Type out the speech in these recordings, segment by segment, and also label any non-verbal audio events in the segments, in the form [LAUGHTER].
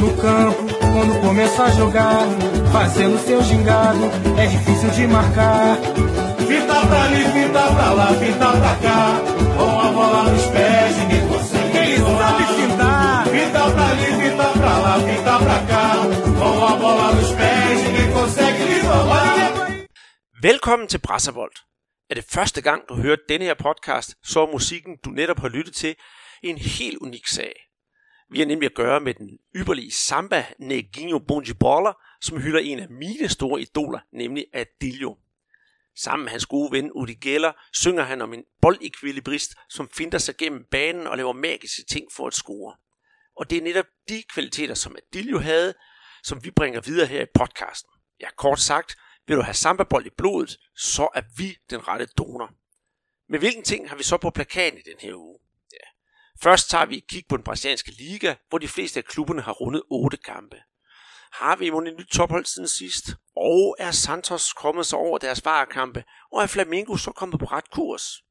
No campo, quando começa a jogar, fazendo seu gingado, é difícil de marcar. Fita pra ali, fita pra lá, fita pra cá, com a bola nos pés, ninguém consegue. Ele sabe fintar. Fita pra ali, fita pra lá, fita pra cá, com a bola nos pés, ninguém consegue lhe roubar. Velkommen til Brasservold. Er det første gang, du hører denne her podcast, så er musikken, du netop har lyttet til, en helt unik sag. Vi har nemlig at gøre med den ypperlige samba Neginho Bonjibola, som hylder en af mine store idoler, nemlig Adilio. Sammen med hans gode ven Udi Geller synger han om en boldekvilibrist, som finder sig gennem banen og laver magiske ting for at score. Og det er netop de kvaliteter, som Adilio havde, som vi bringer videre her i podcasten. Ja, kort sagt, vil du have samba-bold i blodet, så er vi den rette donor. Men hvilken ting har vi så på plakaten i den her uge? Først tager vi et kig på den brasilianske liga, hvor de fleste af klubberne har rundet 8 kampe. Har vi imod et nyt tophold siden sidst? Og er Santos kommet sig over deres varekampe? Og er Flamengo så kommet på ret kurs?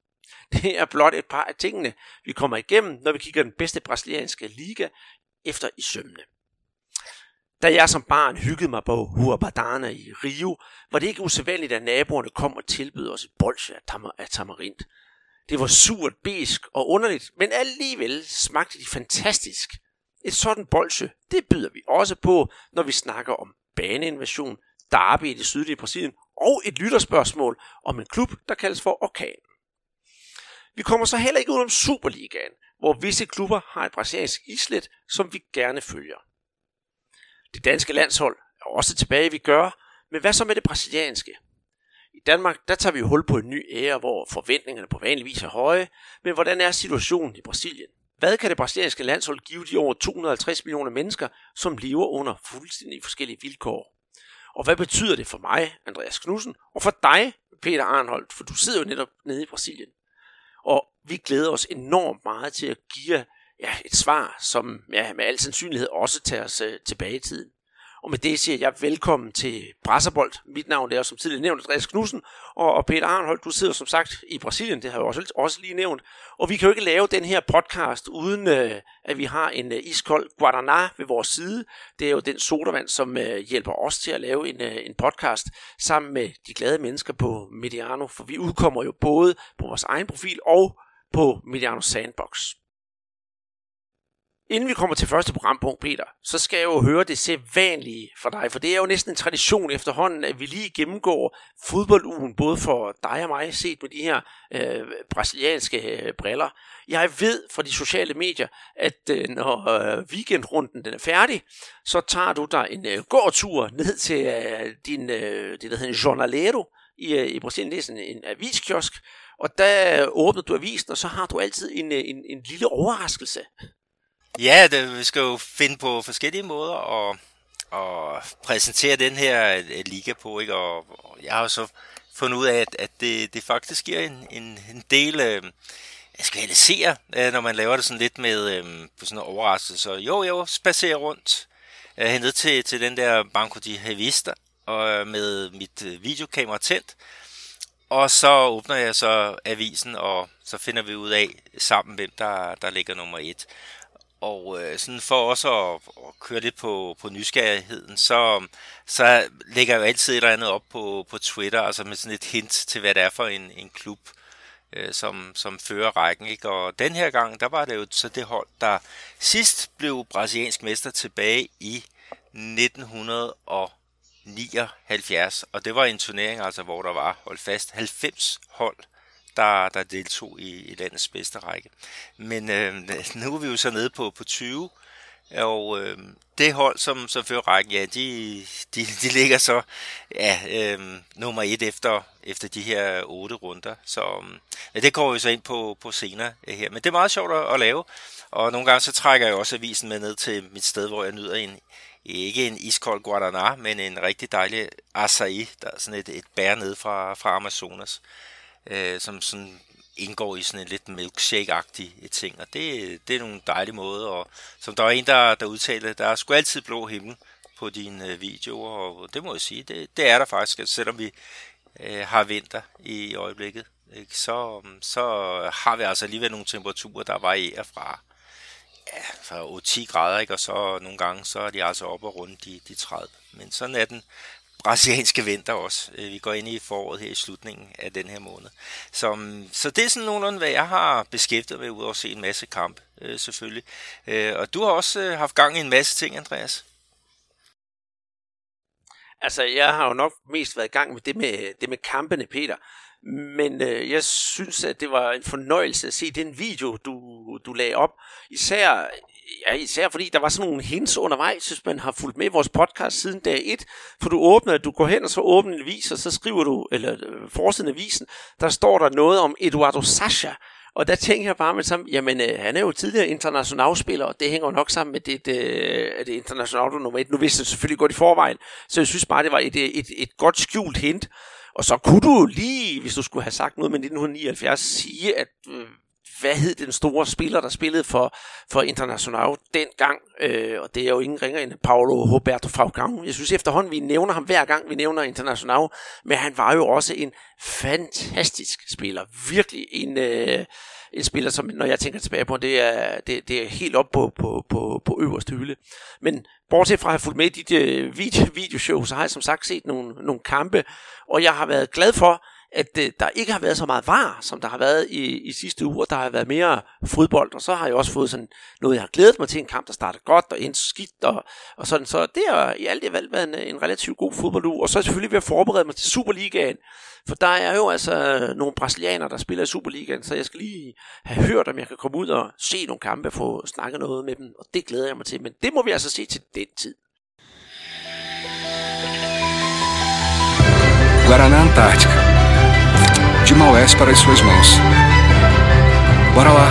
Det er blot et par af tingene, vi kommer igennem, når vi kigger den bedste brasilianske liga efter i sømne. Da jeg som barn hyggede mig på Huabadana i Rio, var det ikke usædvanligt, at naboerne kom og tilbød os et bolsje af, tam- af tamarind. Det var surt, besk og underligt, men alligevel smagte de fantastisk. Et sådan bolsje, det byder vi også på, når vi snakker om baneinvasion, derby i det sydlige Brasilien og et lytterspørgsmål om en klub, der kaldes for Orkan. Vi kommer så heller ikke ud om Superligaen, hvor visse klubber har et brasiliansk islet, som vi gerne følger. Det danske landshold er også tilbage, vi gør, men hvad så med det brasilianske? I Danmark, der tager vi jo hul på en ny ære, hvor forventningerne på vanlig vis er høje, men hvordan er situationen i Brasilien? Hvad kan det brasilianske landshold give de over 250 millioner mennesker, som lever under fuldstændig forskellige vilkår? Og hvad betyder det for mig, Andreas Knudsen, og for dig, Peter Arnholdt, for du sidder jo netop nede i Brasilien. Og vi glæder os enormt meget til at give jer ja, et svar, som ja, med al sandsynlighed også tager os øh, tilbage i tiden. Og med det siger jeg velkommen til Brasserbold. Mit navn er som tidligere nævnt Andreas Knudsen, og, og Peter Arnholdt, du sidder som sagt i Brasilien, det har jeg også, også lige nævnt. Og vi kan jo ikke lave den her podcast, uden øh, at vi har en øh, iskold Guaraná ved vores side. Det er jo den sodavand, som øh, hjælper os til at lave en, øh, en podcast sammen med de glade mennesker på Mediano, for vi udkommer jo både på vores egen profil og på Mediano Sandbox. Inden vi kommer til første programpunkt, Peter, så skal jeg jo høre det sædvanlige for dig, for det er jo næsten en tradition efterhånden, at vi lige gennemgår fodboldugen, både for dig og mig, set med de her øh, brasilianske øh, briller. Jeg ved fra de sociale medier, at øh, når øh, weekendrunden den er færdig, så tager du dig en øh, gårdtur ned til øh, din, øh, det der hedder en jornalero i, øh, i Brasilien, det er sådan en aviskiosk, og der øh, åbner du avisen, og så har du altid en, øh, en, en lille overraskelse. Ja, det, vi skal jo finde på forskellige måder og, og præsentere den her øh, liga på, ikke? Og, og jeg har jo så fundet ud af, at, at det, det faktisk giver en, en, en del øh, skvalisere, øh, når man laver det sådan lidt med øh, på sådan en overraskelse. Så jo, jo, spacerer rundt øh, ned til, til den der Banco de Havista og øh, med mit øh, videokamera tændt. Og så åbner jeg så avisen, og så finder vi ud af sammen, hvem der, der ligger nummer et. Og øh, sådan for også at, at køre lidt på, på nysgerrigheden, så, så lægger jeg jo altid et eller andet op på, på Twitter, altså med sådan et hint til, hvad det er for en, en klub, øh, som, som fører rækken. Ikke? Og den her gang, der var det jo så det hold, der sidst blev brasiliansk mester tilbage i 1979. Og det var en turnering, altså, hvor der var, hold fast, 90 hold der, der deltog i, i landets bedste række. Men øh, [LAUGHS] nu er vi jo så nede på, på 20, og øh, det hold, som, som fører rækken, ja, de, de, de ligger så ja, øh, nummer et efter, efter de her otte runder. Så øh, ja, det går vi så ind på, på senere øh, her. Men det er meget sjovt at, at lave, og nogle gange så trækker jeg også avisen med ned til mit sted, hvor jeg nyder en, ikke en iskold guaraná, men en rigtig dejlig acai, der er sådan et, et bær ned fra, fra Amazonas øh, som sådan indgår i sådan en lidt milkshake-agtig øh, ting, og det, det er nogle dejlige måder, og som der er en, der, der udtalte, der er sgu altid blå himmel på dine øh, videoer, og det må jeg sige, det, det er der faktisk, selvom vi øh, har vinter i øjeblikket, ikke, så, så har vi altså alligevel nogle temperaturer, der varierer fra ja, fra 10 grader, ikke? og så nogle gange, så er de altså oppe og rundt de, de 30. Men sådan er den brasilianske vinter også. Øh, vi går ind i foråret her i slutningen af den her måned. Så, så det er sådan nogenlunde, hvad jeg har beskæftiget med, udover at se en masse kamp, øh, selvfølgelig. Øh, og du har også øh, haft gang i en masse ting, Andreas. Altså, jeg har jo nok mest været i gang med det med, det med kampene, Peter. Men øh, jeg synes, at det var en fornøjelse at se den video, du, du lagde op. Især, ja, især fordi der var sådan nogle hints undervejs, hvis man har fulgt med i vores podcast siden dag 1. For du åbner, du går hen og så åbner en avis, og så skriver du, eller øh, forsiden af avisen, der står der noget om Eduardo Sasha. Og der tænker jeg bare med sammen, jamen øh, han er jo tidligere internationalspiller, og det hænger jo nok sammen med det, det, det internationale nummer 1. Nu vidste jeg selvfølgelig godt i forvejen, så jeg synes bare, det var et, øh, et, et godt skjult hint. Og så kunne du lige, hvis du skulle have sagt noget med 1979, sige, at øh, hvad hed den store spiller, der spillede for, for International dengang, øh, og det er jo ingen ringer end Paolo Roberto Falcao. Jeg synes efterhånden, vi nævner ham hver gang, vi nævner International, men han var jo også en fantastisk spiller. Virkelig en, øh, en spiller, som når jeg tænker tilbage på, det er, det, det er helt op på, på, på, på øverste hylde. Men bortset fra at have fulgt med i dit øh, video, videoshow, så har jeg som sagt set nogle, nogle kampe, og jeg har været glad for, at øh, der ikke har været så meget var, som der har været i, i sidste uge. Der har været mere fodbold, og så har jeg også fået sådan noget, jeg har glædet mig til, en kamp, der startede godt og endte skidt, og, og sådan. Så det har i alt i valgt været en, en relativt god fodbolduge. Og så er jeg selvfølgelig ved at forberede mig til Superligaen, for der er jo altså nogle brasilianere, der spiller i Superligaen, så jeg skal lige have hørt, om jeg kan komme ud og se nogle kampe og få snakket noget med dem, og det glæder jeg mig til. Men det må vi altså se til den tid. Guaraná Antártica de Maués para as suas mãos. Bora lá!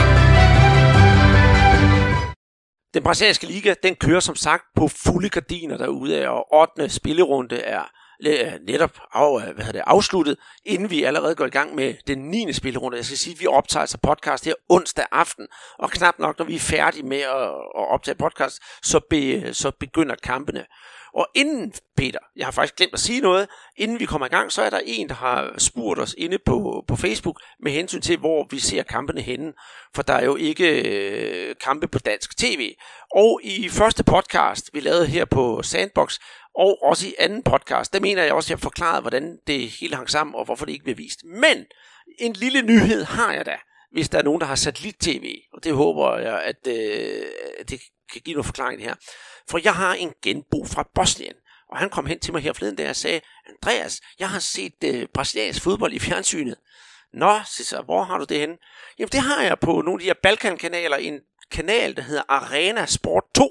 Den brasilianske liga, den kører som sagt på fulde gardiner derude, og 8. spillerunde er øh, netop af, øh, hvad hedder det, afsluttet, inden vi allerede går i gang med den 9. spillerunde. Jeg skal sige, at vi optager altså podcast her onsdag aften, og knap nok, når vi er færdige med at, at optage podcast, så, be, så begynder kampene. Og inden, Peter, jeg har faktisk glemt at sige noget, inden vi kommer i gang, så er der en, der har spurgt os inde på, på Facebook med hensyn til, hvor vi ser kampene henne. For der er jo ikke øh, kampe på dansk tv. Og i første podcast, vi lavede her på Sandbox, og også i anden podcast, der mener jeg også, at jeg forklarede, hvordan det hele hang sammen, og hvorfor det ikke blev vist. Men en lille nyhed har jeg da, hvis der er nogen, der har satellit-tv, og det håber jeg, at, øh, at det kan give noget forklaring her. For jeg har en genbo fra Bosnien, og han kom hen til mig her forleden da jeg sagde, Andreas, jeg har set øh, brasiliansk fodbold i fjernsynet. Nå, så, hvor har du det henne? Jamen det har jeg på nogle af de her Balkankanaler, en kanal, der hedder Arena Sport 2,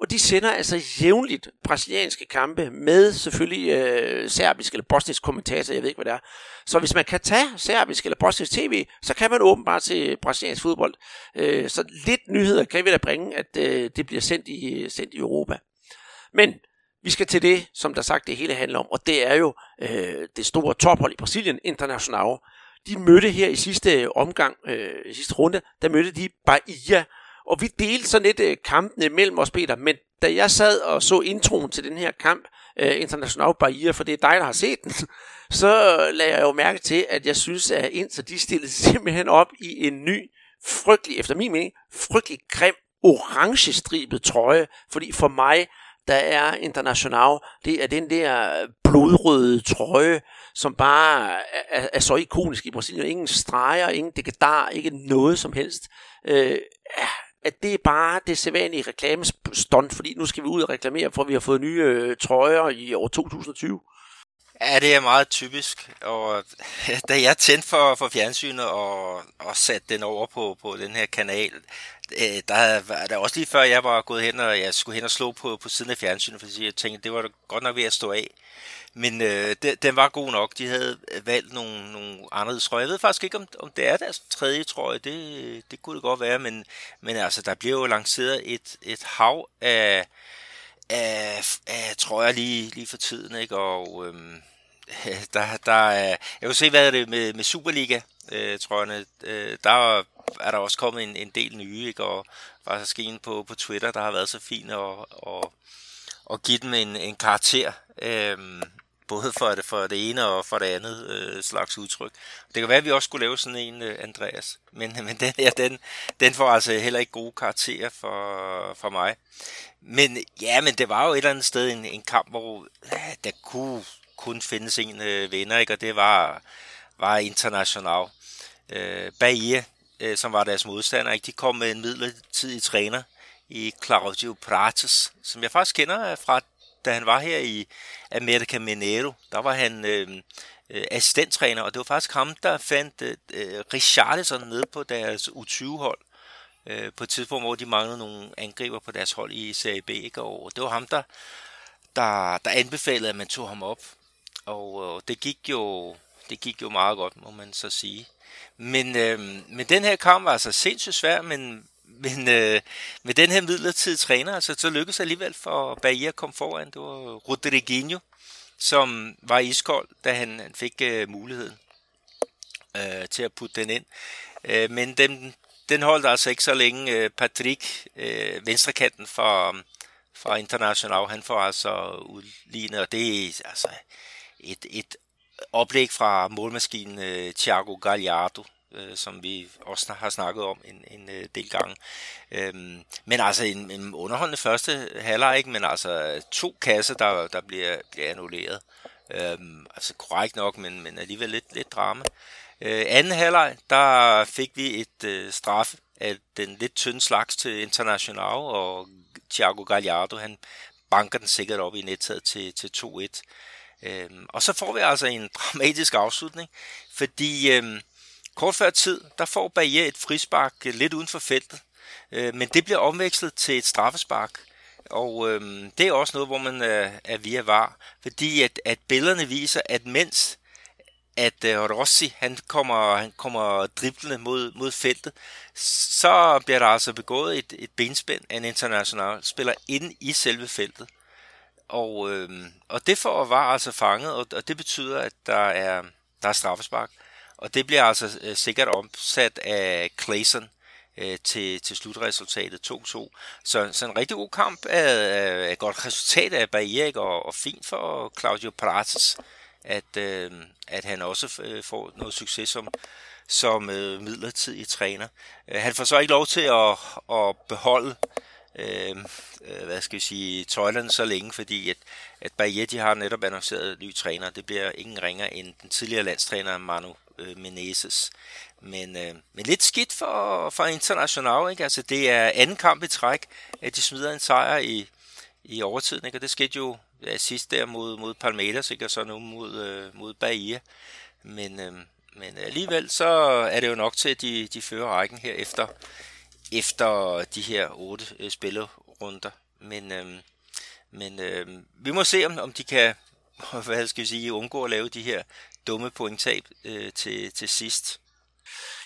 og de sender altså jævnligt brasilianske kampe med selvfølgelig øh, serbisk eller bosnisk kommentator, jeg ved ikke hvad det er. Så hvis man kan tage serbisk eller bosnisk tv, så kan man åbenbart se brasiliansk fodbold. Øh, så lidt nyheder kan vi da bringe, at øh, det bliver sendt i, sendt i Europa. Men vi skal til det, som der sagt det hele handler om, og det er jo øh, det store tophold i Brasilien, International. De mødte her i sidste omgang, øh, i sidste runde, der mødte de Bahia, og vi delte sådan lidt øh, kampene mellem os, Peter, men da jeg sad og så introen til den her kamp, øh, International Barriere, for det er dig, der har set den, [LAUGHS] så øh, lagde jeg jo mærke til, at jeg synes, at Inter de stillede [LAUGHS] simpelthen op i en ny, frygtelig, efter min mening, frygtelig grim, orange stribet trøje, fordi for mig, der er International, det er den der øh, blodrøde trøje, som bare er, er så ikonisk i Brasilien. Ingen streger, ingen dekadar, ikke noget som helst. Øh, at det er bare det sædvanlige reklamestånd, fordi nu skal vi ud og reklamere, for vi har fået nye øh, trøjer i år 2020. Ja, det er meget typisk, og [LAUGHS] da jeg tændte for, for fjernsynet og, og satte den over på, på den her kanal, øh, der var der også lige før jeg var gået hen, og jeg skulle hen og slå på, på siden af fjernsynet, fordi jeg tænkte, det var godt nok ved at stå af. Men øh, den, den var god nok. De havde øh, valgt nogle, nogle andre trøjer. Jeg ved faktisk ikke, om, om det er deres tredje trøje. Det, det kunne det godt være, men, men altså, der bliver jo lanceret et, et hav af, af, af trøjer lige, lige for tiden, ikke? Og øhm, [LAUGHS] der, der er, jeg vil se, hvad er det med, med Superliga øh, trøjerne. Øh, der er der også kommet en, en del nye, ikke? Og faktisk en på, på Twitter, der har været så fin og, og, og give dem en, en karakter. Øh, både for det, for det ene og for det andet øh, slags udtryk. Det kan være, at vi også skulle lave sådan en, øh, Andreas. Men, men den her, den, den får altså heller ikke gode karakterer for, for mig. Men ja, men det var jo et eller andet sted en, en kamp, hvor ja, der kunne kun findes en øh, vinder, ikke? og det var, var international. Øh, Bahia, øh, som var deres modstander, ikke? de kom med en midlertidig træner i Claudio Prates, som jeg faktisk kender fra, da han var her i America Mineiro. Der var han øh, øh, assistenttræner, og det var faktisk ham, der fandt øh, øh Richarlison nede på deres U20-hold øh, på et tidspunkt, hvor de manglede nogle angriber på deres hold i Serie B. Ikke? Og det var ham, der, der, der anbefalede, at man tog ham op. Og øh, det gik jo det gik jo meget godt, må man så sige. Men, øh, men den her kamp var altså sindssygt svær, men, men øh, med den her midlertidige træner, altså, så lykkedes det alligevel for Bahia at komme foran. Det var Rodriguinho, som var iskold, da han, han fik øh, muligheden øh, til at putte den ind. Øh, men den, den holdt altså ikke så længe. Øh, Patrick, øh, venstrekanten for, fra International, han får altså udlignet, og det er altså et, et oplæg fra målmaskinen øh, Thiago Gallardo, øh, som vi også har snakket om en, en øh, del gange. Øhm, men altså en, en underholdende første halvleg, ikke? men altså to kasser, der, der bliver, bliver annulleret. Øhm, altså korrekt nok, men, men alligevel lidt, lidt drama. Øh, anden halvleg, der fik vi et øh, straffe af den lidt tynde slags til International, og Thiago Gallardo, han banker den sikkert op i nettet til, til 2-1. Øhm, og så får vi altså en dramatisk afslutning, fordi øhm, kort før tid, der får Bayer et frispark øh, lidt uden for feltet, øh, men det bliver omvekslet til et straffespark. Og øh, det er også noget, hvor man er, er via var, fordi at, at billederne viser, at mens at øh, Rossi han kommer, han kommer driblende mod, mod feltet, så bliver der altså begået et, et benspænd af en international spiller ind i selve feltet. Og, øh, og det får var altså fanget, og, og det betyder, at der er, der er straffespark. Og det bliver altså øh, sikkert omsat af Clayson øh, til, til slutresultatet 2-2. Så, så en rigtig god kamp af, af et godt resultat af Barriere, og, og fint for Claudio Prates, at, øh, at han også øh, får noget succes som, som øh, midlertidig træner. Øh, han får så ikke lov til at, at beholde øh, øh hvad skal vi sige, tøjlerne så længe, fordi at, at Barriere, har netop annonceret ny træner. Det bliver ingen ringer end den tidligere landstræner Manu øh, Menezes. Men, øh, men lidt skidt for, for International, ikke? Altså, det er anden kamp i træk, at de smider en sejr i, i overtiden, ikke? Og det skete jo ja, sidst der mod, mod Palmeiras, ikke? Og så nu mod, øh, mod Bahia. Men, øh, men alligevel så er det jo nok til, at de, de fører rækken her efter, efter de her otte øh, spillerunder. Men, øh, men øh, vi må se, om, om de kan [LAUGHS] hvad skal vi sige, undgå at lave de her dumme pointtab øh, til, til sidst.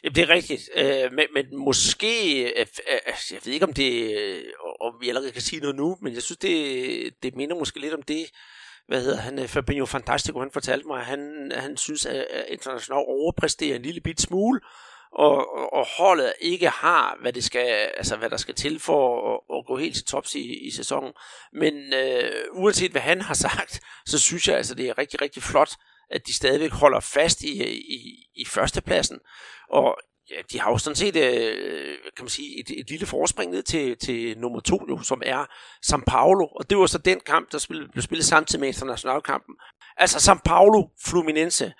Jamen, det er rigtigt. Øh, men, men måske, øh, øh, jeg ved ikke om det, øh, om vi allerede kan sige noget nu, men jeg synes, det, det minder måske lidt om det, hvad hedder han, øh, Fabinho Fantastico, han fortalte mig, at han, han synes, at international overpræsterer en lille bit smule, og, og holdet ikke har, hvad, det skal, altså, hvad der skal til for at, at gå helt til tops i, i sæsonen. Men øh, uanset hvad han har sagt, så synes jeg, altså, det er rigtig, rigtig flot, at de stadigvæk holder fast i, i, i førstepladsen. Og ja, de har jo sådan set øh, kan man sige, et, et lille forspring ned til, til nummer to, jo, som er San Paulo. Og det var så den kamp, der spil, blev spillet samtidig med internationalkampen. Altså San Paulo Fluminense.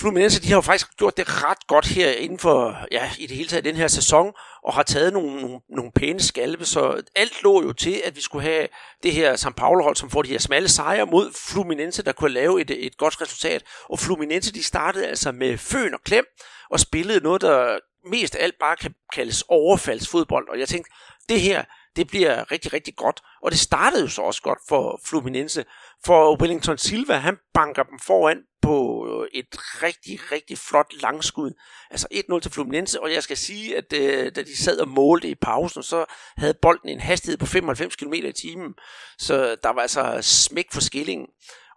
Fluminense, de har jo faktisk gjort det ret godt her inden for, ja, i det hele taget den her sæson, og har taget nogle, nogle, nogle pæne skalpe, så alt lå jo til, at vi skulle have det her São Paulo-hold, som får de her smalle sejre mod Fluminense, der kunne lave et, et godt resultat. Og Fluminense, de startede altså med føn og klem, og spillede noget, der mest af alt bare kan kaldes overfaldsfodbold. Og jeg tænkte, det her, det bliver rigtig, rigtig godt. Og det startede jo så også godt for Fluminense. For Wellington Silva, han banker dem foran på øh, et rigtig, rigtig flot langskud. Altså 1-0 til Fluminense, og jeg skal sige, at øh, da de sad og målte i pausen, så havde bolden en hastighed på 95 km i timen. Så der var altså smæk for skillingen.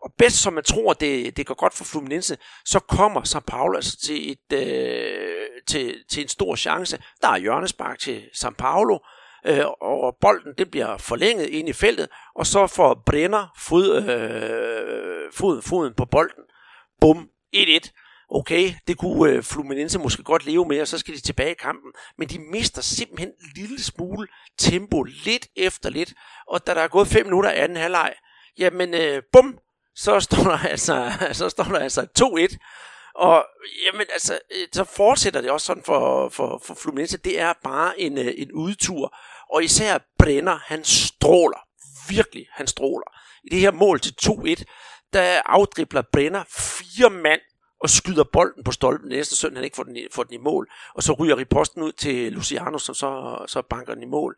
Og bedst som man tror, det, det går godt for Fluminense, så kommer São Paulo altså til, et, øh, til, til en stor chance. Der er hjørnespark til São Paulo, øh, og bolden det bliver forlænget ind i feltet, og så får Brenner fod, øh, foden, foden på bolden. Bum, 1-1. Okay, det kunne øh, Fluminense måske godt leve med, og så skal de tilbage i kampen. Men de mister simpelthen en lille smule tempo, lidt efter lidt. Og da der er gået 5 minutter af anden halvleg, jamen øh, bum, så står der altså, [LAUGHS] så står der altså 2-1. Og jamen, altså, øh, så fortsætter det også sådan for, for, for Fluminense. Det er bare en, øh, en udtur. Og især Brenner, han stråler. Virkelig, han stråler. I det her mål til 2-1, der afdribler Brenner fire mand og skyder bolden på stolpen næste søndag, han ikke får den, i, får den i mål. Og så ryger riposten ud til Luciano, som så, så banker den i mål.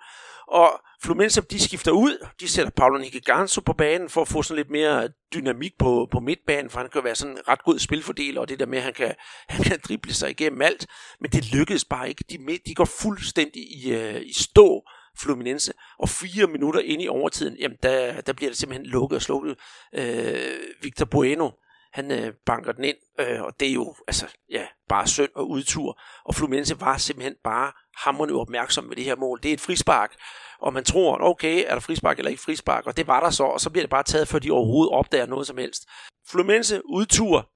Og Fluminense, de skifter ud. De sætter Paulo Nikiganso på banen for at få sådan lidt mere dynamik på, på midtbanen, for han kan være sådan en ret god spilfordeler, og det der med, at han kan, [LAUGHS] han kan drible sig igennem alt. Men det lykkedes bare ikke. De, de går fuldstændig i, øh, i stå, Fluminense. Og fire minutter ind i overtiden, jamen der, der bliver det simpelthen lukket og slukket. Øh, Victor Bueno, han øh, banker den ind, øh, og det er jo altså, ja, bare synd og udtur. Og Fluminense var simpelthen bare hammerende opmærksom med det her mål. Det er et frispark, og man tror, okay, er der frispark eller ikke frispark, og det var der så, og så bliver det bare taget, før de overhovedet opdager noget som helst. Fluminense udtur,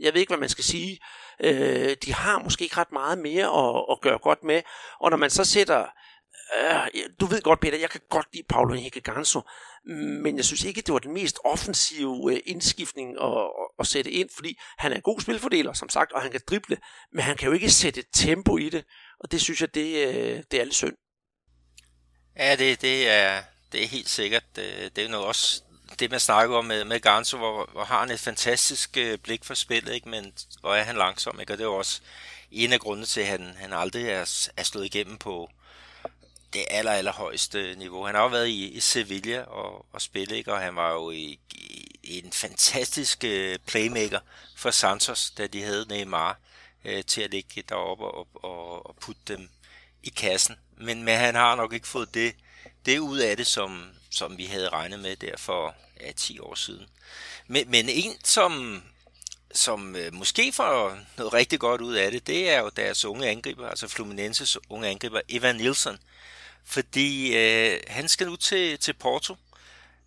jeg ved ikke, hvad man skal sige, øh, de har måske ikke ret meget mere at, at gøre godt med, og når man så sætter Øh, du ved godt, Peter, jeg kan godt lide Paulo Henrique Ganso, men jeg synes ikke, det var den mest offensive øh, indskiftning at, at sætte ind, fordi han er en god spilfordeler, som sagt, og han kan drible, men han kan jo ikke sætte tempo i det, og det synes jeg, det, øh, det er lidt synd. Ja, det, det, er, det er helt sikkert. Det er jo også det, man snakker om med, med Ganso, hvor, hvor har han et fantastisk øh, blik for spillet, ikke? men hvor er han langsom, ikke? og det er jo også en af grundene til, at han, han aldrig er, er slået igennem på, det aller, aller højeste niveau. Han har jo været i, i Sevilla og, og spille, ikke? og han var jo i, i en fantastisk øh, playmaker for Santos, da de havde Neymar øh, til at ligge deroppe og, og, og putte dem i kassen. Men, men han har nok ikke fået det, det ud af det, som, som vi havde regnet med der for ja, 10 år siden. Men, men en, som, som øh, måske får noget rigtig godt ud af det, det er jo deres unge angriber, altså Fluminenses unge angriber, Evan Nielsen, fordi øh, han skal nu til, til Porto.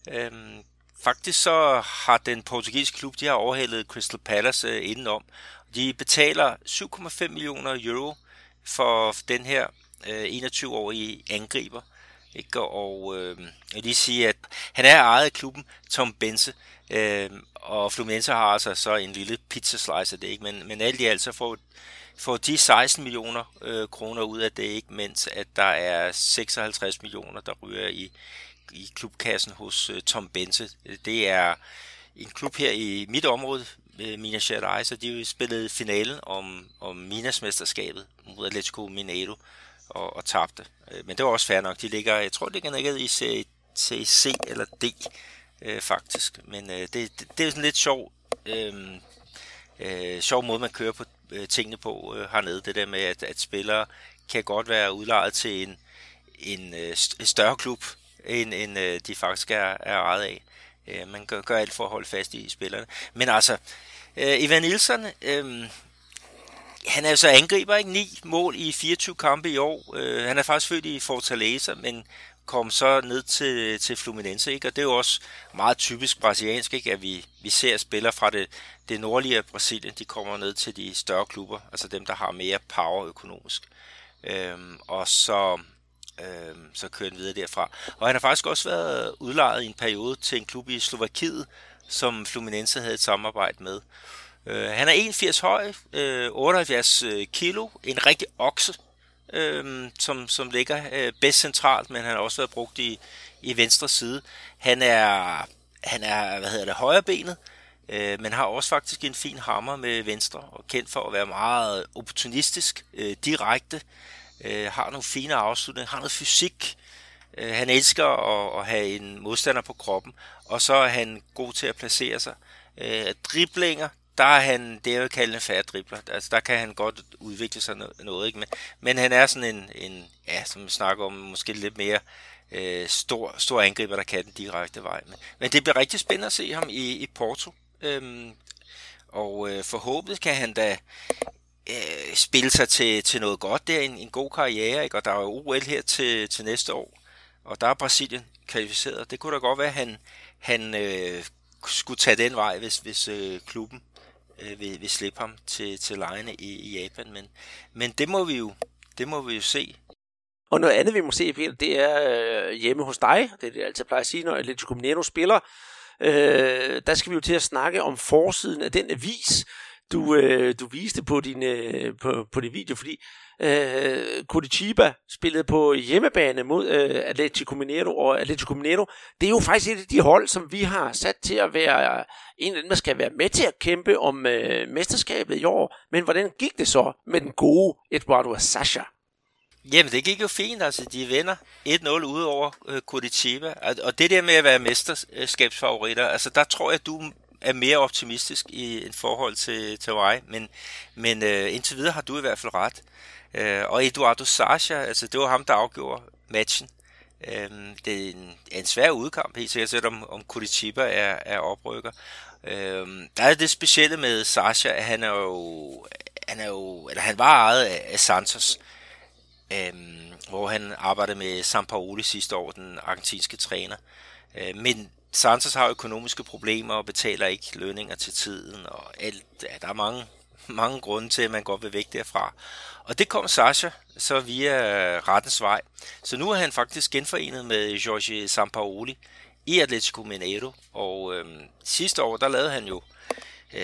Øhm, faktisk så har den portugisiske klub, de har overhældet Crystal Palace øh, indenom. De betaler 7,5 millioner euro for den her øh, 21-årige angriber. Ikke? Og øh, jeg vil lige sige, at han er ejet af klubben Tom Bense, øh, og Fluminense har altså så en lille pizza slice af det, ikke? Men, men alt i alt så får får de 16 millioner øh, kroner ud af det, ikke mens at der er 56 millioner, der ryger i, i klubkassen hos øh, Tom Bense. Det er en klub her i mit område, øh, Minas Gerais, og de har spillet finalen om, om Minas mesterskabet mod Atletico Mineiro og, og tabte. Øh, men det var også fair nok. De ligger, jeg tror, det ligger i serie C, eller D øh, faktisk. Men øh, det, det, det er sådan lidt sjov, øh, øh, sjov måde, man kører på øh, tingene på øh, hernede. Det der med, at, at spillere kan godt være udlejet til en, en, øh, større klub, end, end øh, de faktisk er, er ejet af. Øh, man gør, gør alt for at holde fast i spillerne. Men altså, øh, Ivan Nielsen, øh, han er jo så angriber, ikke? Ni mål i 24 kampe i år. Øh, han er faktisk født i Fortaleza, men kom så ned til, til Fluminense, ikke? og det er jo også meget typisk brasiliansk, ikke? at vi, vi ser spillere fra det, det nordlige Brasilien, de kommer ned til de større klubber, altså dem, der har mere power økonomisk. Øhm, og så, øhm, så kører han videre derfra. Og han har faktisk også været udlejet i en periode til en klub i Slovakiet, som Fluminense havde et samarbejde med. Øh, han er 81 høj, øh, 78 øh, kilo, en rigtig okse, øh, som, som ligger øh, bedst centralt, men han har også været brugt i, i venstre side. Han er, han er hvad hedder det, højrebenet, øh, men har også faktisk en fin hammer med venstre, og kendt for at være meget opportunistisk, øh, direkte, øh, har nogle fine afslutninger, har noget fysik, øh, han elsker at, at have en modstander på kroppen, og så er han god til at placere sig. Øh, driblinger, der er han, det er jo kalde en færre dribler. Altså, der kan han godt udvikle sig noget, ikke? Men, men han er sådan en, en, ja, som vi snakker om, måske lidt mere øh, stor, stor angriber, der kan den direkte vej. Men, men det bliver rigtig spændende at se ham i, i Porto. Øhm, og øh, forhåbentlig kan han da øh, spille sig til, til noget godt. der, en, en god karriere, ikke? og der er jo OL her til, til næste år, og der er Brasilien kvalificeret. Det kunne da godt være, at han, han øh, skulle tage den vej, hvis, hvis øh, klubben øh, vil, vil slippe ham til, til lejene i, i Japan. Men, men det må vi jo det må vi jo se. Og noget andet, vi må se, Peter, det er øh, hjemme hos dig. Det er det, jeg altid plejer at sige, når Atletico Mineiro spiller. Øh, der skal vi jo til at snakke om forsiden af den avis, du, øh, du viste på din, øh, på, på din video, fordi øh, Curitiba spillede på hjemmebane mod øh, Atletico Mineiro, og Atletico Mineiro, det er jo faktisk et af de hold, som vi har sat til at være en af dem, der skal være med til at kæmpe om øh, mesterskabet i år. Men hvordan gik det så med den gode Eduardo Sasha? Jamen, det gik jo fint. Altså, de vinder 1-0 ud over øh, Curitiba. Og det der med at være mesterskabsfavoritter, altså der tror jeg, du er mere optimistisk i en forhold til, til mig. Men, men øh, indtil videre har du i hvert fald ret. Øh, og Eduardo Sasha, altså det var ham, der afgjorde matchen. Øh, det er en, en svær udkamp, helt sikkert, selvom om Curitiba er, er oprykker. Øh, der er det specielle med Sasha, at han er jo, han er jo, eller han var ejet af, af Santos, øh, hvor han arbejdede med Sampaoli sidste år, den argentinske træner. Øh, men Santos har økonomiske problemer og betaler ikke lønninger til tiden, og alt, ja, der er mange, mange grunde til, at man godt vil væk derfra. Og det kom Sasha så via øh, rettens vej. Så nu er han faktisk genforenet med Jorge Sampaoli i Atletico Mineiro, og øh, sidste år, der lavede han jo, øh,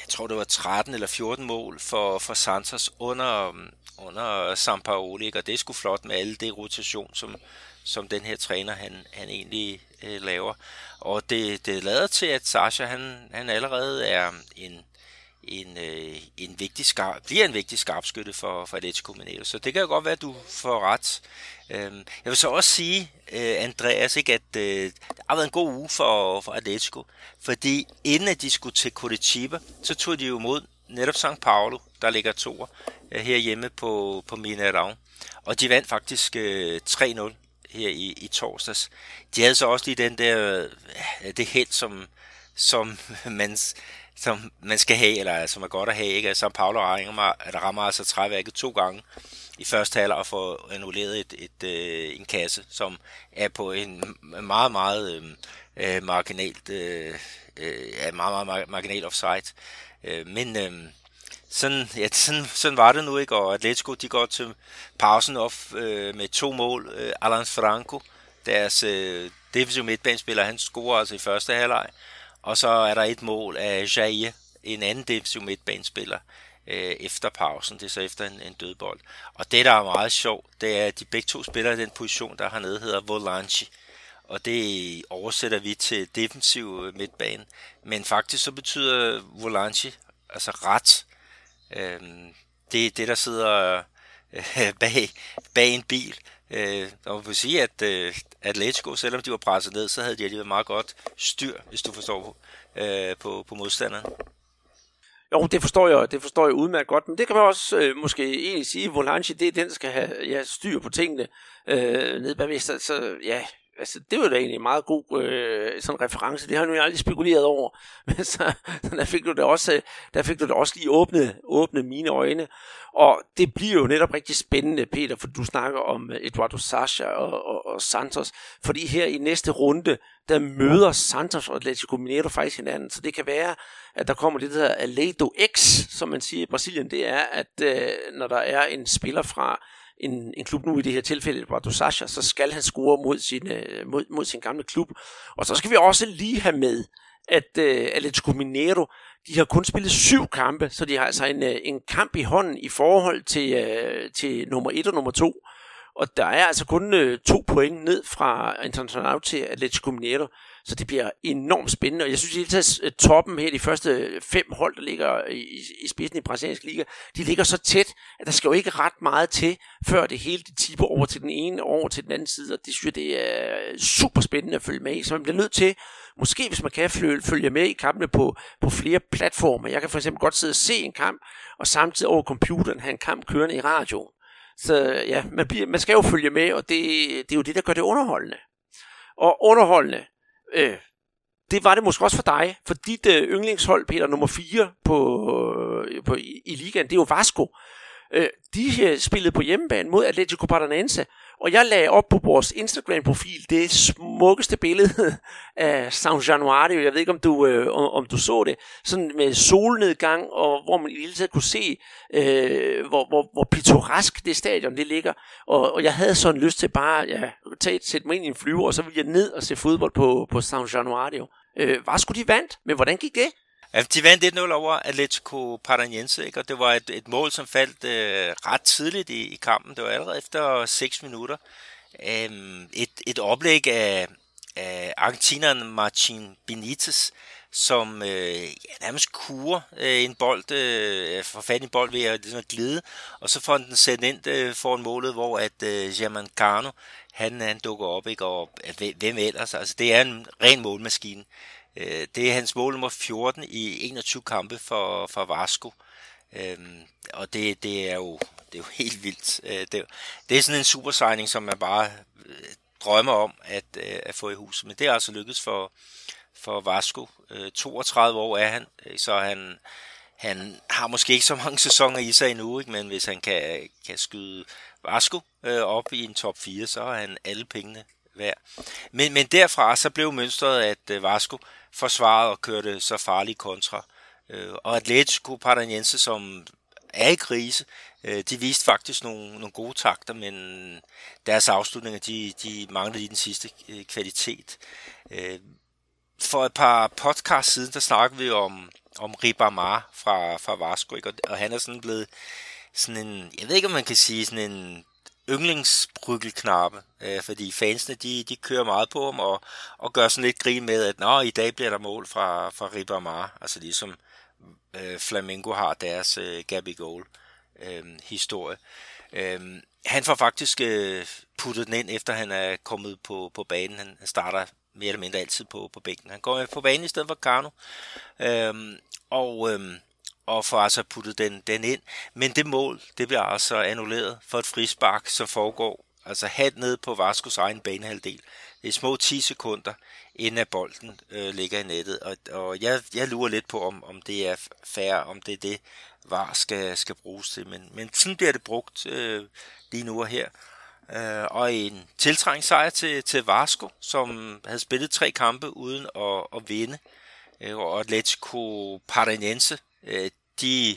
jeg tror det var 13 eller 14 mål for, for Santos under, under Sampaoli, og det er sgu flot med alle det rotation, som, som den her træner han, han egentlig øh, laver. Og det, det lader til, at Sasha han, han allerede er en, en, øh, en vigtig skarp, bliver en vigtig skarpskytte for, for Atletico Mineiro. Så det kan jo godt være, at du får ret. Øhm, jeg vil så også sige, øh, Andreas, ikke, at øh, det har været en god uge for, for Atletico. Fordi inden at de skulle til Curitiba, så tog de jo mod netop São Paulo, der ligger to øh, herhjemme på, på Mineirão. Og de vandt faktisk øh, 3-0 her i, i torsdags. De havde så også lige den der, øh, det held, som, som [LAUGHS] man, som man skal have, eller som er godt at have, ikke? Som Paulo rammer, der rammer altså træværket to gange i første halvleg og får annulleret et, et, øh, en kasse, som er på en meget, meget øh, øh marginalt, øh, øh er meget, meget marginal offside. Øh, men øh, sådan, ja, sådan, sådan var det nu ikke, og Atletico de går til pausen op øh, med to mål. Øh, Alan Franco, deres øh, defensive midtbanespiller, han scorer altså i første halvleg, og så er der et mål af Jair, en anden defensiv midtbanespiller, øh, efter pausen. Det er så efter en, en dødbold. Og det, der er meget sjovt, det er, at de begge to spiller i den position, der hernede hedder Volanchi. Og det oversætter vi til defensiv øh, midtbane. Men faktisk så betyder Volanchi, altså ret, Øh, det er det, der sidder øh, [LAUGHS] bag, bag en bil. Øh, og man kan sige, at øh, Atletico, selvom de var presset ned, så havde de alligevel meget godt styr, hvis du forstår, øh, på, på modstanderen. Jo, det forstår jeg, det forstår jeg udmærket godt, men det kan man også øh, måske egentlig sige, Volanchi, det er den, der skal have ja, styr på tingene øh, nede bagved. Så, så ja, altså, det var da egentlig en meget god øh, sådan reference. Det har jeg nu aldrig spekuleret over. [LAUGHS] Men så, så der fik du det også, der fik du det også lige åbne, åbne mine øjne. Og det bliver jo netop rigtig spændende, Peter, for du snakker om øh, Eduardo Sasha og, og, og Santos. Fordi her i næste runde, der møder Santos og Atletico Mineiro faktisk hinanden. Så det kan være, at der kommer det, der hedder Aledo X, som man siger i Brasilien. Det er, at øh, når der er en spiller fra en, en klub nu i det her tilfælde, Eduardo Sasha, så skal han score mod sin, øh, mod, mod sin gamle klub. Og så skal vi også lige have med, at øh, Atletico Mineiro, de har kun spillet syv kampe, så de har altså en, øh, en kamp i hånden i forhold til, øh, til nummer 1 og nummer 2. Og der er altså kun øh, to point ned fra Internacional til Atletico Mineiro. Så det bliver enormt spændende, og jeg synes at toppen her, de første fem hold, der ligger i, i spidsen i brasiliansk liga, de ligger så tæt, at der skal jo ikke ret meget til, før det hele det tipper over til den ene og over til den anden side, og det synes jeg, det er super spændende at følge med i, så man bliver nødt til, måske hvis man kan følge, følge med i kampene på, på flere platformer. Jeg kan for eksempel godt sidde og se en kamp, og samtidig over computeren have en kamp kørende i radioen. Så ja, man, bliver, man skal jo følge med, og det, det er jo det, der gør det underholdende. Og underholdende, øh, det var det måske også for dig, for dit øh, yndlingshold, Peter, nummer 4 på øh, på, i, i ligaen, det er jo Vasco. Øh, de øh, spillede på hjemmebane mod Atletico Paranaense, og jeg lagde op på vores Instagram-profil det smukkeste billede [LAUGHS] af San Januario. Jeg ved ikke, om du, øh, om, om du så det. Sådan med solnedgang, og hvor man i hele taget kunne se, øh, hvor, hvor, hvor pittoresk det stadion det ligger. Og, og jeg havde sådan lyst til bare ja, tage, sætte mig ind i en flyver, og så ville jeg ned og se fodbold på, på San Januario. Øh, var skulle de vandt, men hvordan gik det? Ja, de vandt 1-0 over Atletico Paranaense, ikke? og det var et, et mål, som faldt øh, ret tidligt i, i kampen. Det var allerede efter 6 minutter. Øhm, et, et oplæg af, af argentineren Martin Benitez, som øh, ja, nærmest kurer øh, en bold, øh, får fat i en bold ved at ligesom, glide, og så får den sendt ind øh, foran målet, hvor at øh, German Cano, han, han dukker op, ikke? og hvem ellers? Altså, det er en ren målmaskine. Øh, det er hans mål nummer 14 i 21 kampe for, for Vasco. Øhm, og det, det, er jo, det er jo helt vildt. Øh, det, det er sådan en super signing, som man bare øh, drømmer om at, øh, at få i huset. Men det er altså lykkedes for, for Vasco. Øh, 32 år er han, øh, så han, han har måske ikke så mange sæsoner i sig endnu, ikke? men hvis han kan, kan skyde Vasco øh, op i en top 4, så er han alle pengene værd. Men, men derfra så blev mønstret, at øh, Vasco forsvarede og kørte så farlige kontra. Øh, og Atletico Paranaense, som er i krise, øh, de viste faktisk nogle, nogle gode takter, men deres afslutninger, de, de manglede i den sidste øh, kvalitet. For et par podcast siden, der snakkede vi om, om Ribamar fra, fra Vasco, ikke? Og, og han er sådan blevet sådan en, jeg ved ikke om man kan sige sådan en yndlingsbryggelknappe, øh, fordi fansene de, de kører meget på ham og, og gør sådan lidt grin med, at Nå, i dag bliver der mål fra, fra Ribamar, altså ligesom øh, Flamengo har deres øh, Gabby Goal øh, historie. Øh, han får faktisk øh, puttet den ind, efter han er kommet på, på banen. Han, han starter mere eller mindre altid på, på bænken. Han går på banen i stedet for Carno. Øh, og øh, og får altså puttet den, den ind. Men det mål, det bliver altså annulleret for et frispark, som foregår altså halvt ned på Vaskos egen banehalvdel. Det er små 10 sekunder, inden at bolden øh, ligger i nettet. Og, og jeg, jeg lurer lidt på, om, om det er fair, om det er det, VAR skal, skal bruges til. Men, men sådan bliver det brugt øh, lige nu og her. Øh, og en tiltrængt sejr til, til Vasco, som havde spillet tre kampe uden at, at vinde. Øh, og Atletico Paranaense, øh, de,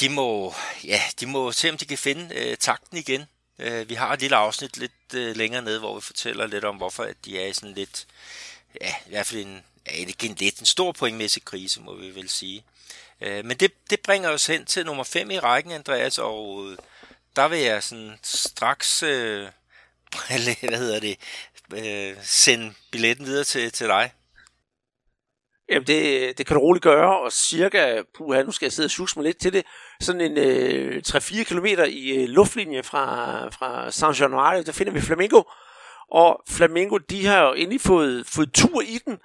de må, ja, de må se, om de kan finde øh, takten igen. Øh, vi har et lille afsnit lidt øh, længere nede, hvor vi fortæller lidt om, hvorfor at de er i sådan lidt, ja, i hvert fald en, ja, en, lidt en stor pointmæssig krise, må vi vel sige. Øh, men det, det bringer os hen til nummer 5 i rækken, Andreas, og øh, der vil jeg sådan straks, øh, [LAUGHS] hvad hedder det, øh, sende billetten videre til, til dig. Jamen, det, det kan du roligt gøre, og cirka, puha, nu skal jeg sidde og suge mig lidt til det, sådan en øh, 3-4 km i øh, luftlinje fra, fra San Januario, der finder vi Flamingo, og Flamingo, de har jo endelig fået, fået tur i den,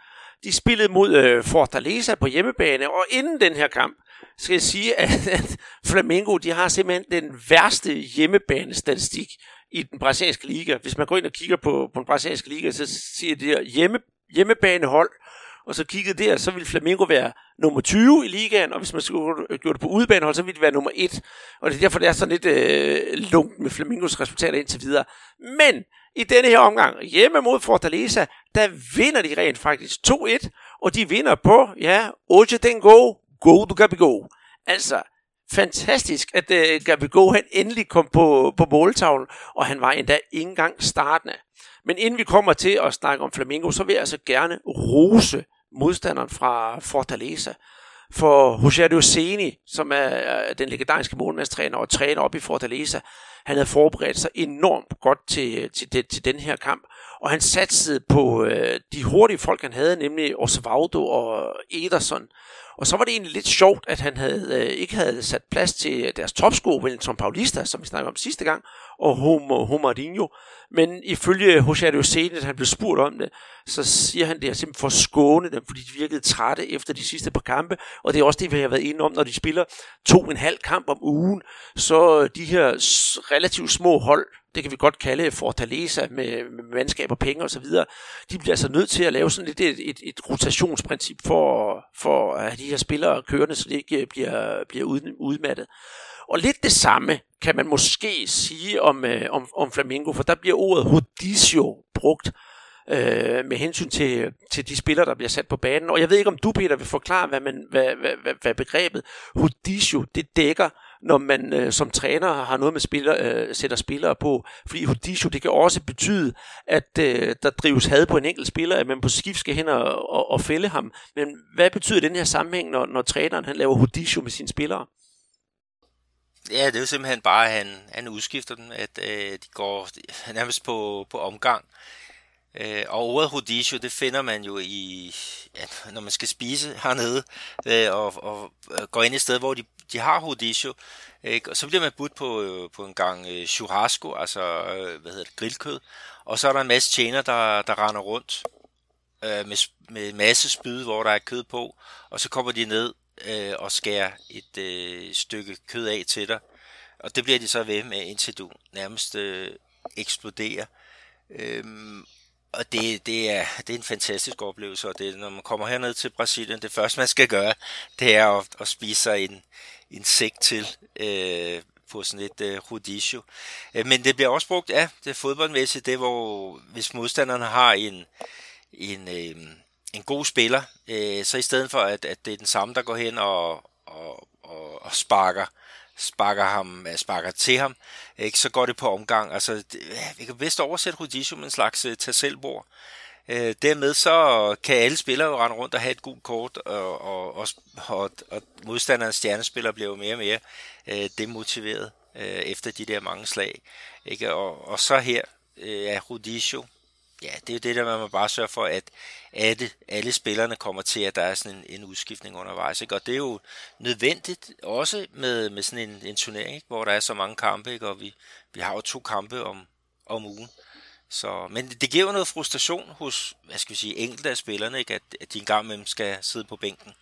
de spillede mod øh, Fortaleza på hjemmebane, og inden den her kamp, skal jeg sige, at, at Flamingo, de har simpelthen den værste hjemmebanestatistik i den brasilianske liga. Hvis man går ind og kigger på, på den brasilianske liga, så siger det her hjemme, hjemmebanehold, og så kiggede der, så ville Flamengo være nummer 20 i ligaen, og hvis man skulle gøre det på udebanehold, så ville det være nummer 1. Og det er derfor, det er sådan lidt øh, lungt med Flamingos resultater indtil videre. Men i denne her omgang, hjemme mod Fortaleza, der vinder de rent faktisk 2-1, og de vinder på, ja, Oje den go, go du Gabigol. Altså, fantastisk, at øh, Gabigol han endelig kom på, på måltavlen, og han var endda ikke engang startende. Men inden vi kommer til at snakke om Flamingo, så vil jeg altså gerne rose modstanderen fra Fortaleza. For José Luceni, som er den legendariske målmandstræner og træner op i Fortaleza, han havde forberedt sig enormt godt til, til, til, til den her kamp. Og han satsede på øh, de hurtige folk, han havde, nemlig Osvaldo og Ederson. Og så var det egentlig lidt sjovt, at han havde, øh, ikke havde sat plads til deres topscorer, Wellington Paulista, som vi snakkede om sidste gang, og Homarinho. Men ifølge José Roseni, at han blev spurgt om det, så siger han, det er simpelthen for at skåne dem, fordi de virkede trætte efter de sidste par kampe. Og det er også det, vi har været inde om, når de spiller to en halv kamp om ugen, så de her relativt små hold, det kan vi godt kalde Fortaleza med, med mandskab og penge osv., de bliver altså nødt til at lave sådan lidt et, et, et rotationsprincip for, for at have de her spillere kørende, så de ikke øh, bliver, bliver udmattet. Og lidt det samme kan man måske sige om, øh, om, om Flamingo, for der bliver ordet Hodicio brugt øh, med hensyn til, til de spillere, der bliver sat på banen. Og jeg ved ikke, om du, Peter, vil forklare, hvad, man, hvad, hvad, hvad, hvad begrebet Hodicio, det dækker, når man øh, som træner har noget med spiller, øh, sætter spillere på. Fordi Hodisho, det kan også betyde, at øh, der drives had på en enkelt spiller, at man på skift skal hen og, og, og fælde ham. Men hvad betyder den her sammenhæng, når, når træneren han laver Hodisho med sine spillere? Ja, det er jo simpelthen bare, at han, han udskifter dem, at øh, de går nærmest på, på omgang. Øh, og ordet hodisho, det finder man jo i, ja, når man skal spise hernede, øh, og, og øh, går ind i et sted, hvor de, de har hodisho, ikke? og så bliver man budt på, øh, på en gang øh, churrasco, altså øh, hvad hedder det, grillkød, og så er der en masse tjener, der, der render rundt øh, med, med en masse spyd, hvor der er kød på, og så kommer de ned øh, og skærer et øh, stykke kød af til dig, og det bliver de så ved med, indtil du nærmest øh, eksploderer. Øhm, og det, det, er, det er en fantastisk oplevelse, og det, når man kommer herned til Brasilien, det første man skal gøre, det er at, at spise sig en, en sæk til øh, på sådan et øh, rodizio. Øh, men det bliver også brugt, ja, det fodboldmæssige, fodboldmæssigt, det hvor, hvis modstanderne har en, en, øh, en god spiller, øh, så i stedet for, at, at det er den samme, der går hen og, og, og, og sparker sparker, ham, sparker til ham, ikke, så går det på omgang. Altså, det, vi kan bedst oversætte Rudisio med en slags uh, tasselbord. Uh, Øh, dermed så kan alle spillere jo rende rundt og have et gult kort, og, og, og, og, og modstanderens stjernespiller bliver jo mere og mere øh, demotiveret øh, efter de der mange slag. Ikke? Og, og så her øh, er Rudisio ja, det er jo det, der man må bare sørge for, at alle, alle spillerne kommer til, at der er sådan en, en udskiftning undervejs. Ikke? Og det er jo nødvendigt også med, med sådan en, en turnering, ikke? hvor der er så mange kampe, ikke? og vi, vi har jo to kampe om, om ugen. Så, men det giver jo noget frustration hos, hvad skal vi sige, enkelte af spillerne, ikke? At, at de engang med skal sidde på bænken.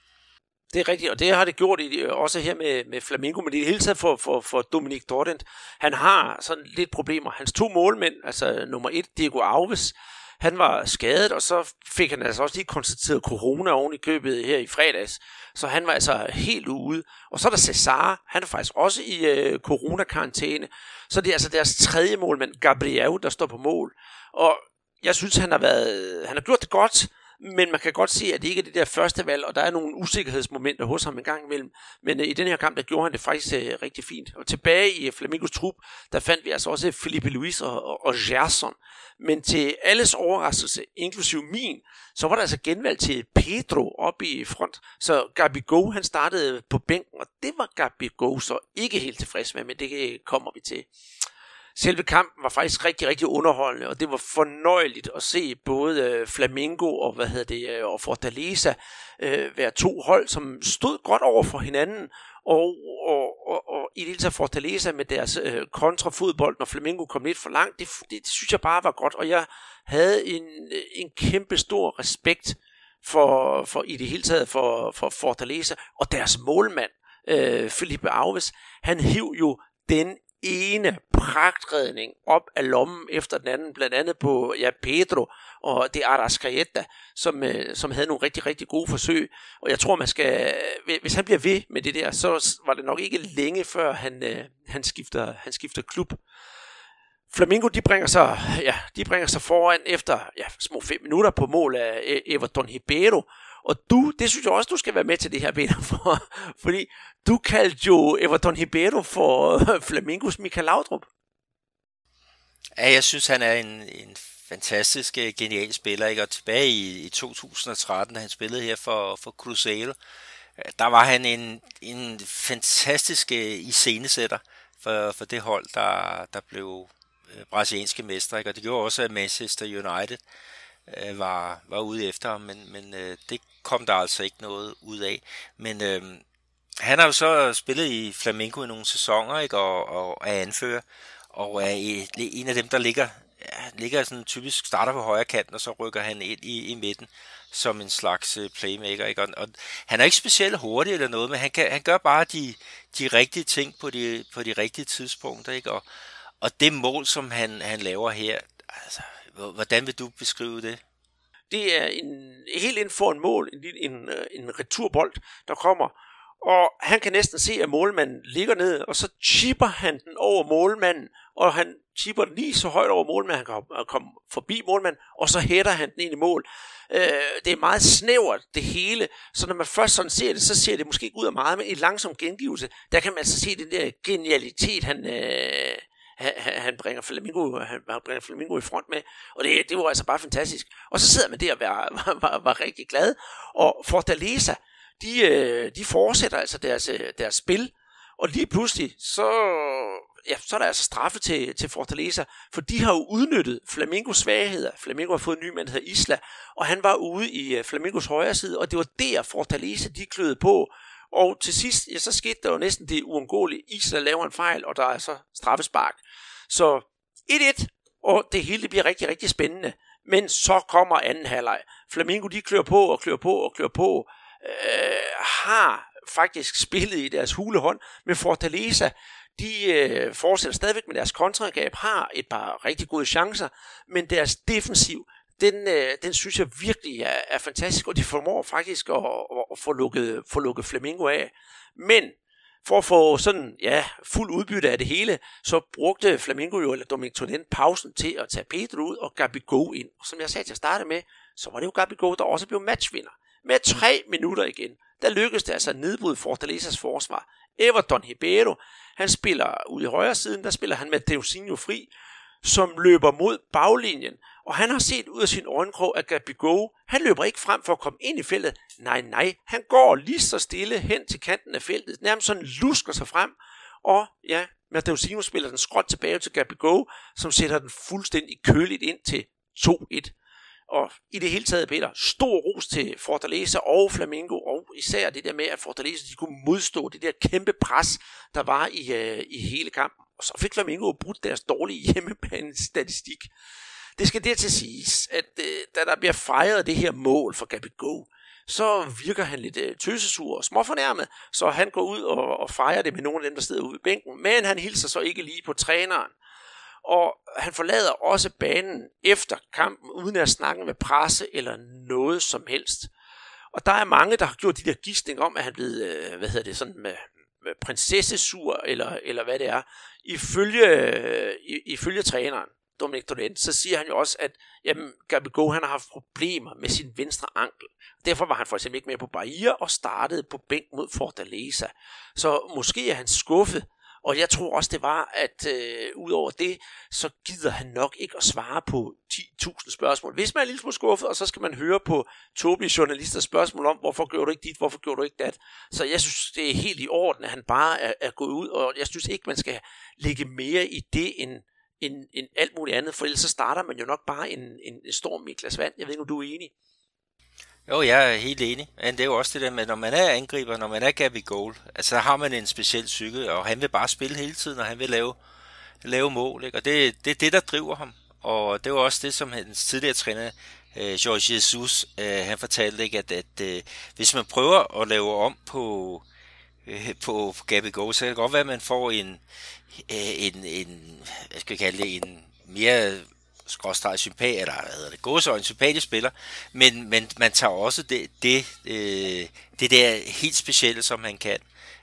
Det er rigtigt, og det har det gjort i, også her med, med Flamingo, men det hele taget for, for, for Dominik Dordent. Han har sådan lidt problemer. Hans to målmænd, altså nummer et, Diego Alves, han var skadet, og så fik han altså også lige konstateret corona oven i købet her i fredags. Så han var altså helt ude. Og så er der Cesar, han er faktisk også i øh, coronakarantæne. Så det er altså deres tredje målmand, Gabriel, der står på mål. Og jeg synes, han har, været, han har gjort det godt men man kan godt se, at det ikke er det der første valg, og der er nogle usikkerhedsmomenter hos ham en gang imellem. Men øh, i den her kamp, der gjorde han det faktisk øh, rigtig fint. Og tilbage i øh, Flamingos trup, der fandt vi altså også øh, Felipe Luis og, og, og Gerson. Men til alles overraskelse, inklusiv min, så var der altså genvalg til Pedro op i front. Så Gabi Go, han startede på bænken, og det var Gabi Go så ikke helt tilfreds med, men det øh, kommer vi til. Selve kampen var faktisk rigtig, rigtig underholdende, og det var fornøjeligt at se både øh, Flamingo og, hvad hedder det, øh, og Fortaleza øh, være to hold, som stod godt over for hinanden, og, og, og, og i det hele taget Fortaleza med deres øh, kontrafodbold, når Flamingo kom lidt for langt, det, det, det synes jeg bare var godt, og jeg havde en, øh, en kæmpe stor respekt for, for i det hele taget for, for Fortaleza og deres målmand, øh, Felipe Alves, han hiv jo den ene pragtredning op af lommen efter den anden, blandt andet på ja, Pedro og det Arrascaeta, som, øh, som havde nogle rigtig, rigtig gode forsøg. Og jeg tror, man skal, hvis han bliver ved med det der, så var det nok ikke længe før han, øh, han, skifter, han skifter klub. Flamingo, de bringer sig, ja, de bringer sig foran efter ja, små fem minutter på mål af e-, Everton Ribeiro, og du, det synes jeg også, du skal være med til det her, Peter, [LAUGHS] for, fordi du kaldte jo Everton Ribeiro for [LAUGHS] Flamingos Michael Laudrup. Ja, jeg synes, han er en, en fantastisk, øh, genial spiller. Ikke? Og tilbage i, i 2013, da han spillede her for, for Cruzeiro, øh, der var han en, en fantastisk øh, iscenesætter for, for det hold, der, der blev brasilianske mestre. Ikke? Og det gjorde også, at Manchester United øh, var, var ude efter ham, men, men øh, det kom der altså ikke noget ud af. Men øh, han har jo så spillet i Flamengo i nogle sæsoner, ikke? Og, og er anfører, og er en af dem, der ligger, ja, ligger sådan typisk starter på højre kanten, og så rykker han ind i, i midten som en slags øh, playmaker. Ikke? Og, og han er ikke specielt hurtig eller noget, men han, kan, han gør bare de, de rigtige ting på de, på de rigtige tidspunkter. Ikke? Og, og det mål, som han, han laver her, altså, hvordan vil du beskrive det? Det er en, helt inden for en mål, en, en, øh, en returbold, der kommer, og han kan næsten se, at målmanden ligger ned, og så chipper han den over målmanden, og han chipper den lige så højt over målmanden, han kan komme forbi målmanden, og så hætter han den ind i mål. Øh, det er meget snævert, det hele, så når man først sådan ser det, så ser det måske ikke ud af meget, men i langsom gengivelse, der kan man altså se den der genialitet, han, øh, han, han bringer Flamingo, han, han bringer Flamingo i front med, og det, det var altså bare fantastisk. Og så sidder man der og var, [LAUGHS] var, var, var rigtig glad, og Fortaleza, de, øh, de fortsætter altså deres, øh, deres spil, og lige pludselig, så, ja, så er der altså straffe til, til Fortaleza, for de har jo udnyttet Flamingos svagheder. Flamingo har fået en ny mand, der hedder Isla, og han var ude i øh, Flamingos højre side, og det var der Fortaleza, de kløede på, og til sidst, ja, så skete der jo næsten det uundgåelige. Isla laver en fejl, og der er så straffespark. Så 1-1, og det hele det bliver rigtig, rigtig spændende. Men så kommer anden halvleg. Flamingo, de klør på og klør på og klør på øh, har faktisk spillet i deres hulehånd, men Fortaleza, de øh, fortsætter stadigvæk med deres kontraangreb, har et par rigtig gode chancer, men deres defensiv, den, øh, den synes jeg virkelig er, er fantastisk, og de formår faktisk at, at, at få, lukket, få lukket Flamingo af. Men for at få sådan, ja, fuld udbytte af det hele, så brugte Flamingo jo, eller Dominic Tonin, pausen til at tage Pedro ud og Gabigol ind. Og som jeg sagde til at starte med, så var det jo Gabigol, der også blev matchvinder. Med tre minutter igen, der lykkedes det altså at nedbryde Fortalezas forsvar. Everton Ribeiro, han spiller ud i højre siden, der spiller han med Deusinho fri, som løber mod baglinjen, og han har set ud af sin øjenkrog, at Gabigol, han løber ikke frem for at komme ind i feltet. Nej, nej, han går lige så stille hen til kanten af feltet, nærmest sådan lusker sig frem, og ja, Mateusinho spiller den skråt tilbage til Gabigol, som sætter den fuldstændig køligt ind til 2-1. Og i det hele taget, Peter, stor ros til Fortaleza og Flamingo, og især det der med, at Fortaleza de kunne modstå det der kæmpe pres, der var i, øh, i hele kampen. Og så fik Flamingo brudt deres dårlige hjemmebanestatistik. Det skal dertil siges, at øh, da der bliver fejret det her mål for Gabigol, så virker han lidt øh, tøsesur og småfornærmet, så han går ud og, og fejrer det med nogle af dem, der sidder ude i bænken, men han hilser så ikke lige på træneren og han forlader også banen efter kampen, uden at snakke med presse eller noget som helst. Og der er mange, der har gjort de der gidsninger om, at han blev, øh, hvad hedder det, sådan med, med prinsessesur, eller, eller hvad det er. Ifølge, øh, ifølge træneren, Dominic Dolent, så siger han jo også, at jamen, Gabigol, han har haft problemer med sin venstre ankel. Derfor var han for eksempel ikke med på Bahia og startede på bænk mod Fortaleza. Så måske er han skuffet og jeg tror også, det var, at øh, udover det, så gider han nok ikke at svare på 10.000 spørgsmål. Hvis man er lidt smule skuffet, og så skal man høre på tåbelige journalisters spørgsmål om, hvorfor gjorde du ikke dit, hvorfor gjorde du ikke dat. Så jeg synes, det er helt i orden, at han bare er, er gået ud, og jeg synes ikke, man skal lægge mere i det, end, end, end alt muligt andet, for ellers så starter man jo nok bare en, en, en storm i et glas vand. Jeg ved ikke, om du er enig. Jo, jeg er helt enig. Men det er jo også det der med, når man er angriber, når man er Gabby Goal, altså så har man en speciel psyke, og han vil bare spille hele tiden, og han vil lave, lave mål. Ikke? Og det er det, det, der driver ham. Og det var også det, som hans tidligere træner, øh, George Jesus, øh, han fortalte, ikke, at, at øh, hvis man prøver at lave om på, øh, på Gabby Goal, så kan det godt være, at man får en, øh, en, en, hvad skal vi kalde det, en mere skråstrej sympatisk, eller hvad hedder det, gåsøjne sympatisk spiller, men, men man tager også det, det, øh, det der helt specielle, som han kan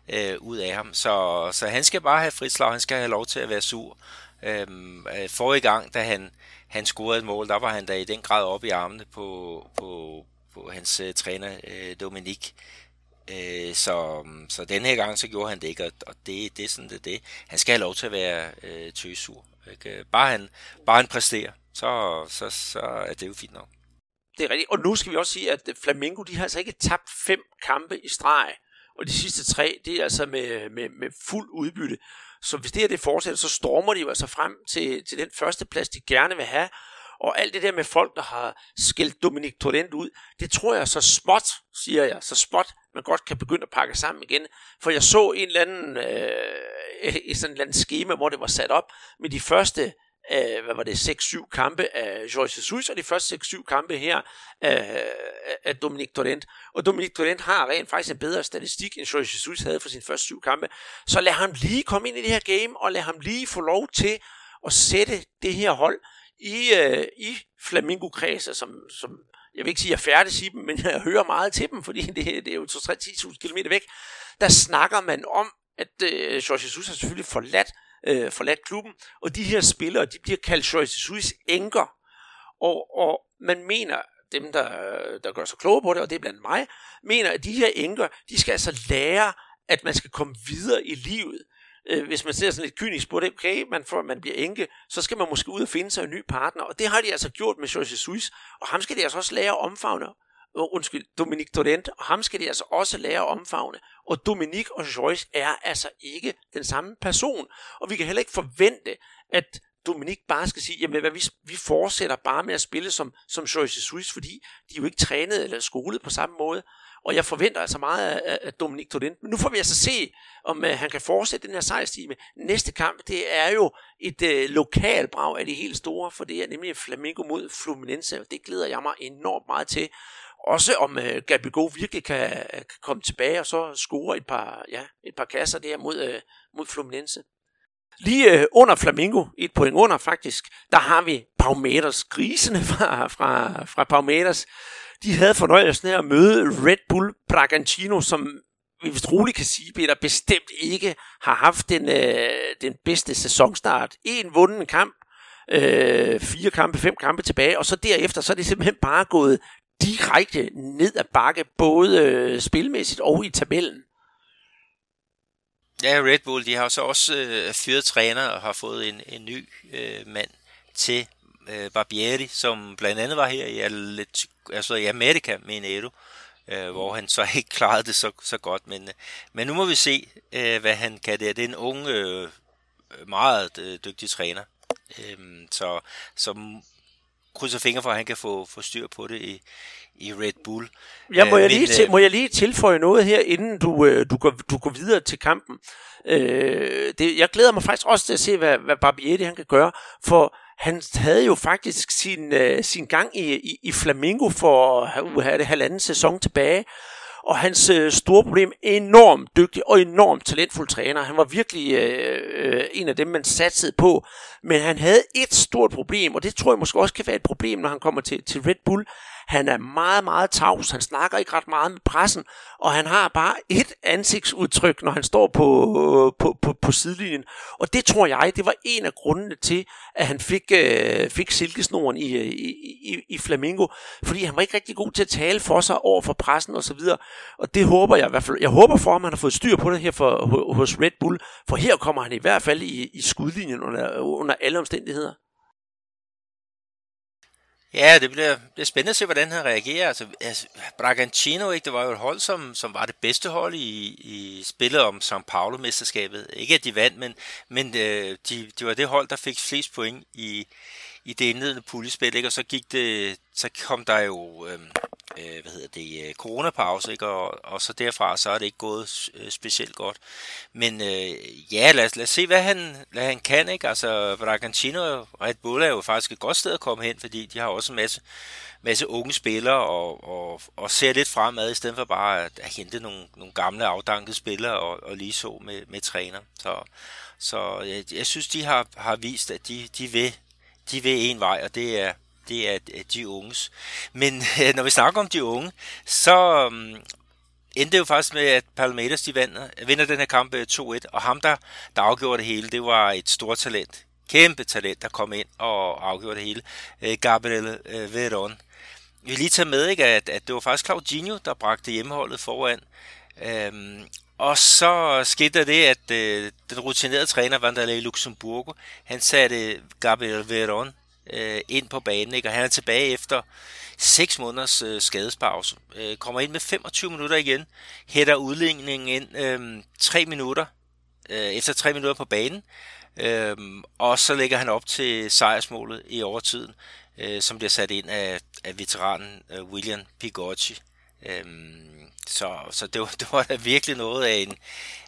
øh, ud af ham. Så, så han skal bare have frit slag, han skal have lov til at være sur. Øhm, øh, forrige gang, da han, han scorede et mål, der var han da i den grad oppe i armene på, på, på hans øh, træner øh, Dominik. Øh, så, mm, så den her gang, så gjorde han det ikke, og det, det er sådan det, det. Han skal have lov til at være øh, tøsur. Ikke? Bare, han, bare han præsterer, så, så, så er det jo fint nok. Det er rigtigt. Og nu skal vi også sige, at Flamengo de har altså ikke tabt fem kampe i streg. Og de sidste tre, det er altså med, med, med fuld udbytte. Så hvis det her det fortsætter, så stormer de jo altså frem til, til den første plads, de gerne vil have. Og alt det der med folk, der har skældt Dominik Torrent ud, det tror jeg så småt, siger jeg, så småt, man godt kan begynde at pakke sammen igen. For jeg så en eller anden, øh, i sådan et eller schema, hvor det var sat op med de første øh, hvad var det, 6-7 kampe af Jorge Jesus, og de første 6-7 kampe her øh, af, af Dominik Torrent. Og Dominik Torrent har rent faktisk en bedre statistik, end Jorge Jesus havde for sine første syv kampe. Så lad ham lige komme ind i det her game, og lad ham lige få lov til at sætte det her hold i, øh, i flamingo som, som jeg vil ikke sige, at jeg færdes i dem, men [LAUGHS] jeg hører meget til dem, fordi [LAUGHS] det, det er jo 2-3-10.000 km væk, der snakker man om, at øh, Jorge Jesus har selvfølgelig forladt, øh, forladt klubben, og de her spillere, de bliver kaldt Jorge Jesus enker, og, og man mener, dem der, der gør sig kloge på det, og det er blandt mig, mener, at de her enker, de skal altså lære, at man skal komme videre i livet øh, hvis man ser sådan lidt kynisk på det, okay, man, for man bliver enke, så skal man måske ud og finde sig en ny partner. Og det har de altså gjort med Jorge Suis, og ham skal de altså også lære at omfavne. Uh, undskyld, Dominique Torrent, og ham skal de altså også lære at omfavne. Og Dominique og Joyce er altså ikke den samme person. Og vi kan heller ikke forvente, at Dominik bare skal sige, jamen hvad, vi, vi fortsætter bare med at spille som, som Joyce Suis, fordi de er jo ikke trænet eller skolet på samme måde. Og jeg forventer altså meget af, af Dominik Tordin. Men nu får vi altså se, om uh, han kan fortsætte den her sejrstime. Næste kamp, det er jo et øh, uh, lokalbrag af det helt store, for det er nemlig Flamengo mod Fluminense, og det glæder jeg mig enormt meget til. Også om øh, uh, Gabigol virkelig kan, kan komme tilbage og så score et par, ja, et par kasser der mod, uh, mod Fluminense. Lige øh, under Flamingo, et point under faktisk, der har vi Palmeiras, grisene [LAUGHS] fra, fra, fra Palmeiras, de havde fornøjelsen af at møde Red Bull Bragantino, som vi vist roligt kan sige, Peter, bestemt ikke har haft den, øh, den bedste sæsonstart. En vunden kamp, øh, fire kampe, fem kampe tilbage, og så derefter, så er det simpelthen bare gået direkte ned ad bakke, både øh, spilmæssigt og i tabellen. Ja, Red Bull, de har så også øh, fyret træner og har fået en, en ny øh, mand til øh, Barbieri, som blandt andet var her i, Atlet, altså i Amerika, mener du, øh, hvor han så ikke [LAUGHS] klarede det så, så godt. Men, øh, men nu må vi se, øh, hvad han kan der. Det er en ung, øh, meget øh, dygtig træner. Øh, så, så krydser fingre for, at han kan få, få styr på det i, i Red Bull. Ja, må, jeg lige til, må jeg lige tilføje noget her, inden du, øh, du, går, du går videre til kampen? Øh, det, jeg glæder mig faktisk også til at se, hvad, hvad Barbieri han kan gøre, for han havde jo faktisk sin, øh, sin gang i, i, i Flamingo for uh, det halvanden sæson tilbage, og hans øh, store problem, enormt dygtig og enormt talentfuld træner. Han var virkelig øh, øh, en af dem, man satsede på. Men han havde et stort problem, og det tror jeg måske også kan være et problem, når han kommer til, til Red Bull. Han er meget, meget tavs. Han snakker ikke ret meget med pressen, og han har bare et ansigtsudtryk, når han står på, på, på, på sidelinjen. Og det tror jeg, det var en af grundene til, at han fik, øh, fik silkesnoren i, øh, i, i, i Flamingo, fordi han var ikke rigtig god til at tale for sig over for pressen osv. Og, og det håber jeg i hvert fald. Jeg håber for, at han har fået styr på det her for, hos Red Bull, for her kommer han i hvert fald i, i skudlinjen under, under alle omstændigheder. Ja, det bliver, det bliver spændende at se, hvordan han reagerer. Altså, altså, Bragantino, ikke, det var jo et hold, som, som var det bedste hold i, i spillet om São Paulo-mesterskabet. Ikke at de vandt, men, men øh, de, de var det hold, der fik flest point i, i det indledende puljespil, ikke? og så gik det, så kom der jo øh, øh, hvad hedder det, øh, coronapause, ikke? Og, og så derfra, så er det ikke gået øh, specielt godt. Men øh, ja, lad os, lad os se, hvad han, hvad han kan, ikke? Altså, Bragantino og Red Bull er jo faktisk et godt sted at komme hen, fordi de har også en masse, masse unge spillere og, og, og ser lidt fremad, i stedet for bare at, at hente nogle, nogle gamle afdankede spillere og, og lige så med, med træner. Så, så jeg, jeg synes, de har, har vist, at de, de vil de vil en vej, og det er, det er øh, de unges. Men øh, når vi snakker om de unge, så mm, endte det jo faktisk med, at Palmeiras de vinder, øh, vinder den her kamp 2-1, og ham, der, der afgjorde det hele, det var et stort talent. Kæmpe talent, der kom ind og afgjorde det hele. Øh, Gabriel øh, Veron. Vi lige tage med, ikke, at, at det var faktisk Claudinho, der bragte hjemmeholdet foran. Øhm, og så skete det, at øh, den rutinerede træner, Vanderlei Luxemburgo, han satte Gabriel Veron øh, ind på banen, ikke? og han er tilbage efter 6 måneders øh, skadespause. Øh, kommer ind med 25 minutter igen, hætter udligningen ind øh, 3 minutter, øh, efter 3 minutter på banen, øh, og så lægger han op til sejrsmålet i overtiden, øh, som bliver sat ind af, af veteranen øh, William Pigocci. Øhm, så, så det, var, [LAUGHS] det var da virkelig noget af en,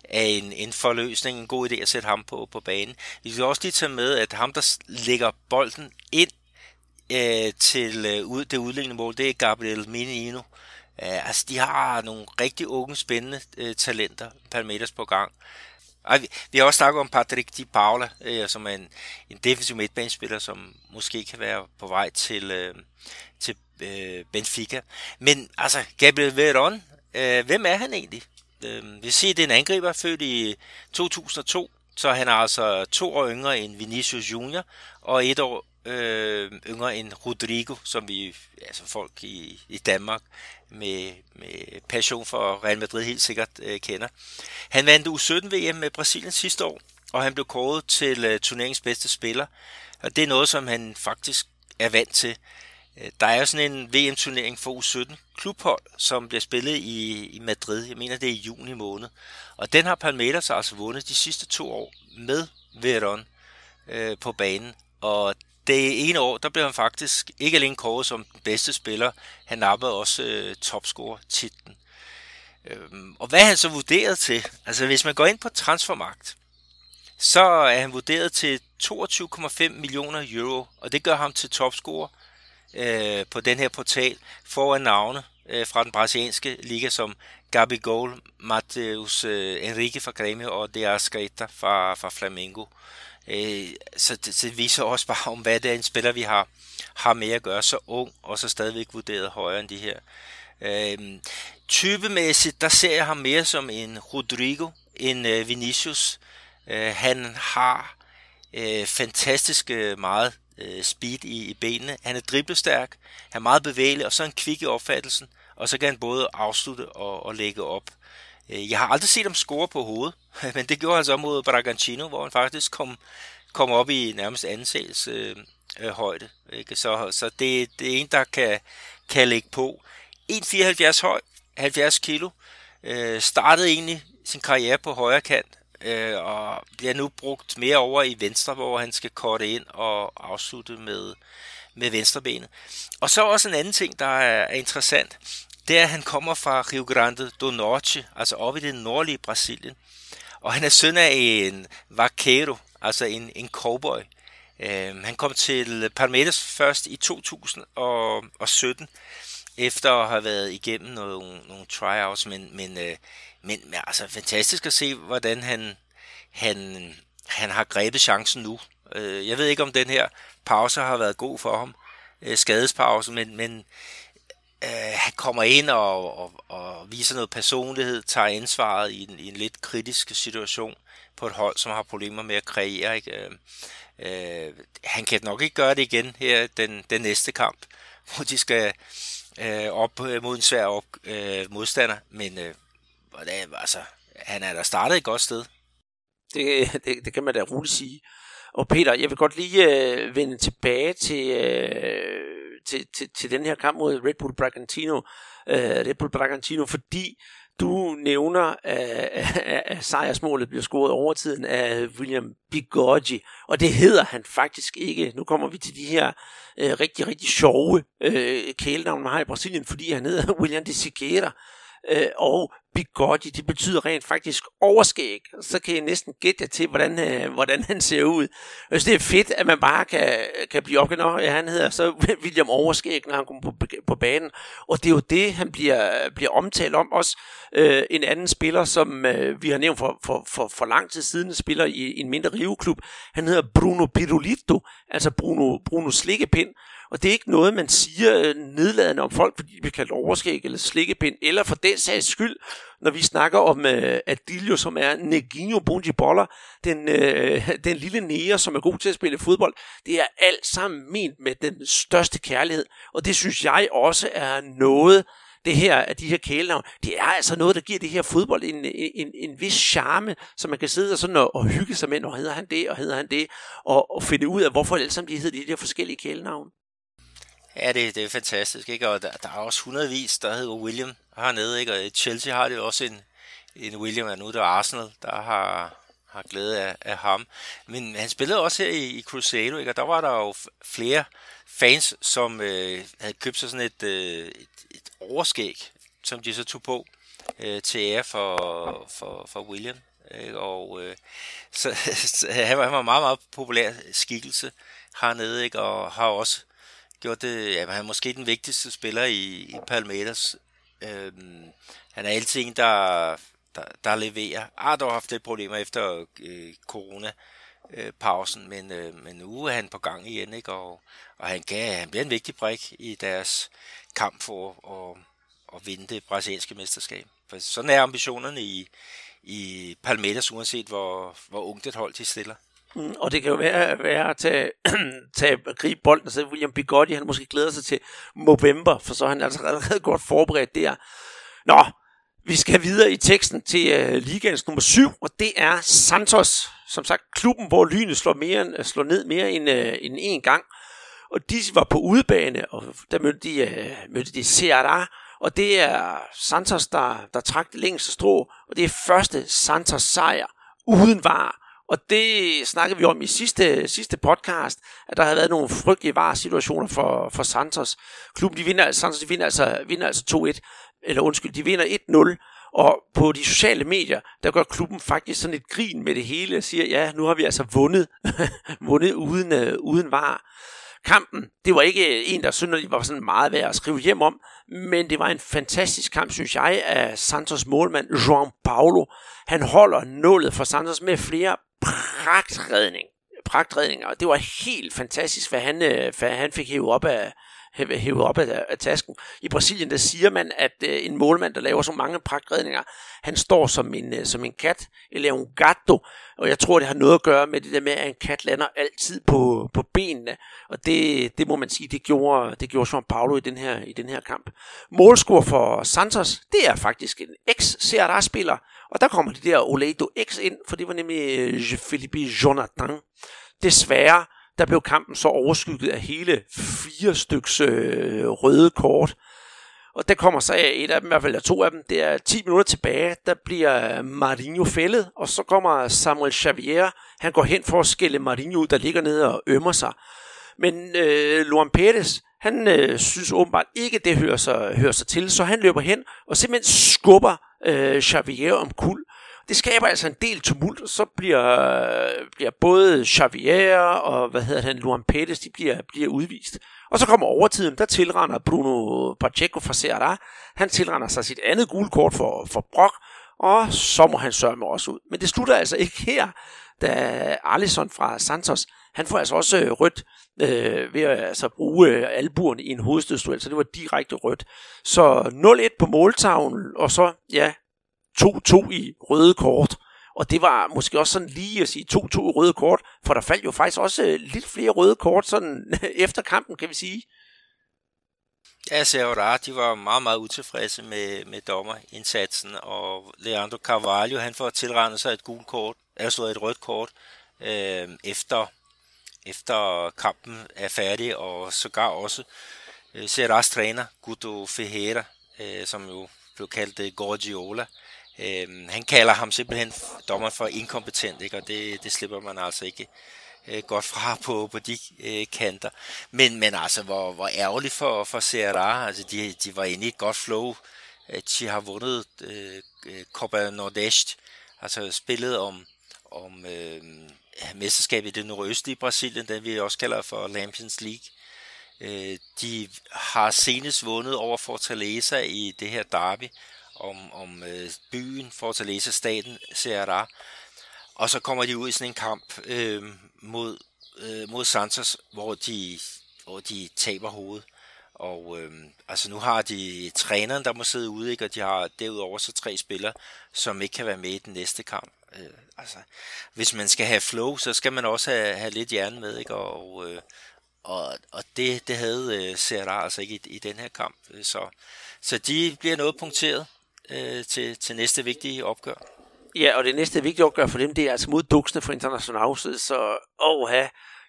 af en, en forløsning, en god idé at sætte ham på, på banen. Vi skal også lige tage med, at ham, der lægger bolden ind øh, til øh, ud, det udlignende mål, det er Gabriel Minino. Uh, øh, altså, de har nogle rigtig unge, spændende uh, talenter, Palmeiras på gang. Ej, vi, vi har også snakket om Patrick Di Paula, øh, som er en, en defensiv midtbanespiller, som måske kan være på vej til, øh, til øh, Benfica. Men altså, Gabriel Veron, øh, hvem er han egentlig? Øh, vi siger, det er en angriber, født i 2002, så han er altså to år yngre end Vinicius Junior, og et år øh, yngre end Rodrigo, som vi, altså folk i, i Danmark med, med passion for Real Madrid helt sikkert øh, kender. Han vandt U17-VM med Brasilien sidste år, og han blev kåret til øh, turneringens bedste spiller. Og det er noget, som han faktisk er vant til. Øh, der er jo sådan en VM-turnering for U17 klubhold, som bliver spillet i, i Madrid. Jeg mener, det er i juni måned. Og den har Palmeiras altså vundet de sidste to år med Verón øh, på banen. Og det ene år, der blev han faktisk ikke alene kåret som den bedste spiller, han nappede også øh, topscorer-titlen. Øhm, og hvad er han så vurderet til? Altså hvis man går ind på transfermagt, så er han vurderet til 22,5 millioner euro, og det gør ham til topscorer øh, på den her portal foran navne øh, fra den brasilianske liga som Gabigol, Mateus øh, Enrique fra Grêmio og De Arrascaeta fra, fra Flamengo. Øh, så det, det viser også bare om, hvad det er en spiller, vi har, har med at gøre. Så ung, og så stadigvæk vurderet højere end de her. Øh, typemæssigt, der ser jeg ham mere som en Rodrigo, end øh, Vinicius. Øh, han har øh, fantastisk meget øh, speed i, i benene. Han er driblestærk, han er meget bevægelig, og så en kvik i opfattelsen, og så kan han både afslutte og, og lægge op. Øh, jeg har aldrig set ham score på hovedet, [LAUGHS] men det gjorde han så mod Bragantino, hvor han faktisk kom, kom op i nærmest ansægelse øh, øh, højde. Ikke? Så, så det, det er en, der kan, kan lægge på. 1,74 høj, 70 kilo. Øh, startede egentlig sin karriere på højre kant, øh, og bliver nu brugt mere over i venstre, hvor han skal korte ind og afslutte med, med venstrebenet. Og så også en anden ting, der er, er interessant det er, at han kommer fra Rio Grande do Norte, altså oppe i det nordlige Brasilien. Og han er søn af en vaquero, altså en, en cowboy. Øh, han kom til Palmeiras først i 2017, efter at have været igennem nogle, nogle tryouts, men, men, øh, men, men altså fantastisk at se, hvordan han, han, han har grebet chancen nu. Øh, jeg ved ikke, om den her pause har været god for ham, uh, skadespause, men, men øh, han kommer ind og, og, og viser noget personlighed, tager ansvaret i en, i en lidt kritisk situation på et hold, som har problemer med at kreere. Ikke? Øh, øh, han kan nok ikke gøre det igen her den, den næste kamp, hvor de skal øh, op mod en svær op, øh, modstander, men øh, altså, han er der startet et godt sted. Det, det, det kan man da roligt sige. Og Peter, jeg vil godt lige øh, vende tilbage til, øh, til, til, til den her kamp mod Red Bull Bragantino, øh, Red Bull Bragantino, fordi du nævner, at, at, sejrsmålet bliver scoret over tiden af William Bigoggi, og det hedder han faktisk ikke. Nu kommer vi til de her øh, rigtig, rigtig sjove øh, kælenavne, man har i Brasilien, fordi han hedder [LAUGHS] William de Siqueira, øh, og Bigotti, det betyder rent faktisk overskæg. Så kan jeg næsten gætte jer til, hvordan, øh, hvordan han ser ud. Altså, det er fedt, at man bare kan, kan blive opgivet. Ja, han hedder så [LAUGHS] William Overskæg, når han kommer på, på banen. Og det er jo det, han bliver, bliver omtalt om. Også øh, en anden spiller, som øh, vi har nævnt for, for, for, for lang tid siden, spiller i en mindre riveklub. Han hedder Bruno Pirulito, altså Bruno, Bruno Slikkepind. Og det er ikke noget, man siger øh, nedladende om folk, fordi de bliver kaldt overskæg eller slikkepind, eller for den sags skyld, når vi snakker om øh, Adilio, som er Neginho Boller, den, øh, [LAUGHS] den lille næger, som er god til at spille fodbold. Det er alt sammen ment med den største kærlighed, og det synes jeg også er noget, det her af de her kælenavn, det er altså noget, der giver det her fodbold en, en, en vis charme, så man kan sidde og, sådan og, og hygge sig med, og hedder han det, og hedder han det, og, og finde ud af, hvorfor alle sammen de hedder de her forskellige kælenavn. Ja, det, det er fantastisk, ikke? Og der, der er også hundredvis, der hedder William hernede, ikke? Og Chelsea har det også en, en William, og nu er det Arsenal, der har, har glæde af, af ham. Men han spillede også her i, i Cruzeiro, ikke? Og der var der jo flere fans, som øh, havde købt sig sådan et, øh, et, et overskæg, som de så tog på øh, til ære for, for, for William. Ikke? Og øh, så, [LAUGHS] så han, var, han var en meget, meget populær skikkelse hernede, ikke? og har også gjort det, ja, han er måske den vigtigste spiller i, i Palmeiras. Øhm, han er altid en, der, der, der leverer. Har dog haft lidt problemer efter øh, corona øh, pausen, men, øh, men nu er han på gang igen, ikke? Og, og han, kan, han bliver en vigtig brik i deres kamp for at, at vinde det brasilianske mesterskab. For sådan er ambitionerne i, i Palmeiras, uanset hvor, hvor ungt et hold de stiller. Og det kan jo være, være at tage, [CLEARS THROAT] tage gribe bolden, så William Bigotti, han måske glæder sig til november, for så er han altså allerede godt forberedt der. Nå, vi skal videre i teksten til uh, ligaens nummer 7, og det er Santos, som sagt klubben, hvor lynet slår, mere, øh, slår ned mere end, uh, end en gang. Og de var på udebane, og der mødte de, uh, mødte de Ceará, og det er Santos, der, der trak det længste strå, og det er første Santos sejr uden var. Og det snakkede vi om i sidste, sidste podcast, at der havde været nogle frygtelige var-situationer for, for Santos. Klubben, de vinder, Santos de vinder altså, vinder altså 2-1, eller undskyld, de vinder 1-0, og på de sociale medier, der gør klubben faktisk sådan et grin med det hele, og siger, ja, nu har vi altså vundet, [LAUGHS] vundet uden, uh, uden var. Kampen, det var ikke øh, en, der synderligt var sådan meget værd at skrive hjem om, men det var en fantastisk kamp, synes jeg, af Santos målmand João Paulo. Han holder nålet for Santos med flere pragtredning, pragtredninger, og det var helt fantastisk, hvad han, øh, hvad han fik hævet op af, hævet op af, af tasken. I Brasilien, der siger man, at øh, en målmand, der laver så mange pragtredninger, han står som en, øh, som en kat, eller en gato, og jeg tror, det har noget at gøre med det der med, at en kat lander altid på, på benene, og det, det må man sige, det gjorde, det gjorde Jean Paulo i den her, i den her kamp. Målscore for Santos, det er faktisk en ex-CRA-spiller, og der kommer det der Oledo X ind, for det var nemlig øh, Felipe Jonathan. Desværre, der blev kampen så overskygget af hele fire styks øh, røde kort. Og der kommer så et af dem, i hvert fald to af dem, det er 10 minutter tilbage, der bliver øh, Marinho fældet, og så kommer Samuel Xavier, han går hen for at skille Marinho ud, der ligger nede og ømmer sig. Men øh, Luan Pérez, han øh, synes åbenbart ikke, det hører sig, hører sig til, så han løber hen og simpelthen skubber øh, Xavier om kul. Det skaber altså en del tumult, og så bliver, bliver både Xavier og hvad hedder han, Luan Pettis, de bliver, bliver udvist. Og så kommer overtiden, der tilrender Bruno Pacheco fra Serra. Han tilrender sig sit andet gule kort for, for Brock, og så må han sørge også ud. Men det slutter altså ikke her, da Alisson fra Santos, han får altså også øh, rødt øh, ved at altså, bruge øh, albuerne i en hovedstødstuel, så det var direkte rødt. Så 0-1 på måltavlen, og så ja, 2-2 i røde kort. Og det var måske også sådan lige at sige 2-2 i røde kort, for der faldt jo faktisk også øh, lidt flere røde kort sådan [LAUGHS] efter kampen, kan vi sige. Ja, Serra, de var meget, meget utilfredse med, med dommerindsatsen, og Leandro Carvalho, han får tilrendet sig et gult kort, altså et rødt kort, øh, efter, efter kampen er færdig, og sågar også øh, Serras træner, Guto Ferreira, øh, som jo blev kaldt øh, Gorgiola, øh, Øh, han kalder ham simpelthen dommer for inkompetent, ikke? og det, det slipper man altså ikke øh, godt fra på, på de øh, kanter. Men, men altså, hvor, hvor ærgerligt for, for CRA. altså de, de var inde i et godt flow. Øh, de har vundet øh, øh, Copa Nordeste, altså spillet om, om øh, mesterskabet i det nordøstlige Brasilien, den vi også kalder for Lampions League. Øh, de har senest vundet over Fortaleza i det her derby om, om øh, byen, Fortaleza staten, Ceará. Og så kommer de ud i sådan en kamp øh, mod, øh, mod Santos, hvor de, hvor de taber hovedet. Og øh, altså nu har de træneren, der må sidde ude, ikke? og de har derudover så tre spillere, som ikke kan være med i den næste kamp. Øh, altså, hvis man skal have flow, så skal man også have, have lidt hjerne med, ikke? og, øh, og, og det, det havde øh, Serra altså ikke i, i den her kamp. Så, så de bliver noget punkteret øh, til, til næste vigtige opgør. Ja, og det næste vigtige opgør for dem, det er altså mod duksene for International. Så åh,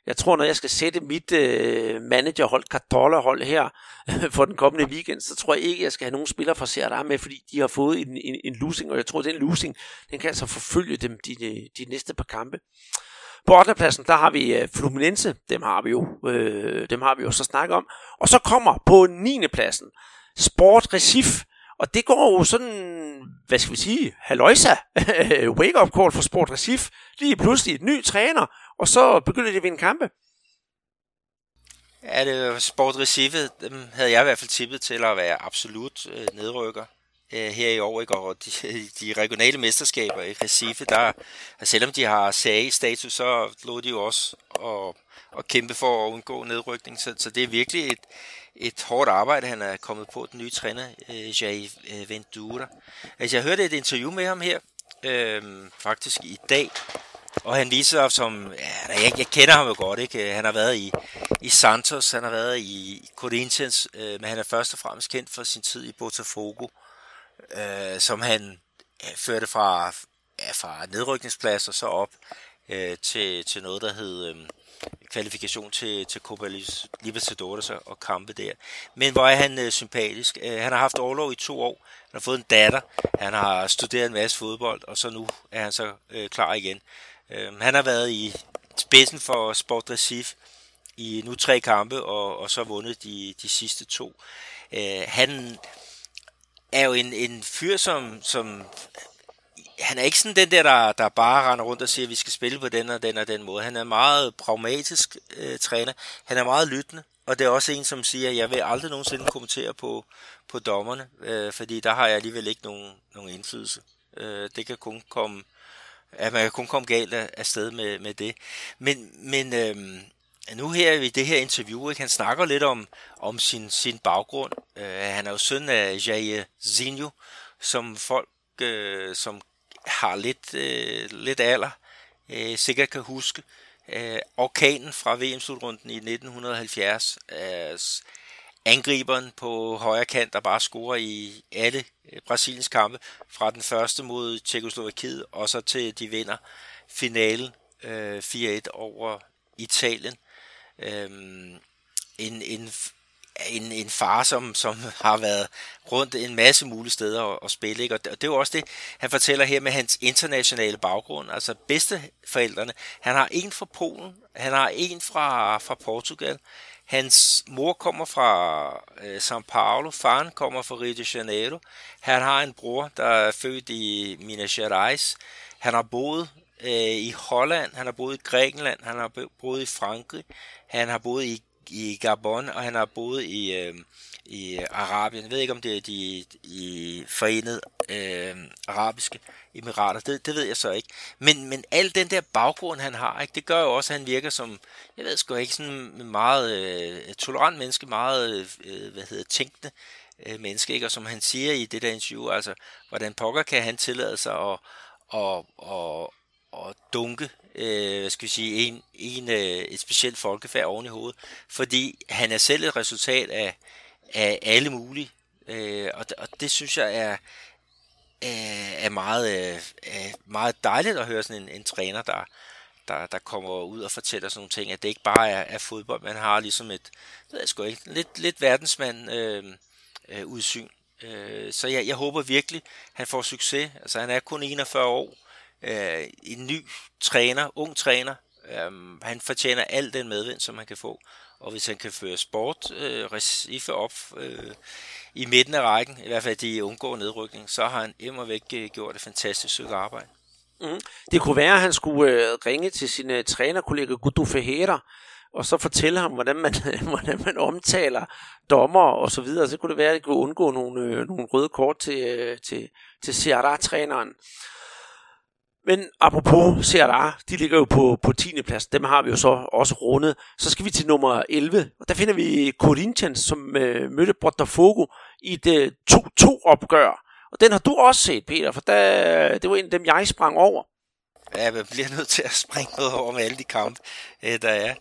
jeg tror, når jeg skal sætte mit øh, managerhold, Cartola-hold her [LAUGHS] for den kommende weekend, så tror jeg ikke, jeg skal have nogen spillere fra Serra med, fordi de har fået en, en, en losing, og jeg tror, den losing, den kan altså forfølge dem de, de, de næste par kampe. På 8. pladsen, der har vi øh, Fluminense, dem har vi jo, øh, dem har vi jo så snakket om. Og så kommer på 9. pladsen Sport Recif, og det går jo sådan, hvad skal vi sige, haløjsa, [LAUGHS] wake-up call for Sport Recif. Lige pludselig et ny træner, og så begynder de at vinde kampe. Ja, det Sport Recife, dem havde jeg i hvert fald tippet til at være absolut øh, nedrykker. øh, her i år, ikke? og de, [LAUGHS] de regionale mesterskaber i Recife, der, altså, selvom de har CA-status, så lå de jo også og, og kæmpe for at undgå nedrykning. Så, så det er virkelig et, et hårdt arbejde, han er kommet på, den nye træner, øh, Jai øh, Ventura. Altså, jeg hørte et interview med ham her, øh, faktisk i dag, og han viser sig som, ja, jeg, jeg kender ham jo godt, ikke? Øh, han har været i, i Santos, han har været i Corinthians, øh, men han er først og fremmest kendt for sin tid i Botafogo, øh, som han øh, førte fra, ja, fra nedrykningsplads og så op øh, til, til noget, der hed øh, kvalifikation til, til Copa Libertadores og kampe der. Men hvor er han øh, sympatisk. Øh, han har haft overlov i to år. Han har fået en datter. Han har studeret en masse fodbold, og så nu er han så øh, klar igen. Øh, han har været i spidsen for Sport Recife i nu tre kampe, og, og så vundet de, de sidste to. Øh, han er jo en, en fyr, som, som han er ikke sådan den der, der, der bare render rundt og siger, at vi skal spille på den og den og den måde. Han er meget pragmatisk øh, træner. Han er meget lyttende. Og det er også en, som siger, at jeg vil aldrig nogensinde kommentere på, på dommerne, øh, fordi der har jeg alligevel ikke nogen, nogen indflydelse. Øh, det kan kun komme, at man kan kun komme galt af sted med, med det. Men, men øh, nu her i det her interview, ikke, han snakker lidt om, om sin, sin baggrund. Øh, han er jo søn af Jair Zinho, som folk, øh, som har lidt, øh, lidt alder, øh, sikkert kan huske. Øh, orkanen fra VM-slutrunden i 1970, øh, angriberen på højre kant, der bare scorer i alle øh, Brasiliens kampe, fra den første mod Tjekoslovakiet, og så til de vinder finalen øh, 4-1 over Italien. Øh, en, en en, en far, som, som har været rundt en masse mulige steder at, at spille. Ikke? Og det, og det er jo også det, han fortæller her med hans internationale baggrund. Altså bedsteforældrene. Han har en fra Polen, han har en fra, fra Portugal. Hans mor kommer fra øh, São Paulo, faren kommer fra Rio de Janeiro. Han har en bror, der er født i Minas Gerais. Han har boet øh, i Holland, han har boet i Grækenland, han har boet i Frankrig, han har boet i i Gabon, og han har boet i, øh, i Arabien. Jeg ved ikke, om det er de i forenede øh, arabiske emirater. Det, det ved jeg så ikke. Men, men al den der baggrund, han har, ikke, det gør jo også, at han virker som, jeg ved sgu ikke, sådan en meget øh, tolerant menneske, meget, øh, hvad hedder, tænkende øh, menneske, ikke? Og som han siger i det der interview, altså, hvordan pokker kan han tillade sig at, og, og, og dunke øh, hvad skal vi sige, en, en, øh, et specielt folkefærd oven i hovedet, fordi han er selv et resultat af, af alle mulige, øh, og, og det synes jeg er, er meget, øh, er meget dejligt at høre sådan en, en træner, der, der, der kommer ud og fortæller sådan nogle ting, at det ikke bare er, er fodbold, man har ligesom et, ved jeg sgu ikke, lidt, lidt verdensmand øh, øh, udsyn. Øh, så jeg, jeg håber virkelig, han får succes. Altså han er kun 41 år, øh, en ny træner, ung træner. Øh, han fortjener al den medvind, som han kan få. Og hvis han kan føre sport øh, Recife op øh, i midten af rækken, i hvert fald de undgår nedrykning, så har han immer væk øh, gjort et fantastisk stykke arbejde. Mm. Det kunne være, at han skulle øh, ringe til sin øh, trænerkollega Gudu Ferreira, og så fortælle ham, hvordan man, [LAUGHS] hvordan man omtaler dommer og så videre. Så kunne det være, at det kunne undgå nogle, øh, nogle røde kort til, øh, til, til Ceará-træneren. Men apropos CRA, de ligger jo på, på 10. plads. Dem har vi jo så også rundet. Så skal vi til nummer 11. Og der finder vi Corinthians, som øh, mødte Botafogo i et øh, 2-2 opgør. Og den har du også set, Peter, for der, det var en af dem, jeg sprang over. Ja, man bliver nødt til at springe noget over med alle de kampe, øh, der er.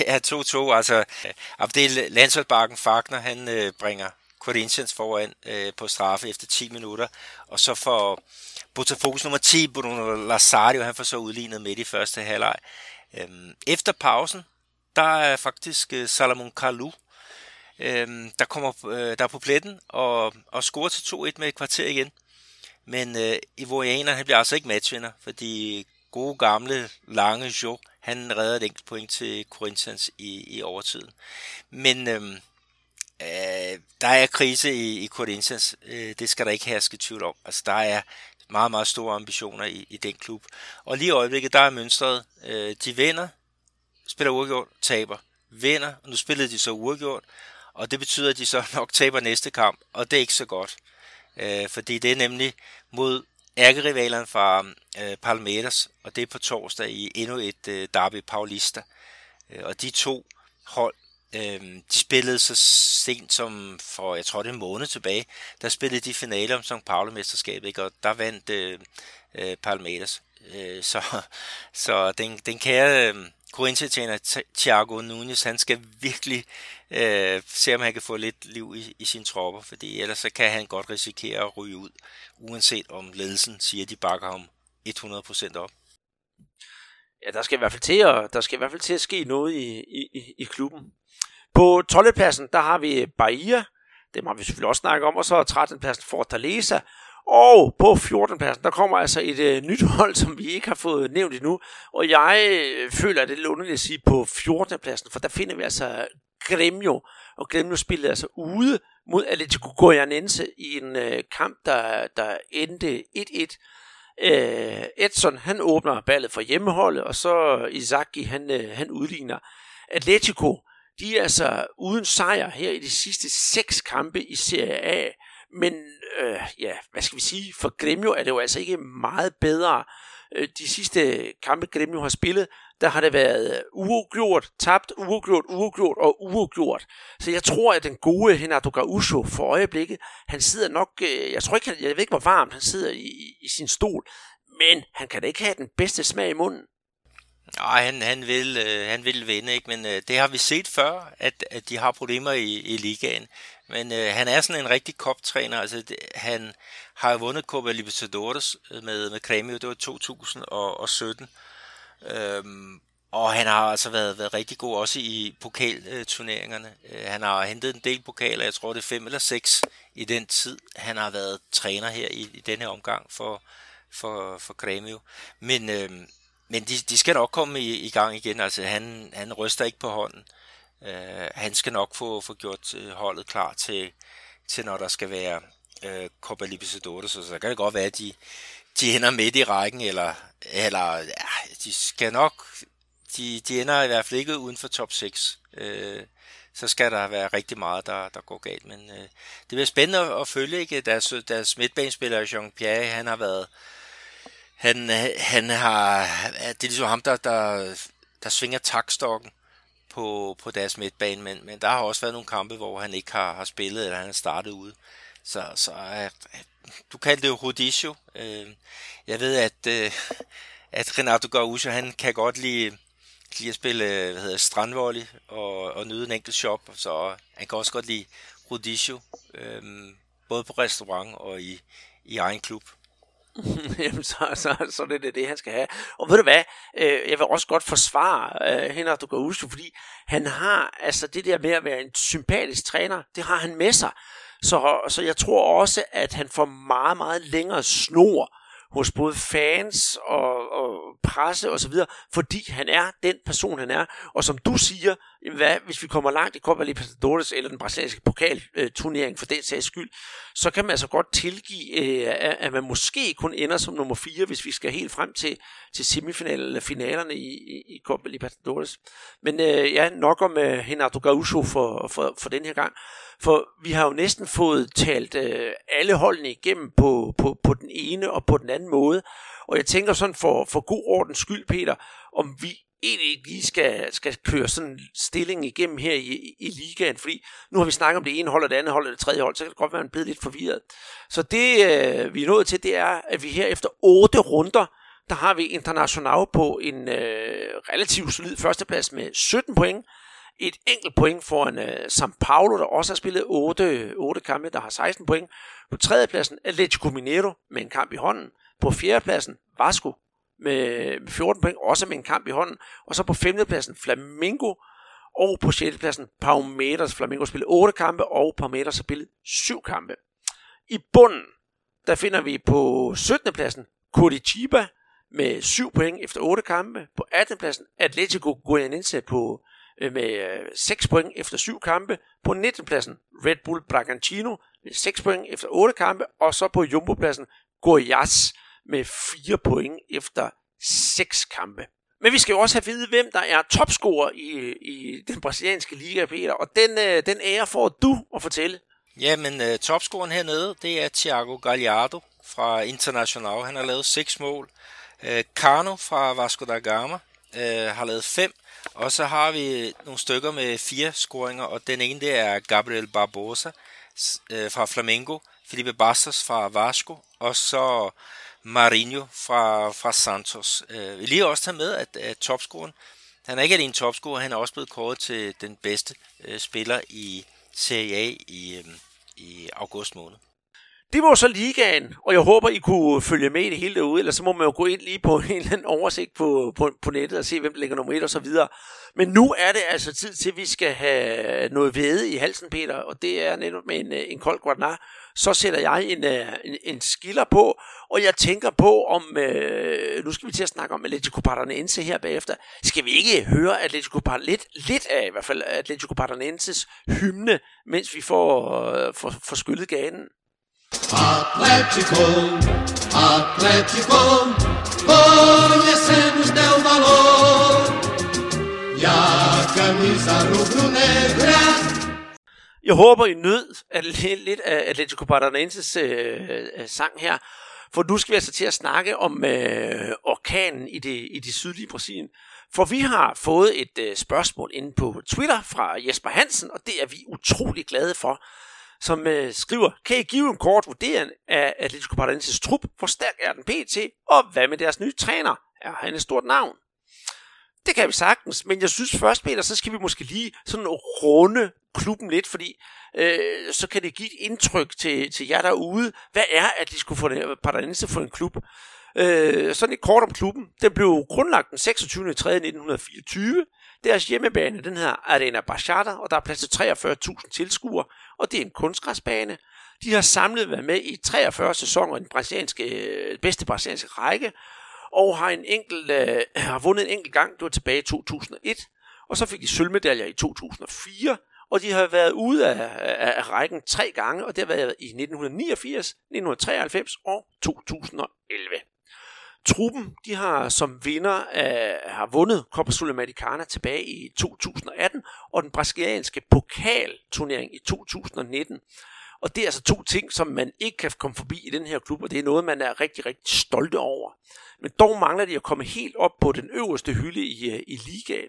Ja, 2-2, altså øh, Abdel Landsholdsbakken Fagner, han øh, bringer Corinthians foran øh, på straffe efter 10 minutter, og så får Botafogo's nummer 10, Bruno Lazario, han får så udlignet midt i første halvleg. Øhm, efter pausen, der er faktisk øh, Salomon Kalou, øhm, der kommer øh, der på pletten og, og scorer til 2-1 med et kvarter igen. Men øh, Ivorianer, han bliver altså ikke matchvinder, fordi gode gamle, lange Jo, han redder et enkelt point til Corinthians i, i overtiden. Men øhm, øh, der er krise i, i Corinthians, øh, det skal der ikke herske tvivl om. Altså der er meget, meget store ambitioner i, i den klub. Og lige i øjeblikket, der er mønstret, øh, de vinder, spiller uafgjort, taber, vinder, og nu spillede de så uafgjort, og det betyder, at de så nok taber næste kamp, og det er ikke så godt. Øh, fordi det er nemlig mod ærkerivalerne fra øh, Palmeiras, og det er på torsdag i endnu et øh, Derby Paulista. Øh, og de to hold, øh, de spillede så sent som for, jeg tror det er en måned tilbage, der spillede de finale om São Paulo-mesterskabet, ikke? og der vandt øh, øh, Palmeiras. Øh, så [LAUGHS] så den, den kære øh, Corinthians-tjener Thiago Nunes, han skal virkelig øh, se, om han kan få lidt liv i, i sine tropper, fordi ellers så kan han godt risikere at ryge ud, uanset om ledelsen siger, at de bakker ham 100% op. Ja, der skal i hvert fald til at, der skal i hvert fald til at ske noget i, i, i klubben. På 12. pladsen, der har vi Bahia, det har vi selvfølgelig også snakket om, og så 13. pladsen Fortaleza, og på 14. pladsen, der kommer altså et øh, nyt [LAUGHS] hold, som vi ikke har fået nævnt endnu. Og jeg øh, føler, at det er lidt underligt at sige på 14. pladsen, for der finder vi altså Gremio. Og Gremio spillede altså ude mod Atletico Goianense i en øh, kamp, der, der endte 1-1. Øh, Edson, han åbner ballet for hjemmeholdet, og så Izaki, han, øh, han udligner. Atletico, de er altså uden sejr her i de sidste seks kampe i Serie A. Men øh, ja, hvad skal vi sige, for Gremio er det jo altså ikke meget bedre. Øh, de sidste kampe Gremio har spillet, der har det været uafgjort, tabt, uafgjort, uafgjort og uafgjort. Så jeg tror, at den gode Renato Gaucho for øjeblikket, han sidder nok, øh, jeg tror ikke, jeg ved ikke, hvor varmt han sidder i, i sin stol, men han kan da ikke have den bedste smag i munden. Nej, han, han, vil, øh, han vil vinde, ikke? men øh, det har vi set før, at, at de har problemer i, i ligaen. Men øh, han er sådan en rigtig koptræner. Altså, det, han har vundet Copa Libertadores øh, med, med Cremio, det var 2017. Øhm, og han har altså været, været rigtig god også i pokalturneringerne. Øh, han har hentet en del pokaler, jeg tror det er fem eller seks i den tid. Han har været træner her i, i denne omgang for, for, for Cremio. Men, øh, men de, de skal nok komme i, i gang igen. Altså han, han ryster ikke på hånden. Øh, han skal nok få, få gjort øh, holdet klar til, til når der skal være øh, Copa Libertadores, så, så kan det godt være, at de, de ender midt i rækken, eller, eller ja, de skal nok, de, de ender i hvert fald ikke uden for top 6. Øh, så skal der være rigtig meget, der, der går galt. Men øh, det bliver spændende at følge, ikke? Deres, deres midtbanespiller, Jean-Pierre, han har været, han, han har, det er ligesom ham, der, der, der svinger takstokken på, på deres midtbane, men, men der har også været nogle kampe, hvor han ikke har, har spillet, eller han har startet ude. Så, så øh, du kaldte det jo Rodisio. Øh, jeg ved, at, øh, at Renato Gaucho, han kan godt lide, lide at spille hvad hedder, strandvolley og, og nyde en enkelt shop, så han kan også godt lide Rodisio, både på restaurant og i, i egen klub. [LAUGHS] Jamen, så, så, så det er det, han skal have. Og ved du hvad, øh, jeg vil også godt forsvare øh, Renato Gaucho, fordi han har, altså det der med at være en sympatisk træner, det har han med sig. Så, så jeg tror også, at han får meget, meget længere snor hos både fans og, og presse osv., fordi han er den person, han er. Og som du siger, hvad, hvis vi kommer langt i Copa Libertadores eller den brasilianske pokalturnering for den sags skyld, så kan man altså godt tilgive, øh, at man måske kun ender som nummer 4, hvis vi skal helt frem til, til semifinalen eller finalerne i, i, i Copa Libertadores. Men øh, ja, nok om øh, Renato Gaucho for, for, for den her gang. For vi har jo næsten fået talt øh, alle holdene igennem på, på, på den ene og på den anden måde. Og jeg tænker sådan for, for god ordens skyld, Peter, om vi egentlig ikke lige skal, skal køre sådan en stilling igennem her i, i ligaen, fordi nu har vi snakket om det ene hold, og det andet hold, og det tredje hold, så kan det godt være, at man bliver lidt forvirret. Så det, øh, vi er nået til, det er, at vi her efter otte runder, der har vi International på en øh, relativt solid førsteplads med 17 point, et enkelt point foran uh, São Paulo, der også har spillet 8, 8 kampe, der har 16 point. På tredjepladsen Atletico Mineiro med en kamp i hånden. På fjerdepladsen Vasco med 14 point, også med en kamp i hånden. Og så på femtepladsen Flamingo. Og på sjettepladsen Palmeiras. Flamingo har spillet 8 kampe, og Palmeiras har spillet 7 kampe. I bunden, der finder vi på 17. pladsen Curitiba med 7 point efter 8 kampe. På 18. pladsen Atletico Goianense på Øh, med øh, 6 point efter 7 kampe. På 19. pladsen Red Bull Bragantino med 6 point efter 8 kampe. Og så på Jumbo-pladsen Goiás med 4 point efter 6 kampe. Men vi skal jo også have vide, hvem der er topscorer i, i den brasilianske liga, Peter. Og den, øh, den ære får du at fortælle. Ja, men uh, øh, topscoren hernede, det er Thiago Gallardo fra International. Han har lavet seks mål. Uh, Cano fra Vasco da Gama uh, har lavet fem. Og så har vi nogle stykker med fire scoringer, og den ene det er Gabriel Barbosa øh, fra Flamengo, Felipe Bastos fra Vasco, og så Marinho fra, fra Santos. Øh, vi lige også tage med, at, at topscoren, han er ikke alene topscorer, han er også blevet kåret til den bedste øh, spiller i Serie A i, i august måned. Det var så ligaen, og jeg håber, I kunne følge med i det hele derude, eller så må man jo gå ind lige på [LAUGHS] en eller anden oversigt på, på, på nettet og se, hvem der ligger nummer et og så videre. Men nu er det altså tid til, at vi skal have noget væde i halsen, Peter, og det er netop med en, en kold guadagnar. Så sætter jeg en, øh, en, en skiller på, og jeg tænker på, om øh, nu skal vi til at snakke om Atletico Paranaense her bagefter. Skal vi ikke høre Atletico Paranaense, lidt, lidt af i hvert fald Atletico Paranaenses hymne, mens vi får, øh, får, får skyllet ganen? Atlético, Atlético, conhecemos teu valor. E a camisa rubro-negra Jeg håber, I nød at lidt af Atletico Paranaenses øh, øh, sang her, for nu skal vi altså til at snakke om øh, orkanen i det, i det sydlige Brasilien. For vi har fået et øh, spørgsmål inde på Twitter fra Jesper Hansen, og det er vi utrolig glade for som øh, skriver, kan I give en kort vurdering af Atletico Paranaenses trup? Hvor stærk er den PT? Og hvad med deres nye træner? Er han et stort navn? Det kan vi sagtens, men jeg synes først, Peter, så skal vi måske lige sådan runde klubben lidt, fordi øh, så kan det give et indtryk til, til jer derude. Hvad er Atletico Paranaense for en klub? Øh, sådan et kort om klubben. Den blev grundlagt den 26. 3. 1924. Deres hjemmebane, den her Arena Bachata, og der er plads til 43.000 tilskuere, og det er en kunstgræsbane. De har samlet været med i 43 sæsoner i den brasilianske, øh, bedste brasilianske række, og har, en enkelt, øh, har vundet en enkelt gang, det var tilbage i 2001, og så fik de sølvmedaljer i 2004, og de har været ude af, af, af rækken tre gange, og det har været i 1989, 1993 og 2011. Truppen de har som vinder af, har vundet Copa Sudamericana tilbage i 2018 og den brasilianske pokalturnering i 2019. Og det er altså to ting, som man ikke kan komme forbi i den her klub, og det er noget, man er rigtig, rigtig stolte over. Men dog mangler de at komme helt op på den øverste hylde i, i ligaen.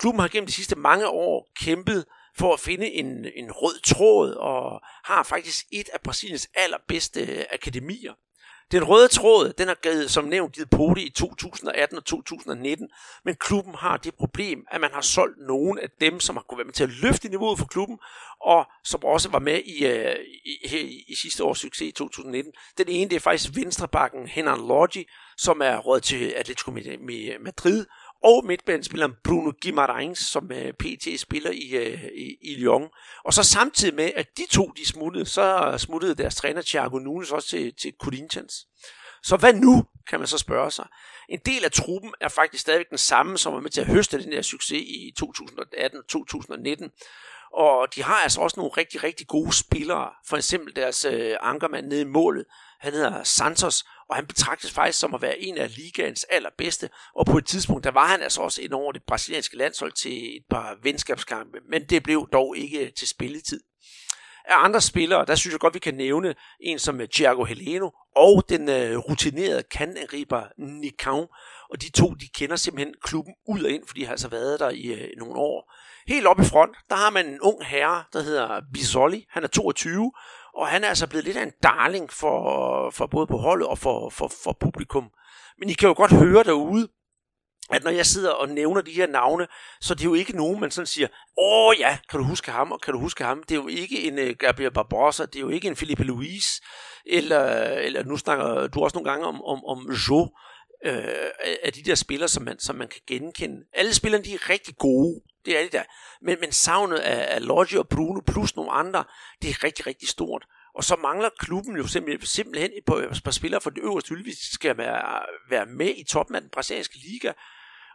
Klubben har gennem de sidste mange år kæmpet for at finde en, en rød tråd, og har faktisk et af Brasiliens allerbedste akademier. Den røde tråd, den har givet, som nævnt givet pote i 2018 og 2019, men klubben har det problem, at man har solgt nogle af dem, som har kunnet være med til at løfte niveauet for klubben, og som også var med i, uh, i, i, i sidste års succes i 2019. Den ene, det er faktisk venstrebakken Henan Lodgi, som er råd til Atletico Madrid, og midtbanespilleren Bruno Guimaraens, som øh, PT spiller i, øh, i, i Lyon. Og så samtidig med, at de to de smuttede, så smuttede deres træner Thiago Nunes også til, til Corinthians. Så hvad nu, kan man så spørge sig. En del af truppen er faktisk stadigvæk den samme, som var med til at høste den der succes i 2018-2019. Og de har altså også nogle rigtig, rigtig gode spillere. For eksempel deres øh, ankermand nede i målet. Han hedder Santos, og han betragtes faktisk som at være en af ligaens allerbedste, og på et tidspunkt, der var han altså også ind over det brasilianske landshold til et par venskabskampe, men det blev dog ikke til spilletid. Af andre spillere, der synes jeg godt, vi kan nævne en som øh, Thiago Heleno og den øh, rutinerede kandangriber Nikau, og de to, de kender simpelthen klubben ud og ind, fordi de har altså været der i øh, nogle år. Helt oppe i front, der har man en ung herre, der hedder Bisoli. Han er 22, og han er altså blevet lidt af en darling for, for både på holdet og for, for, for publikum. Men I kan jo godt høre derude, at når jeg sidder og nævner de her navne, så det er jo ikke nogen, man sådan siger, åh ja, kan du huske ham, og kan du huske ham? Det er jo ikke en uh, Gabriel Barbosa, det er jo ikke en Felipe Luis, eller, eller nu snakker du også nogle gange om, om, om Jo, øh, af de der spillere, som man, som man kan genkende. Alle spillerne, de er rigtig gode, det er det der. Men, men savnet af, af Lodge og Bruno plus nogle andre, det er rigtig, rigtig stort. Og så mangler klubben jo simpelthen, simpelthen på, par spillere for det øverste hylde, hvis de skal være, være med i toppen af den brasilianske liga.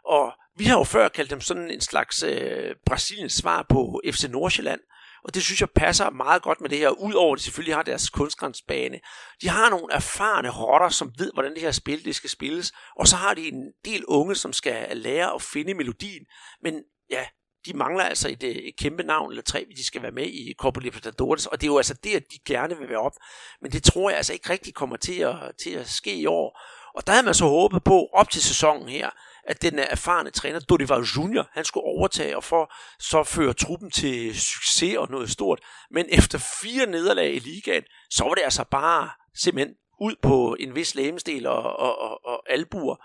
Og vi har jo før kaldt dem sådan en slags øh, Brasiliens svar på FC Nordsjælland. Og det synes jeg passer meget godt med det her, udover at de selvfølgelig har deres kunstgrænsbane. De har nogle erfarne rotter, som ved, hvordan det her spil det skal spilles, og så har de en del unge, som skal lære at finde melodien. Men ja, de mangler altså et, øh, et kæmpe navn eller tre, hvis de skal være med i Copa Libertadores, og det er jo altså det, at de gerne vil være op. Men det tror jeg altså ikke rigtig kommer til at, til at ske i år. Og der havde man så håbet på, op til sæsonen her, at den erfarne træner, Dorival Junior, han skulle overtage og for så føre truppen til succes og noget stort. Men efter fire nederlag i ligaen, så var det altså bare simpelthen ud på en vis lægemestil og, og, og, og albuer.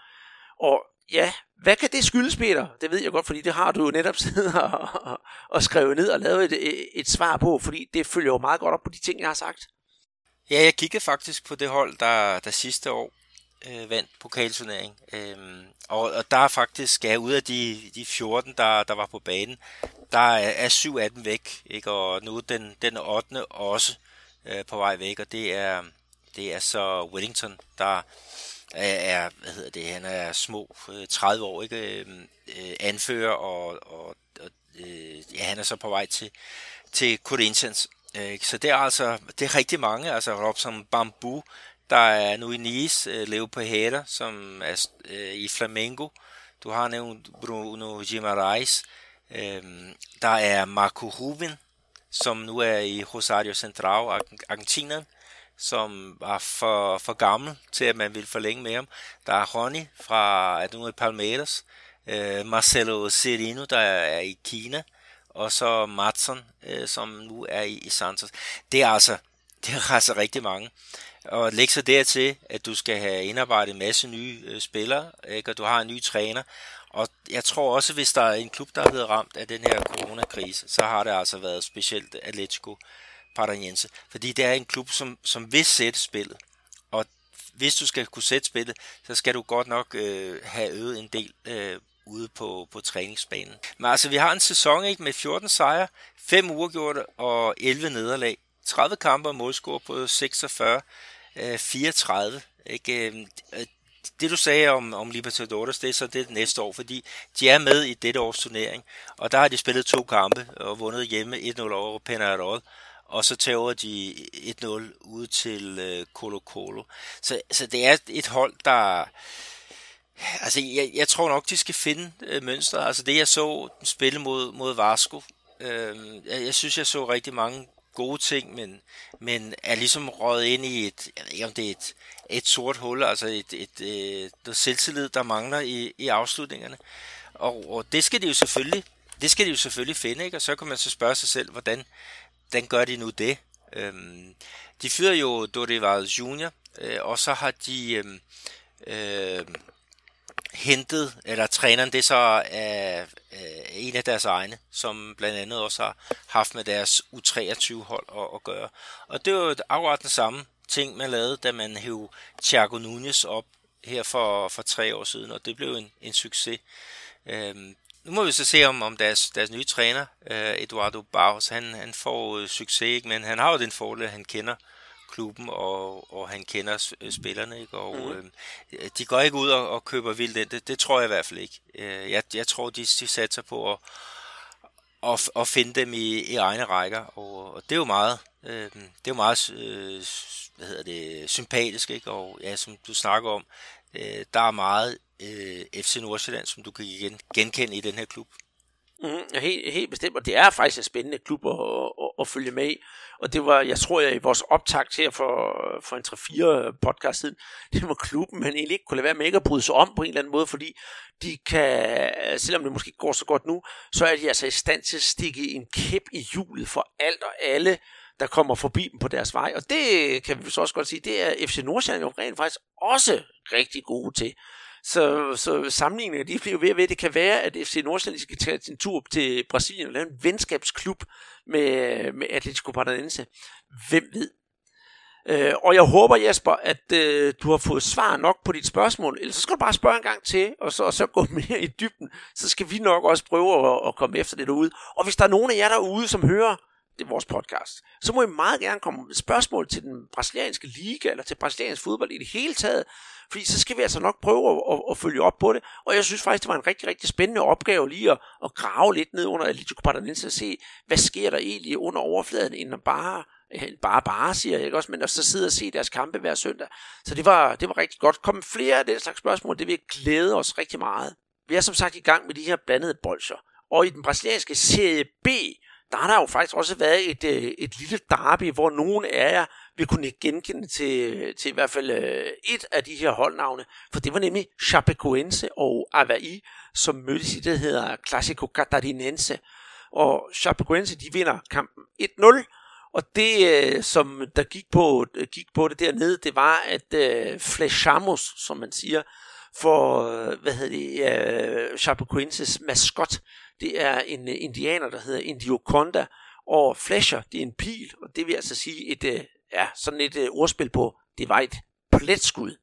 Og ja, hvad kan det skyldes, Peter? Det ved jeg godt, fordi det har du jo netop [LAUGHS] siddet og, og, og skrevet ned og lavet et, et svar på, fordi det følger jo meget godt op på de ting, jeg har sagt. Ja, jeg kiggede faktisk på det hold, der, der sidste år øh, vandt pokalturnering. Øhm, og, og der er faktisk, ja, ud af de, de 14, der, der var på banen, der er, er syv af dem væk. Ikke? Og nu den, den 8. også øh, på vej væk, og det er, det er så Wellington, der er, hvad hedder det, han er små øh, 30 år, ikke? Øhm, øh, anfører, og, og, og øh, ja, han er så på vej til, til Corinthians. Øh, så det er altså, det er rigtig mange, altså Robson Bambu, der er nu i Nice, øh, Leo Pejera, som er øh, i Flamengo. Du har nævnt Bruno Gimarais. Øh, der er Marco Rubin, som nu er i Rosario Central, Argentina som var for, for gammel til, at man ville forlænge med ham. Der er Ronny fra at nu er Palmeiras, øh, Marcelo Serino, der er i Kina, og så Matson, øh, som nu er i, i Santos. Det er altså [LAUGHS] det er altså rigtig mange. Og læg så dertil, at du skal have indarbejdet en masse nye øh, spillere, ikke? og du har en ny træner. Og jeg tror også, hvis der er en klub, der er blevet ramt af den her coronakrise, så har det altså været specielt Atletico Paranaense. Fordi det er en klub, som, som vil sætte spillet. Og hvis du skal kunne sætte spillet, så skal du godt nok øh, have øvet en del øh, ude på, på træningsbanen. Men altså, vi har en sæson ikke med 14 sejre, 5 uafgjorte og 11 nederlag. 30 kampe og målscore på 46, øh, 34. Ikke? Øh, det du sagde om, om Libertadores, det er så det næste år, fordi de er med i dette års turnering, og der har de spillet to kampe og vundet hjemme 1-0 over Penarol, og så tager de 1-0 ud til øh, Colo Colo. Så, så det er et hold, der... Altså, jeg, jeg tror nok, de skal finde øh, mønstre. Altså, det jeg så spille mod, mod Vasco, øh, jeg, jeg synes, jeg så rigtig mange gode ting, men, men er ligesom røget ind i et, jeg ved ikke om det er et, et sort hul, altså et, et, et, noget selvtillid, der mangler i, i afslutningerne. Og, og det skal de jo selvfølgelig, det skal de jo selvfølgelig finde, ikke? og så kan man så spørge sig selv, hvordan, den gør de nu det. Øhm, de fyrer jo Dorival Junior, øh, og så har de øh, øh, hentet, eller træneren, det er så øh, øh, en af deres egne, som blandt andet også har haft med deres U23-hold at, at gøre. Og det var jo akkurat den samme ting, man lavede, da man hævde Thiago Nunes op her for, for tre år siden, og det blev en, en succes. Øhm, nu må vi så se, om, om deres, deres nye træner, uh, Eduardo Barros, han, han får uh, succes, ikke? men han har jo den fordel, at han kender klubben, og, og han kender øh, spillerne, ikke? og mm. uh, de går ikke ud og, og køber vildt ind, det, det tror jeg i hvert fald ikke. Uh, jeg, jeg tror, de, de satser på at, at, at finde dem i, i egne rækker, og, og det er jo meget, uh, det er jo meget uh, hvad hedder det, sympatisk, ikke? og ja, som du snakker om, uh, der er meget øh, FC Nordsjælland, som du kan igen, genkende i den her klub. Mm, helt, helt bestemt, og det er faktisk en spændende klub at, at, at følge med i. Og det var, jeg tror, jeg i vores optakt her for, for en 3-4 podcast siden, [LAUGHS] det var klubben, man egentlig ikke kunne lade være med ikke at bryde sig om på en eller anden måde, fordi de kan, selvom det måske går så godt nu, så er de altså i stand til at stikke en kæp i hjulet for alt og alle, der kommer forbi dem på deres vej. Og det kan vi så også godt sige, det er FC Nordsjælland jo rent faktisk også rigtig gode til. Så, så sammenligninger, de bliver ved at ved, det kan være, at FC Nordsjælland skal tage sin tur til Brasilien og lave en venskabsklub med, med Atletico Paranaense. Hvem ved? Øh, og jeg håber, Jesper, at øh, du har fået svar nok på dit spørgsmål. Ellers så skal du bare spørge en gang til, og så, og så gå [LAUGHS] mere i dybden. Så skal vi nok også prøve at, at komme efter det derude. Og hvis der er nogen af jer derude, som hører det er vores podcast, så må I meget gerne komme med spørgsmål til den brasilianske liga, eller til brasiliansk fodbold i det hele taget, fordi så skal vi altså nok prøve at, at, at følge op på det, og jeg synes faktisk, det var en rigtig, rigtig spændende opgave lige at, at grave lidt ned under Atletico Paranaense og se, hvad sker der egentlig under overfladen, inden bare øh, bare bare, siger jeg ikke også, men at så sidde og se deres kampe hver søndag. Så det var, det var rigtig godt. Kom flere af den slags spørgsmål, det vil glæde os rigtig meget. Vi er som sagt i gang med de her blandede bolcher. Og i den brasilianske Serie B, der har der jo faktisk også været et, øh, et lille derby, hvor nogen af jer vil kunne genkende til, øh, til i hvert fald øh, et af de her holdnavne, for det var nemlig Chapecoense og Avaí, som mødtes i det, der hedder Classico Catarinense. Og Chapecoense, de vinder kampen 1-0, og det, øh, som der gik på, øh, gik på det dernede, det var, at øh, Flechamos, som man siger, for, øh, hvad hedder det, uh, Chapecoenses maskot, det er en uh, indianer, der hedder Indioconda, og Flasher, det er en pil, og det vil altså sige et, uh, ja, sådan et uh, ordspil på, det var et pletskud.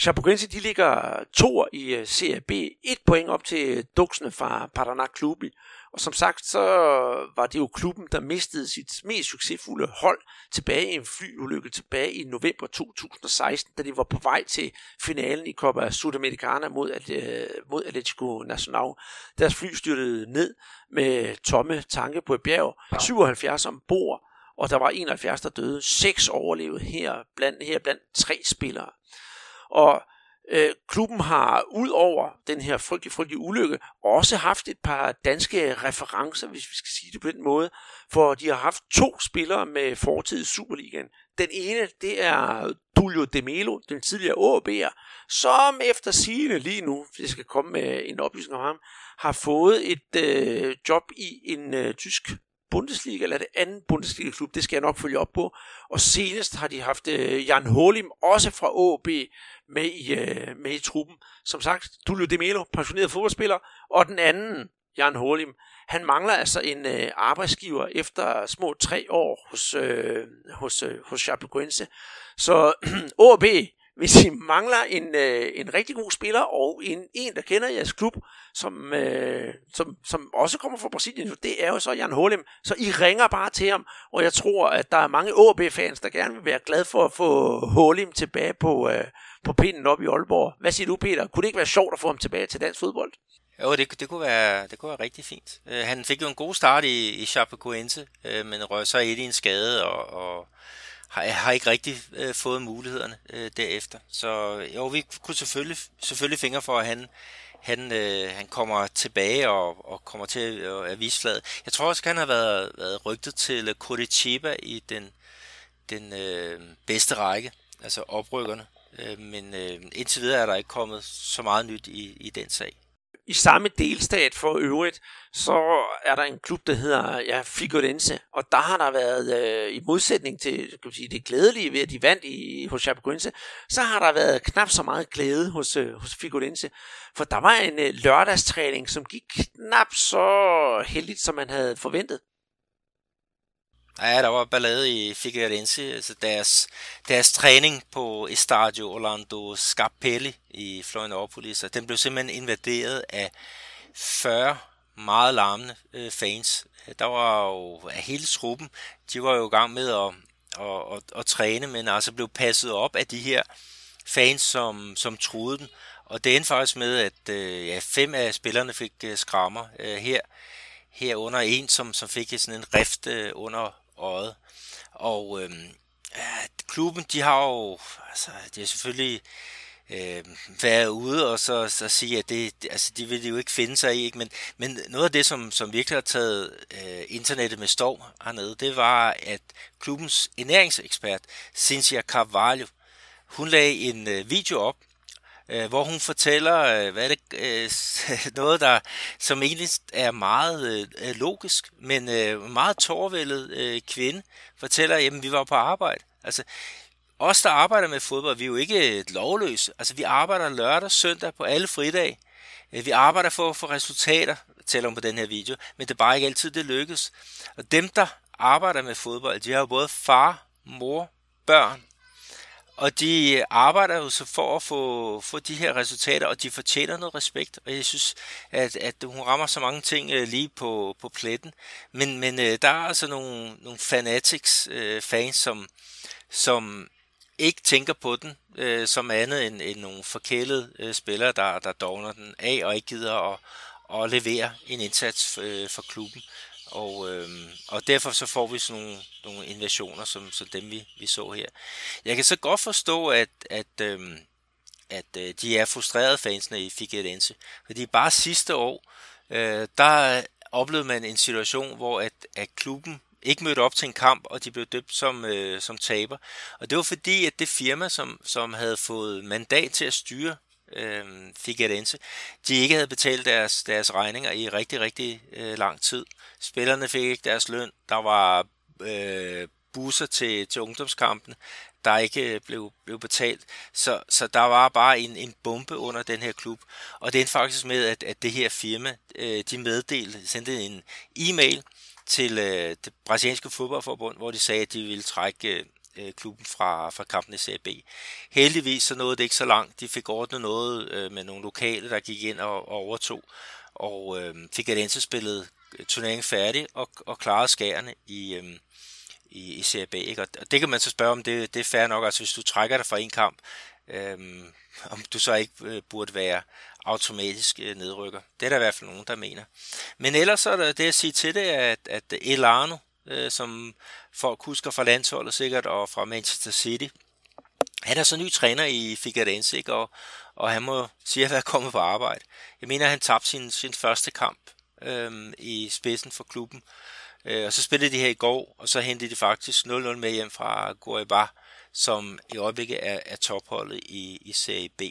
Chapecoense, de ligger to i uh, Serie B, et point op til duksene fra Paraná Clube, og som sagt, så var det jo klubben, der mistede sit mest succesfulde hold tilbage i en flyulykke tilbage i november 2016, da de var på vej til finalen i Copa Sudamericana mod, mod Atletico Nacional. Deres fly styrtede ned med tomme tanke på et bjerg, 77 ombord, og der var 71, der døde. Seks overlevede her blandt, her blandt tre spillere. Og Øh, klubben har ud over den her frygtelige, frygtelige ulykke også haft et par danske referencer, hvis vi skal sige det på den måde, for de har haft to spillere med fortid i Superligaen. Den ene, det er Julio De Melo, den tidligere AB'er, som efter sigende lige nu, hvis jeg skal komme med en oplysning om ham, har fået et øh, job i en øh, tysk Bundesliga, eller det anden Bundesliga-klub, det skal jeg nok følge op på. Og senest har de haft øh, Jan Holim, også fra AB, med i, øh, med i truppen. Som sagt, Dulio De Melo, pensioneret fodboldspiller, og den anden, Jan Holim, han mangler altså en øh, arbejdsgiver efter små tre år hos, øh, hos, øh, hos Chapecoense. Så [CLEARS THROAT] AB hvis I mangler en, øh, en rigtig god spiller, og en, en der kender jeres klub, som, øh, som, som også kommer fra Brasilien, det er jo så Jan Holm. Så I ringer bare til ham, og jeg tror, at der er mange AB-fans, der gerne vil være glade for at få Holm tilbage på, øh, på pinden op i Aalborg. Hvad siger du, Peter? Kunne det ikke være sjovt at få ham tilbage til dansk fodbold? Jo, det, det, kunne være, det kunne være rigtig fint. Øh, han fik jo en god start i, i Chapecoense, øh, men røg så et i en skade, og, og har, har ikke rigtig øh, fået mulighederne øh, derefter. Så jo, vi kunne selvfølgelig, selvfølgelig fingre for, at han, han, øh, han kommer tilbage og, og kommer til øh, at, at vise. Jeg tror også, at han har været, været rygtet til øh, Curitiba i den, den øh, bedste række, altså oprykkerne. Øh, men øh, indtil videre er der ikke kommet så meget nyt i, i den sag i samme delstat for øvrigt, så er der en klub, der hedder ja, Figurense, og der har der været, øh, i modsætning til kan man sige, det glædelige ved, at de vandt i, hos Chapecoense, så har der været knap så meget glæde hos, øh, hos Figurense, for der var en øh, lørdagstræning, som gik knap så heldigt, som man havde forventet. Ja, der var ballade i Figueirense. Altså deres, deres træning på Estadio Orlando Scarpelli i Florianopolis, og den blev simpelthen invaderet af 40 meget larmende øh, fans. Der var jo hele truppen, de var jo i gang med at, at, at, at træne, men altså blev passet op af de her fans, som, som troede den. Og det endte faktisk med, at øh, ja, fem af spillerne fik øh, skrammer øh, her. Herunder en, som, som fik sådan en rift øh, under øjet. Og øh, klubben, de har jo, altså, det er selvfølgelig øh, været ude og så, så sige, at det, altså, de vil jo ikke finde sig i, ikke? Men, men noget af det, som, som virkelig har taget øh, internettet med storm hernede, det var, at klubbens ernæringsekspert, Cynthia Carvalho, hun lagde en øh, video op, øh, hvor hun fortæller, øh, hvad er det, øh, [LAUGHS] noget, der som egentlig er meget øh, logisk, men øh, meget tårvældet øh, kvinde, fortæller, at vi var på arbejde. Altså, os, der arbejder med fodbold, vi er jo ikke øh, lovløse. Altså, vi arbejder lørdag, søndag på alle fridage. Øh, vi arbejder for at få resultater, tæller om på den her video, men det er bare ikke altid, det lykkes. Og dem, der arbejder med fodbold, de har jo både far, mor, børn og de arbejder jo så for at få, få de her resultater, og de fortjener noget respekt. Og jeg synes, at, at hun rammer så mange ting øh, lige på, på pletten. Men, men øh, der er altså nogle, nogle fanatics, uh, fans, som, som ikke tænker på den øh, som andet end, end nogle forkælede øh, spillere, der, der dogner den af og ikke gider at, at levere en indsats øh, for klubben. Og, øh, og derfor så får vi sådan nogle, nogle invasioner, som, som dem vi, vi så her. Jeg kan så godt forstå, at, at, øh, at øh, de er frustrerede fansene i Figueirense, fordi bare sidste år, øh, der oplevede man en situation, hvor at, at klubben ikke mødte op til en kamp, og de blev døbt som, øh, som taber. Og det var fordi, at det firma, som, som havde fået mandat til at styre øh, Figueirense, de ikke havde betalt deres, deres regninger i rigtig, rigtig øh, lang tid. Spillerne fik ikke deres løn. Der var øh, busser til, til ungdomskampen, der ikke øh, blev, blev betalt. Så, så der var bare en, en bombe under den her klub. Og det endte faktisk med, at, at det her firma, øh, de meddelte, sendte en e-mail til øh, det brasilianske fodboldforbund, hvor de sagde, at de ville trække øh, øh klubben fra, fra kampen i CB. Heldigvis så nåede det ikke så langt. De fik ordnet noget øh, med nogle lokale, der gik ind og, og overtog, og øh, fik Adense spillet turneringen færdig og, og klarede skærene i, øh, i, i Serie B. Ikke? Og det kan man så spørge om, det, det er fair nok, altså hvis du trækker dig fra en kamp, øh, [LAUGHS] om du så ikke øh, burde være automatisk øh, nedrykker. Det er der i hvert fald nogen, der mener. Men ellers så er der det at sige til det, at, at Elano, øh, som folk husker fra landsholdet sikkert, og fra Manchester City, han er så ny træner i Figueirense. Og, og han må sige at være kommet på arbejde. Jeg mener, at han tabte sin, sin første kamp øh, i spidsen for klubben. Øh, og så spillede de her i går, og så hentede de faktisk 0-0 med hjem fra Goiaba som i øjeblikket er, er topholdet i, i Serie B.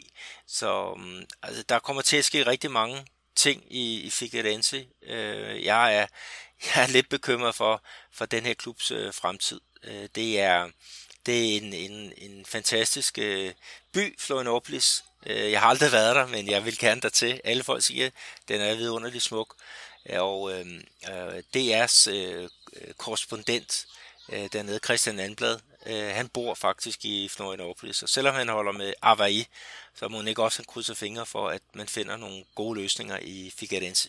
Så øh, altså, der kommer til at ske rigtig mange ting i, i Figueirense. Øh, jeg, er, [LAUGHS] jeg er lidt bekymret for, for den her klubs øh, fremtid. Øh, det er det er en, en, en fantastisk øh, by, Florianopolis. Øh, jeg har aldrig været der, men jeg vil gerne der til. Alle folk siger, at den er vidunderligt smuk. Og øh, øh DR's øh, korrespondent øh, dernede, Christian Anblad, Øh, han bor faktisk i Florianopolis, og selvom han holder med Hawaii, så må han ikke også krydse fingre for, at man finder nogle gode løsninger i Figueirense.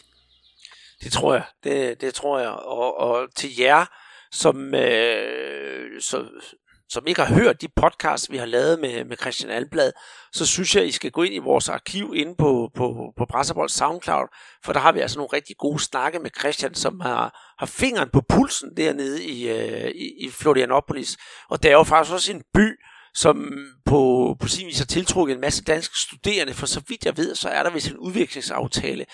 Det tror jeg, det, det tror jeg. Og, og til jer, som, øh, så, som ikke har hørt de podcasts, vi har lavet med, med Christian Alblad, så synes jeg, I skal gå ind i vores arkiv inde på, på, på Brasserbold SoundCloud, for der har vi altså nogle rigtig gode snakke med Christian, som har, har fingeren på pulsen dernede i, øh, i, i Florianopolis. Og det er jo faktisk også en by, som på, på sin vis har tiltrukket en masse danske studerende, for så vidt jeg ved, så er der vist en udvekslingsaftale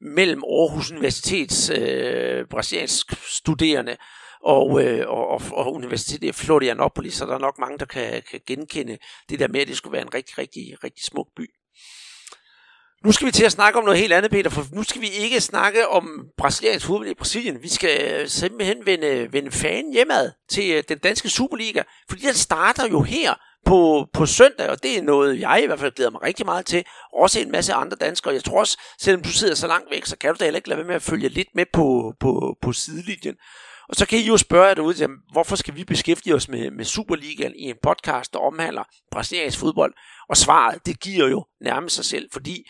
mellem Aarhus Universitets øh, brasiliansk studerende og, øh, og, og, og Universitetet i Florianopolis, så der er nok mange, der kan, kan genkende det der med, at det skulle være en rigtig, rigtig, rigtig smuk by. Nu skal vi til at snakke om noget helt andet, Peter, for nu skal vi ikke snakke om brasiliansk fodbold i Brasilien. Vi skal simpelthen vende, vende fanen hjemad til øh, den danske Superliga, fordi den starter jo her på, på søndag, og det er noget, jeg i hvert fald glæder mig rigtig meget til. Også en masse andre danskere. Jeg tror også, selvom du sidder så langt væk, så kan du da heller ikke lade være med at følge lidt med på, på, på sidelinjen. Og så kan I jo spørge jer derude, jamen, hvorfor skal vi beskæftige os med, med Superligaen i en podcast, der omhandler brasiliansk fodbold? Og svaret, det giver jo nærmest sig selv, fordi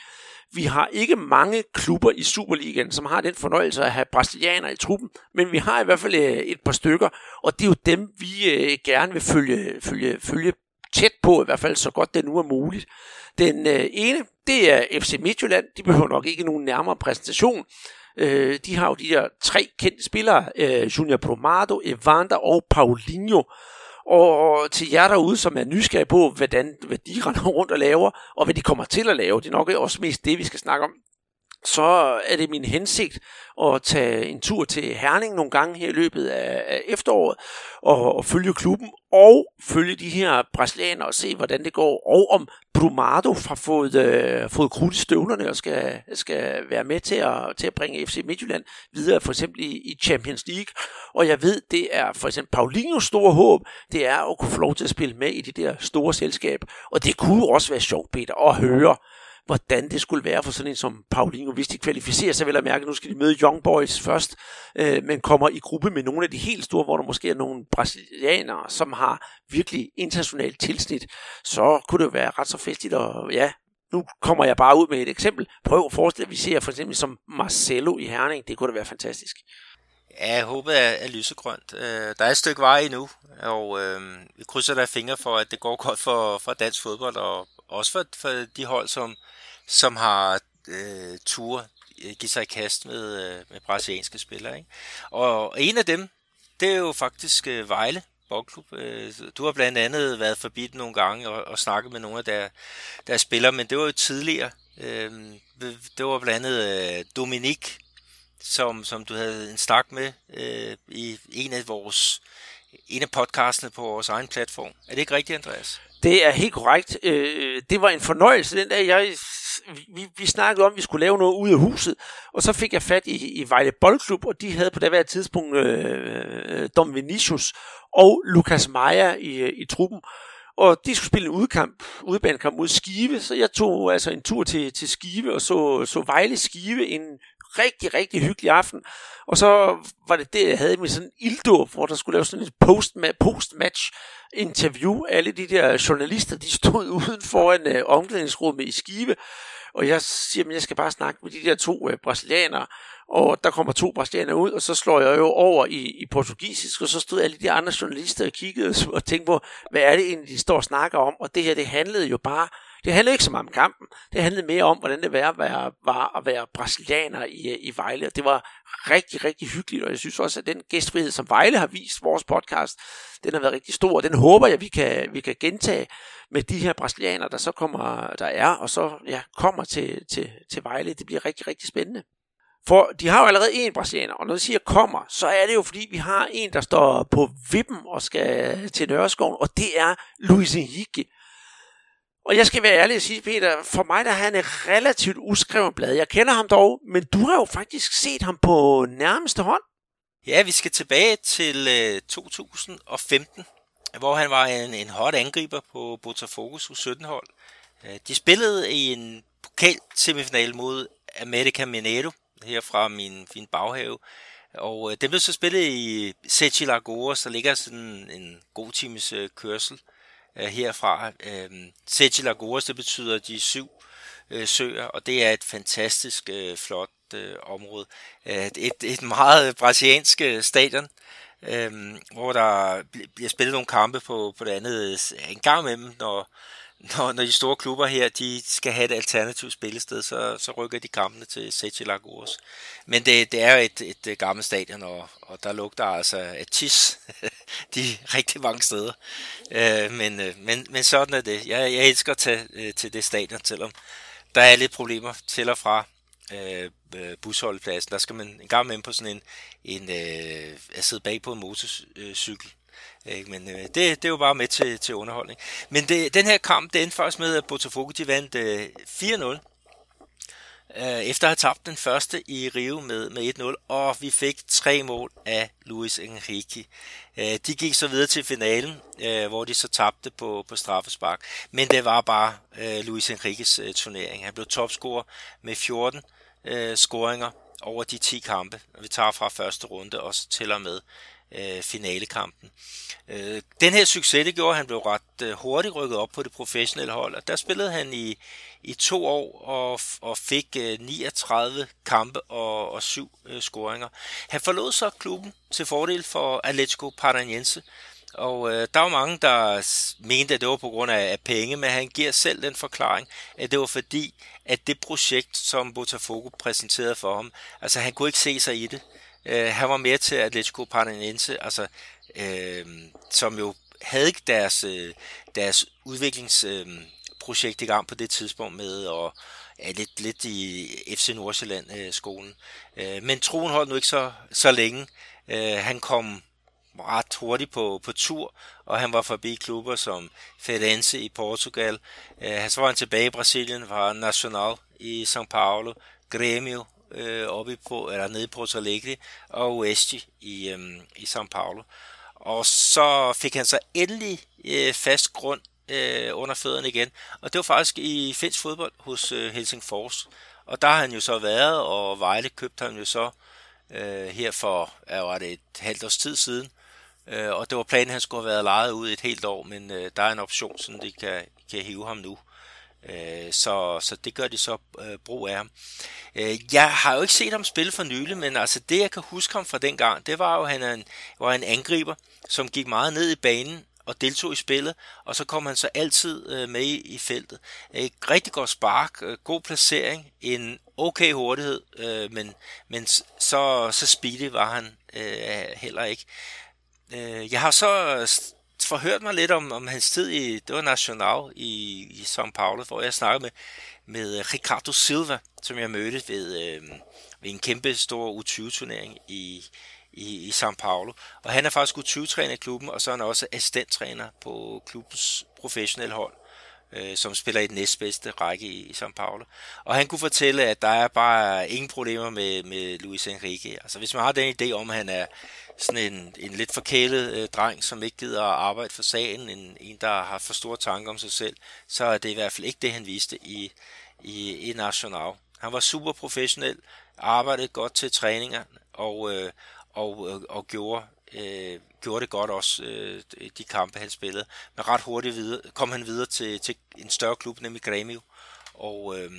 vi har ikke mange klubber i Superligaen, som har den fornøjelse at have brasilianere i truppen, men vi har i hvert fald øh, et par stykker, og det er jo dem, vi øh, gerne vil følge, følge, følge tæt på, i hvert fald så godt det nu er muligt. Den øh, ene, det er FC Midtjylland. De behøver nok ikke nogen nærmere præsentation. Øh, de har jo de der tre kendte spillere, øh, Junior Bromado, Evander og Paulinho. Og til jer derude, som er nysgerrige på, hvordan, hvad de render [LAUGHS] rundt og laver, og hvad de kommer til at lave, det er nok også mest det, vi skal snakke om så er det min hensigt at tage en tur til Herning nogle gange her i løbet af, af efteråret, og, og følge klubben, og følge de her brasilianere og se, hvordan det går, og om Brumado har fået, øh, fået krudt i støvlerne og skal, skal være med til at, til at bringe FC Midtjylland videre, for eksempel i, i Champions League. Og jeg ved, det er for eksempel Paulinhos store håb, det er at kunne få lov til at spille med i de der store selskab. Og det kunne også være sjovt, Peter, at høre, hvordan det skulle være for sådan en som Paulinho, hvis de kvalificerer sig vel at mærke, nu skal de møde Young Boys først, øh, men kommer i gruppe med nogle af de helt store, hvor der måske er nogle brasilianere, som har virkelig internationalt tilsnit, så kunne det jo være ret så festligt, og ja, nu kommer jeg bare ud med et eksempel. Prøv at forestille at vi ser for eksempel som Marcelo i Herning, det kunne da være fantastisk. Ja, jeg håber, at er lysegrønt. Øh, der er et stykke vej endnu, og øh, vi krydser der fingre for, at det går godt for, for dansk fodbold, og også for, for de hold, som, som har øh, tur øh, give sig i kast med, øh, med brasilianske spillere. Ikke? Og en af dem, det er jo faktisk øh, Vejle Boldklub. Øh, du har blandt andet været forbi nogle gange og, og snakket med nogle af deres, der spillere, men det var jo tidligere. Øh, det var blandt andet øh, Dominik som, som du havde en snak med øh, i en af vores en af podcastene på vores egen platform. Er det ikke rigtigt, Andreas? Det er helt korrekt. Øh, det var en fornøjelse. Den der, jeg, vi, vi snakkede om, at vi skulle lave noget ud af huset, og så fik jeg fat i, i Vejle Boldklub, og de havde på det her tidspunkt øh, øh, Dom Vinicius og Lukas Meyer i, i truppen. Og de skulle spille en udkamp, udebanekamp mod Skive, så jeg tog altså en tur til, til Skive og så, så Vejle Skive en rigtig, rigtig hyggelig aften. Og så var det det, jeg havde med sådan en ilddåb, hvor der skulle lave sådan et post-match interview. Alle de der journalister, de stod [LAUGHS] uden foran øh, omklædningsrummet i Skive. Og jeg siger, at jeg skal bare snakke med de der to øh, brasilianere. Og der kommer to brasilianere ud, og så slår jeg jo over i, i portugisisk, og så stod alle de andre journalister og kiggede og tænkte på, hvad er det egentlig, de står og snakker om? Og det her, det handlede jo bare det handlede ikke så meget om kampen. Det handlede mere om, hvordan det var at være, var at være brasilianer i, i Vejle. Og det var rigtig, rigtig hyggeligt. Og jeg synes også, at den gæstfrihed, som Vejle har vist vores podcast, den har været rigtig stor. Og den håber jeg, vi kan, vi kan gentage med de her brasilianere, der så kommer, der er, og så ja, kommer til, til, til Vejle. Det bliver rigtig, rigtig spændende. For de har jo allerede en brasilianer, og når de siger kommer, så er det jo fordi, vi har en, der står på vippen og skal til Nørreskoven, og det er Luis Henrique. Og jeg skal være ærlig og sige, Peter, for mig der er han et relativt uskrevet blad. Jeg kender ham dog, men du har jo faktisk set ham på nærmeste hånd. Ja, vi skal tilbage til øh, 2015, hvor han var en, en hot angriber på Botafogo's U17-hold. Øh, de spillede i en pokal semifinal mod America Mineiro, her fra min fin baghave. Og øh, det blev så spillet i Sechi Lagoas, der ligger sådan en god times øh, kørsel øh, Øh, herfra. Øh, Seti Lagos, det betyder de syv øh, søer, og det er et fantastisk øh, flot øh, område. Øh, et, et meget brasiliansk øh, stadion, øh, hvor der bliver spillet nogle kampe på, på det andet øh, en gang imellem, når, når, når de store klubber her, de skal have et alternativt spillested, så, så rykker de kampene til Sete Lagos. Men det, det er et, et, et gammelt stadion, og, og der lugter altså af tis [LAUGHS] de rigtig mange steder. Øh, men, øh, men, men sådan er det. Jeg, jeg elsker at tage øh, til det stadion, selvom der er lidt problemer til og fra øh, øh busholdepladsen. Der skal man en gang med på sådan en, en øh, at sidde bag på en motorcykel. Ikke? Men øh, det, det er jo bare med til, til underholdning. Men det, den her kamp, det endte faktisk med, at Botafogo de vandt øh, 4-0 øh, efter at have tabt den første i Rio med, med 1-0, og vi fik tre mål af Luis Enrique. Øh, de gik så videre til finalen, øh, hvor de så tabte på, på straffespark, men det var bare øh, Luis Enriques øh, turnering. Han blev topscorer med 14 øh, scoringer over de 10 kampe, vi tager fra første runde og tæller med øh, finalekampen. Øh, den her succes, det gjorde, at han blev ret øh, hurtigt rykket op på det professionelle hold, og der spillede han i, i to år og, og fik øh, 39 kampe og, og syv øh, scoringer. Han forlod så klubben til fordel for Atletico Paranaense, og øh, der var mange, der mente, at det var på grund af, af penge, men han giver selv den forklaring, at det var fordi, at det projekt, som Botafogo præsenterede for ham, altså han kunne ikke se sig i det. Øh, han var med til Atletico Paranaense, altså, øh, som jo havde ikke deres, øh, deres udviklingsprojekt øh, i gang på det tidspunkt med at er lidt, lidt i FC Nordsjælland-skolen. Øh, men troen holdt nu ikke så, så længe. Øh, han kom ret hurtigt på, på tur, og han var forbi klubber som Ferenze i Portugal. Øh, så var han tilbage i Brasilien, var Nacional i São Paulo, Grêmio øh, oppe i, på, eller nede på Porto Alegre, og Oeste i, øh, i São Paulo. Og så fik han så endelig øh, fast grund øh, under fødderne igen, og det var faktisk i finsk fodbold hos øh, Helsingfors. Og der har han jo så været, og Vejle købte han jo så øh, her for, ja, var det et halvt års tid siden, øh, og det var planen, at han skulle have været lejet ud et helt år, men øh, der er en option, så de kan, kan hive ham nu. Øh, så, så det gør de så øh, brug af ham. Øh, jeg har jo ikke set ham spille for nylig, men altså det jeg kan huske ham fra dengang, det var jo, at han en, var en angriber, som gik meget ned i banen og deltog i spillet, og så kom han så altid øh, med i, i feltet. Et rigtig godt spark, øh, god placering, en okay hurtighed, øh, men, men så, så speedy var han øh, heller ikke. Øh, jeg har så øh, forhørt mig lidt om, om hans tid i, det var Nacional i, i São Paulo, hvor jeg snakkede med, med Ricardo Silva, som jeg mødte ved, øh, ved en kæmpe stor U20-turnering i, i, i São Paulo. Og han er faktisk U20-træner i klubben, og så er han også assistenttræner på klubbens professionelle hold øh, som spiller i den næstbedste række i, i São Paulo. Og han kunne fortælle, at der er bare ingen problemer med, med Luis Enrique. Altså hvis man har den idé om, at han er sådan en, en lidt forkælet øh, dreng, som ikke gider at arbejde for sagen, en, en, der har for store tanker om sig selv, så er det i hvert fald ikke det, han viste i, i, i National. Han var super professionel, arbejdede godt til træninger, og, øh, og, og, og gjorde øh, gjorde det godt også, øh, de kampe han spillede. Men ret hurtigt videre, kom han videre til, til en større klub, nemlig Grêmio, og, øh,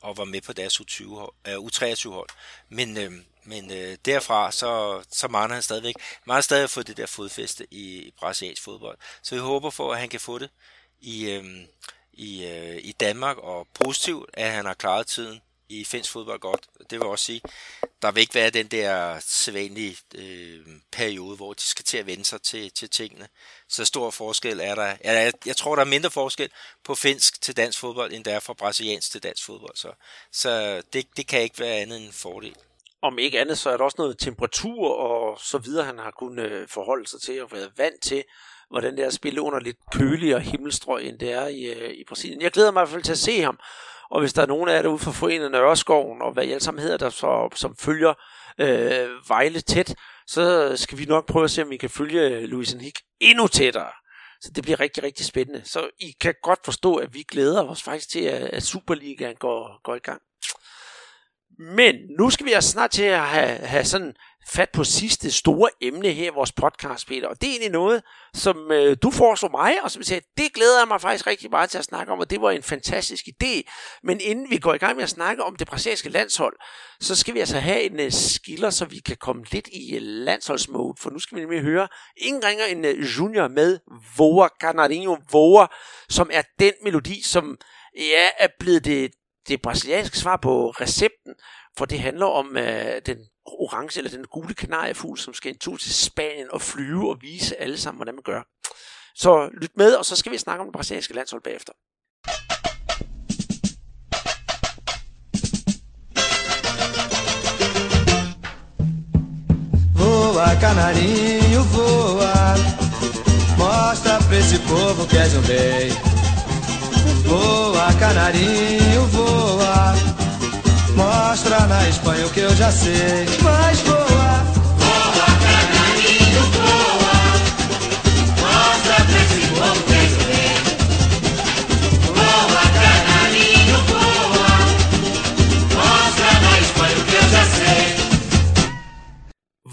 og var med på deres U20, øh, U23-hold. Men, øh, men øh, derfra, så, så mangler han stadigvæk. mangler har stadig få det der fodfæste i, i brasiliansk fodbold. Så vi håber for, at han kan få det i, øh, i, øh, i Danmark, og positivt, at han har klaret tiden i finsk fodbold godt. Det vil også sige, der vil ikke være den der sædvanlige øh, periode, hvor de skal til at vende sig til, til tingene. Så stor forskel er der. Jeg, jeg tror, der er mindre forskel på finsk til dansk fodbold, end der er fra brasiliansk til dansk fodbold. Så, så det, det kan ikke være andet end en fordel. Om ikke andet, så er der også noget temperatur og så videre, han har kunnet øh, forholde sig til og været vant til, hvordan det er at spille under lidt køligere himmelstrøg, end det er i, øh, i Brasilien. Jeg glæder mig i hvert fald til at se ham, og hvis der er nogen af jer ude fra Foreningen Nørreskoven, og hvad I alle sammen hedder, der så, som følger øh, Vejle tæt, så skal vi nok prøve at se, om vi kan følge Louis Henrik endnu tættere. Så det bliver rigtig, rigtig spændende. Så I kan godt forstå, at vi glæder os faktisk til, at Superligaen går, går i gang. Men nu skal vi altså snart til at have, have sådan fat på sidste store emne her i vores podcast, Peter. Og det er egentlig noget, som øh, du foreslog mig, og som jeg sagde, det glæder jeg mig faktisk rigtig meget til at snakke om, og det var en fantastisk idé. Men inden vi går i gang med at snakke om det brasilianske landshold, så skal vi altså have en uh, skiller, så vi kan komme lidt i uh, landsholdsmode, for nu skal vi nemlig høre ingen ringer en uh, junior med Voa Canarinho Voa, som er den melodi, som ja, er blevet det, det brasilianske svar på recepten, for det handler om øh, den orange eller den gule kanariefugl, som skal en tur til Spanien og flyve og vise alle sammen, hvordan man gør. Så lyt med, og så skal vi snakke om det brasilianske landshold bagefter. Voa, canarinho, voa Mostra pra esse povo que és um rei Voa, canarinho, voa Mostra na Espanha o que eu já sei. Mas voa.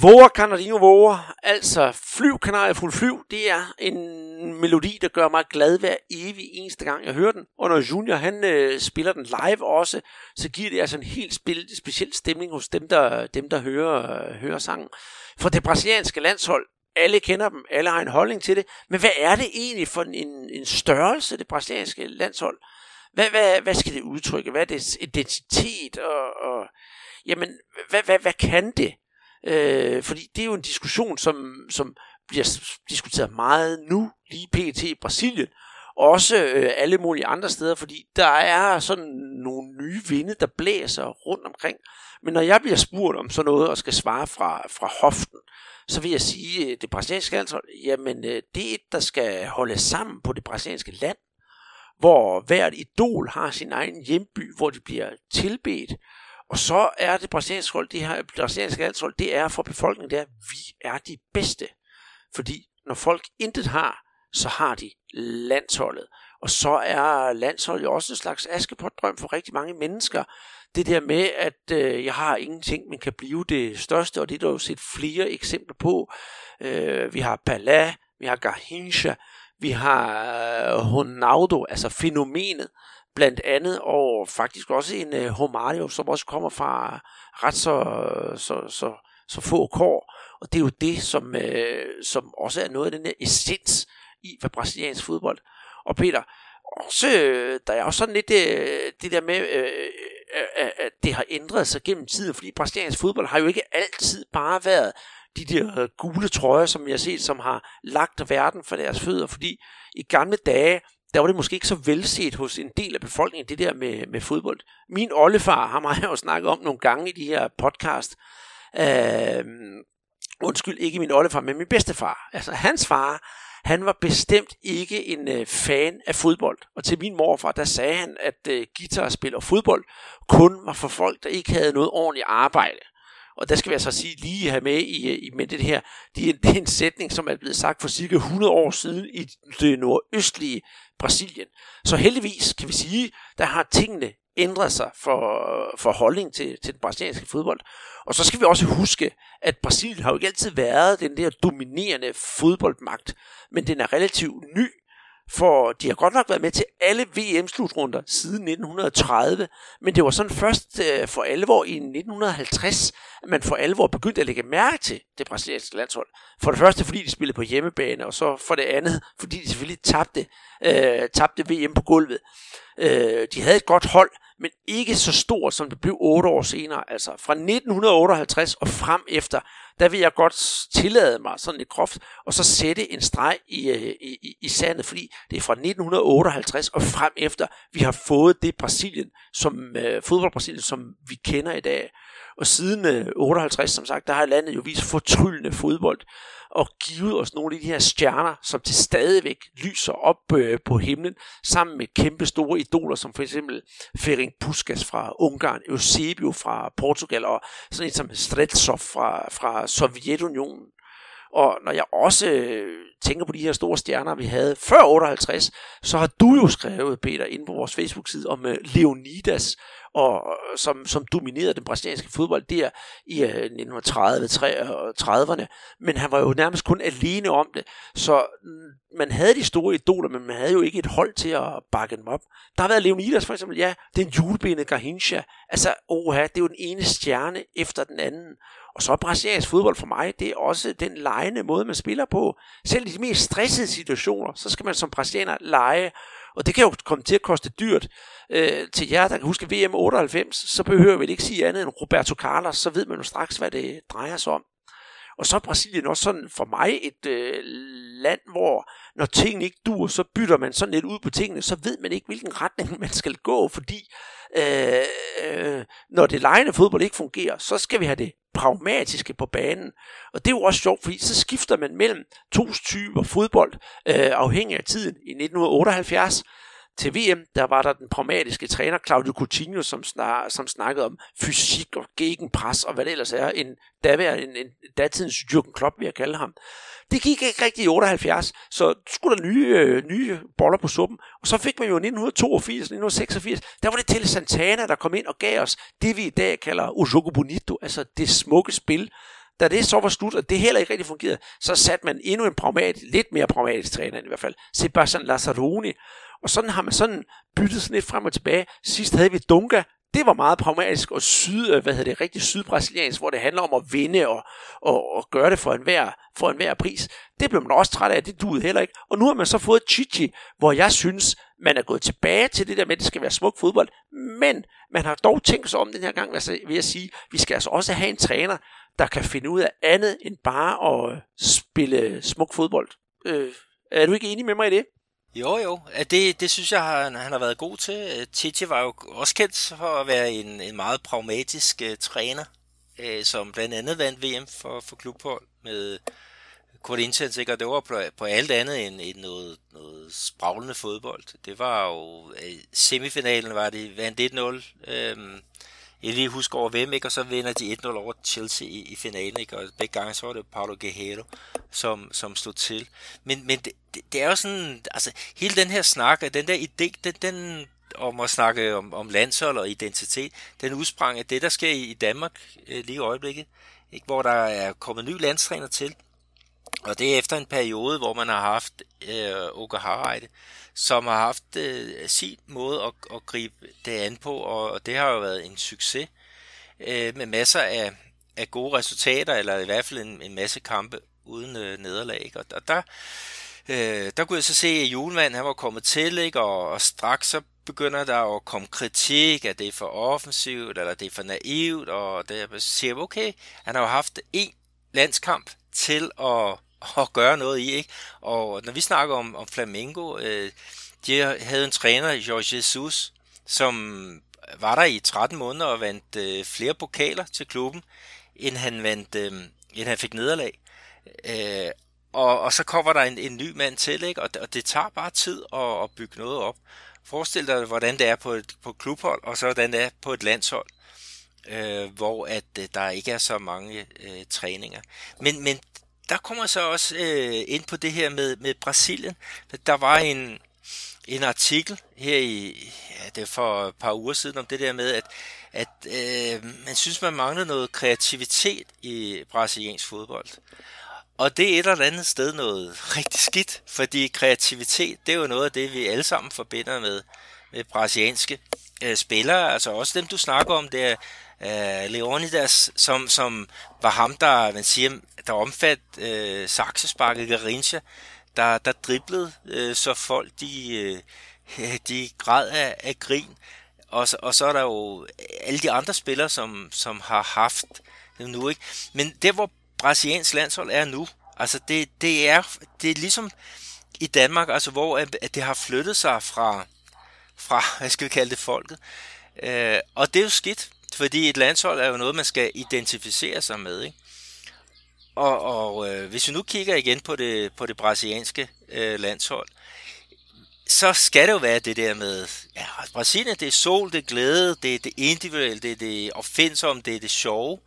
Våger, Canarinho våger, altså flyv, fuld flyv, det er en melodi, der gør mig glad hver evig eneste gang, jeg hører den. Og når Junior han øh, spiller den live også, så giver det altså en helt spil, speciel stemning hos dem, der, dem, der hører, øh, hører sangen. For det brasilianske landshold, alle kender dem, alle har en holdning til det, men hvad er det egentlig for en, en størrelse, det brasilianske landshold? Hvad, hvad, hvad skal det udtrykke? Hvad er det identitet? Og, og, jamen, hvad, hvad, hvad kan det? Øh, fordi det er jo en diskussion, som, som bliver diskuteret meget nu, lige pt. i Brasilien, også øh, alle mulige andre steder, fordi der er sådan nogle nye vinde, der blæser rundt omkring. Men når jeg bliver spurgt om sådan noget og skal svare fra, fra hoften, så vil jeg sige, at det brasilianske landshold, jamen øh, det er et, der skal holde sammen på det brasilianske land, hvor hvert idol har sin egen hjemby, hvor de bliver tilbedt, og så er det brasilianske hold, det her brasilianske landshold, det er for befolkningen, det er, vi er de bedste. Fordi når folk intet har, så har de landsholdet. Og så er landsholdet jo også en slags askepotdrøm for rigtig mange mennesker. Det der med, at øh, jeg har ingenting, men kan blive det største, og det er der jo set flere eksempler på. Øh, vi har Pala, vi har Garhincha, vi har øh, Ronaldo, altså fænomenet, blandt andet, og faktisk også en øh, Romario, som også kommer fra ret så, så, så, så få kår. Og det er jo det, som, øh, som også er noget af den her essens i, hvad brasiliansk fodbold. Og Peter, også, øh, der er også sådan lidt uh, det der med, uh, at det har ændret sig gennem tiden, fordi brasiliansk fodbold har jo ikke altid bare været de der gule trøjer, som jeg har set, som har lagt verden for deres fødder, fordi i gamle dage, der var det måske ikke så velset hos en del af befolkningen, det der med, med fodbold. Min oldefar har mig jo snakket om nogle gange i de her podcast. Øh, undskyld, ikke min oldefar, men min bedstefar. Altså hans far, han var bestemt ikke en øh, fan af fodbold. Og til min morfar, der sagde han, at øh, guitarspil og fodbold kun var for folk, der ikke havde noget ordentligt arbejde. Og der skal vi altså sige lige have med i, i med det her. Det er, det er en sætning, som er blevet sagt for cirka 100 år siden i det nordøstlige Brasilien. Så heldigvis kan vi sige, der har tingene ændret sig for, for holdning til, til den brasilianske fodbold. Og så skal vi også huske, at Brasilien har jo ikke altid været den der dominerende fodboldmagt, men den er relativt ny, for de har godt nok været med til alle VM-slutrunder siden 1930, men det var sådan først øh, for alvor i 1950, at man for alvor begyndte at lægge mærke til det brasilianske landshold. For det første, fordi de spillede på hjemmebane, og så for det andet, fordi de selvfølgelig tabte, øh, tabte VM på gulvet. Øh, de havde et godt hold, men ikke så stort, som det blev otte år senere. Altså fra 1958 og frem efter, der vil jeg godt tillade mig sådan lidt groft, og så sætte en streg i, øh, i, i, i sandet, fordi det er fra 1958 og frem efter, vi har fået det Brasilien, som øh, fodbold Brasilien, som vi kender i dag. Og siden øh, 58, som sagt, der har landet jo vist fortryllende fodbold og givet os nogle af de her stjerner, som til stadigvæk lyser op øh, på himlen, sammen med kæmpe store idoler, som for eksempel Ferenc Puskas fra Ungarn, Eusebio fra Portugal, og sådan et som Stretsov fra, fra Sovjetunionen. Og når jeg også øh, tænker på de her store stjerner, vi havde før 58, så har du jo skrevet, Peter, inde på vores Facebook-side om øh, Leonidas, og som, som dominerede den brasilianske fodbold der i øh, 1930'erne. Øh, men han var jo nærmest kun alene om det. Så mm, man havde de store idoler, men man havde jo ikke et hold til at bakke dem op. Der har været Leonidas for eksempel, ja, den julebenet Garhincha. Altså, oha, det er jo den ene stjerne efter den anden. Og så er brasiliansk fodbold for mig, det er også den lejende måde, man spiller på. Selv i de mest stressede situationer, så skal man som brasilianer lege. Og det kan jo komme til at koste dyrt. Øh, til jer, der kan huske VM 98, så behøver vi ikke sige andet end Roberto Carlos, så ved man jo straks, hvad det drejer sig om. Og så er Brasilien også sådan for mig et øh, land, hvor når tingene ikke dur, så bytter man sådan lidt ud på tingene, så ved man ikke, hvilken retning man skal gå, fordi øh, øh, når det lejende fodbold ikke fungerer, så skal vi have det pragmatiske på banen. Og det er jo også sjovt, fordi så skifter man mellem to typer fodbold, øh, afhængig af tiden. I 1978 til VM, der var der den pragmatiske træner Claudio Coutinho, som, snak, som snakkede om fysik og gegenpres og hvad det ellers er. En, daværende, en, en datidens Jürgen Klopp, vil jeg kalde ham. Det gik ikke rigtigt i 78, så skulle der nye, øh, nye boller på suppen. Og så fik man jo 1982, 1986, der var det til Santana, der kom ind og gav os det, vi i dag kalder o jogo bonito, altså det smukke spil. Da det så var slut, og det heller ikke rigtig fungerede, så satte man endnu en pragmatisk, lidt mere pragmatisk træner i hvert fald, Sebastian Lazzaroni. Og sådan har man sådan byttet sådan lidt frem og tilbage. Sidst havde vi Dunga, det var meget pragmatisk og syd, øh, hvad hedder det, rigtig sydbrasiliansk, hvor det handler om at vinde og, og, og gøre det for enhver, for enhver pris. Det blev man også træt af, det duede heller ikke. Og nu har man så fået Chichi, hvor jeg synes, man er gået tilbage til det der med, at det skal være smuk fodbold. Men man har dog tænkt sig om den her gang, altså, vil jeg sige, vi skal altså også have en træner, der kan finde ud af andet end bare at spille smuk fodbold. Øh, er du ikke enig med mig i det? Jo, jo. Det, det synes jeg, han, han har været god til. Øh, Titi var jo også kendt for at være en, en meget pragmatisk uh, træner, uh, som blandt andet vandt VM for, for klubhold med Corinthians, ikke? og det var på, på alt andet end, end noget, noget spraglende fodbold. Det var jo, uh, semifinalen var det, vandt 1-0, Uh, jeg lige husker over hvem, ikke? og så vinder de 1-0 over Chelsea i, i finalen, ikke? og begge gange så var det Paulo Guerrero, som, som stod til. Men, men det, det, det er jo sådan, altså hele den her snak, den der idé, den, den om at snakke om, om landshold og identitet, den udsprang af det, der sker i, i Danmark øh, lige i øjeblikket, ikke? hvor der er kommet ny landstræner til, og det er efter en periode, hvor man har haft øh, Oka Harreide, som har haft øh, sin måde at, at gribe det an på, og, og det har jo været en succes øh, med masser af, af gode resultater, eller i hvert fald en, en masse kampe uden øh, nederlag. Ikke? Og, og der, øh, der kunne jeg så se, at Julemand han var kommet til, ikke? Og, og straks så begynder der at komme kritik, at det er for offensivt, eller det er for naivt, og det, jeg siger, okay, han har jo haft en landskamp til at, at gøre noget i. Ikke? Og når vi snakker om, om Flamengo, øh, de havde en træner, Jorge Jesus, som var der i 13 måneder og vandt øh, flere pokaler til klubben, end han, vandt, øh, end han fik nederlag. Øh, og, og så kommer der en, en ny mand til, ikke? Og, og det tager bare tid at, at bygge noget op. Forestil dig, hvordan det er på et på et klubhold, og så hvordan det er på et landshold, øh, hvor at øh, der ikke er så mange øh, træninger. Men, men der kommer så også øh, ind på det her med, med Brasilien. Der var en, en artikel her i, ja, det for et par uger siden, om det der med, at, at øh, man synes, man mangler noget kreativitet i brasiliansk fodbold. Og det er et eller andet sted noget [LAUGHS] rigtig skidt, fordi kreativitet, det er jo noget af det, vi alle sammen forbinder med, med brasilianske øh, spillere. Altså også dem, du snakker om, det er øh, Leonidas, som, som var ham, der, man siger, der omfat øh, saksesparket Garincha, der, der driblede, øh, så folk de, øh, de græd af, af grin. Og, og så er der jo alle de andre spillere, som, som har haft det nu. ikke. Men det, hvor brasiliansk landshold er nu, altså det, det, er, det er ligesom i Danmark, altså hvor at det har flyttet sig fra, fra hvad skal vi kalde det, folket. Øh, og det er jo skidt, fordi et landshold er jo noget, man skal identificere sig med. Ikke? Og, og øh, hvis vi nu kigger igen på det, på det brasilianske øh, landshold, så skal det jo være det der med, ja, Brasilien, det er sol, det er glæde, det er det individuelle, det er det offensom, det er det sjove.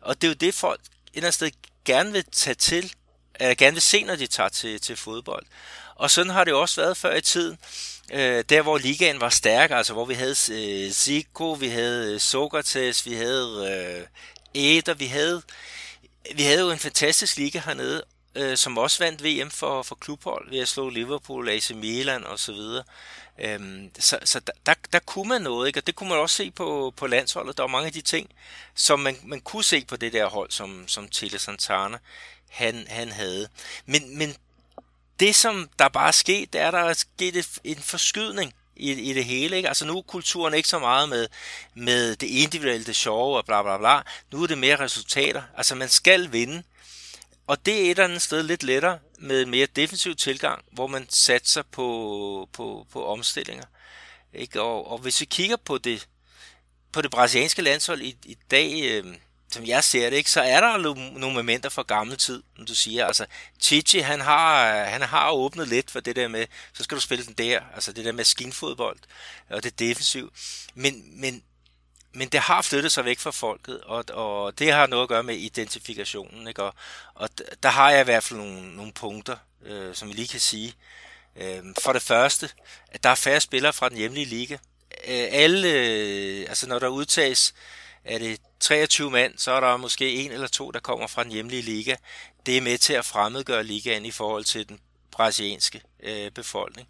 Og det er jo det, folk et eller andet sted gerne vil tage til, eller gerne vil se, når de tager til, til fodbold. Og sådan har det også været før i tiden. Øh, der hvor ligaen var stærk, altså hvor vi havde øh, Zico, vi havde øh, Sokrates, vi havde øh, Eder, vi havde vi havde jo en fantastisk liga hernede, øh, som også vandt VM for, for klubhold ved at slå Liverpool, AC Milan og så videre. Øhm, så så der, der, der kunne man noget, ikke? og det kunne man også se på, på landsholdet. Der var mange af de ting, som man, man kunne se på det der hold, som, som Tele Santana han, han havde. Men, men det, som der bare er sket, det er, der er sket en forskydning i, i det hele. Ikke? Altså nu er kulturen ikke så meget med, med det individuelle, det sjove og bla bla bla. Nu er det mere resultater. Altså man skal vinde. Og det er et eller andet sted lidt lettere med en mere defensiv tilgang, hvor man satser på, på, på omstillinger. Ikke? Og, og hvis vi kigger på det, på det brasilianske landshold i, i dag, øh, som jeg ser det, ikke, så er der nogle momenter fra gammel tid, som du siger. Altså, Chichi, han har, han har åbnet lidt for det der med, så skal du spille den der, altså det der med skinfodbold, og det defensiv. Men, men, men det har flyttet sig væk fra folket, og, og det har noget at gøre med identifikationen. Ikke? Og, og der har jeg i hvert fald nogle, nogle punkter, øh, som vi lige kan sige. Øh, for det første, at der er færre spillere fra den hjemlige liga. Øh, alle, øh, altså når der udtages, er det 23 mand, så er der måske en eller to, der kommer fra den hjemlige liga. Det er med til at fremmedgøre ligaen i forhold til den brasilianske øh, befolkning.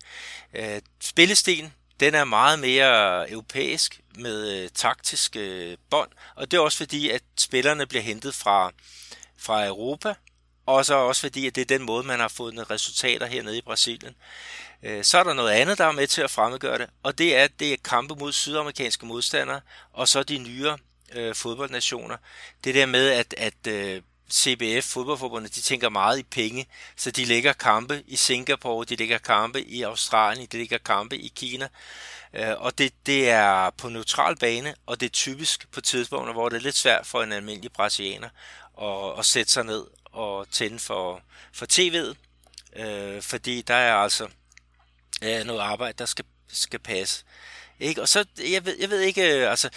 Øh, spillestilen, den er meget mere europæisk med øh, taktisk øh, bånd, og det er også fordi, at spillerne bliver hentet fra, fra Europa, og så også fordi, at det er den måde, man har fået resultater hernede i Brasilien. Øh, så er der noget andet, der er med til at fremmedgøre det, og det er, at det er kampe mod sydamerikanske modstandere, og så de nyere øh, fodboldnationer. Det der med, at, at øh, CBF, fodboldforbundet, de tænker meget i penge, så de lægger kampe i Singapore, de lægger kampe i Australien, de lægger kampe i Kina, øh, og det, det er på neutral bane, og det er typisk på tidspunkter, hvor det er lidt svært for en almindelig brasilianer at, at sætte sig ned og tænde for, for tv'et, øh, fordi der er altså øh, noget arbejde, der skal, skal passe. Ikke? Og så, jeg ved, jeg ved ikke, øh, altså,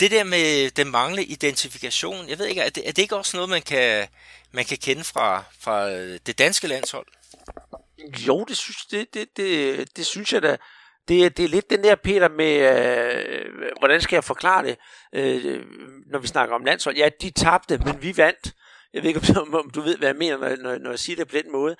det der med den manglende identifikation, jeg ved ikke, er det, er det ikke også noget, man kan, man kan kende fra, fra øh, det danske landshold? Jo, det synes, det, det, det, det synes jeg da. Det, det er lidt den der, Peter, med, øh, hvordan skal jeg forklare det, øh, når vi snakker om landshold. Ja, de tabte, men vi vandt. Jeg ved ikke, om, om du ved, hvad jeg mener, når, når jeg siger det på den måde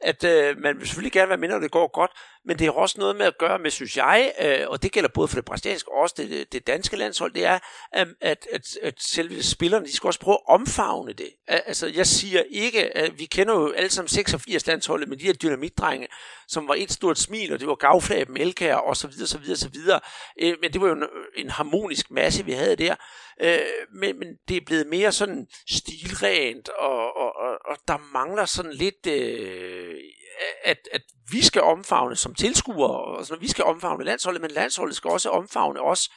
at øh, man vil selvfølgelig gerne være med, når det går godt, men det har også noget med at gøre med, synes jeg, øh, og det gælder både for det brasilianske og også det, det danske landshold, det er, at, at, at, at selve spillerne, de skal også prøve at omfavne det. Altså, jeg siger ikke, at vi kender jo alle sammen 86 landsholdet med de her dynamitdrenge, som var et stort smil, og det var gavflag Elkær, og så videre, så videre, så videre. Øh, men det var jo en, en harmonisk masse, vi havde der. Øh, men, men det er blevet mere sådan stilrent, og, og, og, og der mangler sådan lidt, øh, at, at vi skal omfavne som tilskuere, og altså, vi skal omfavne landsholdet, men landsholdet skal også omfavne os.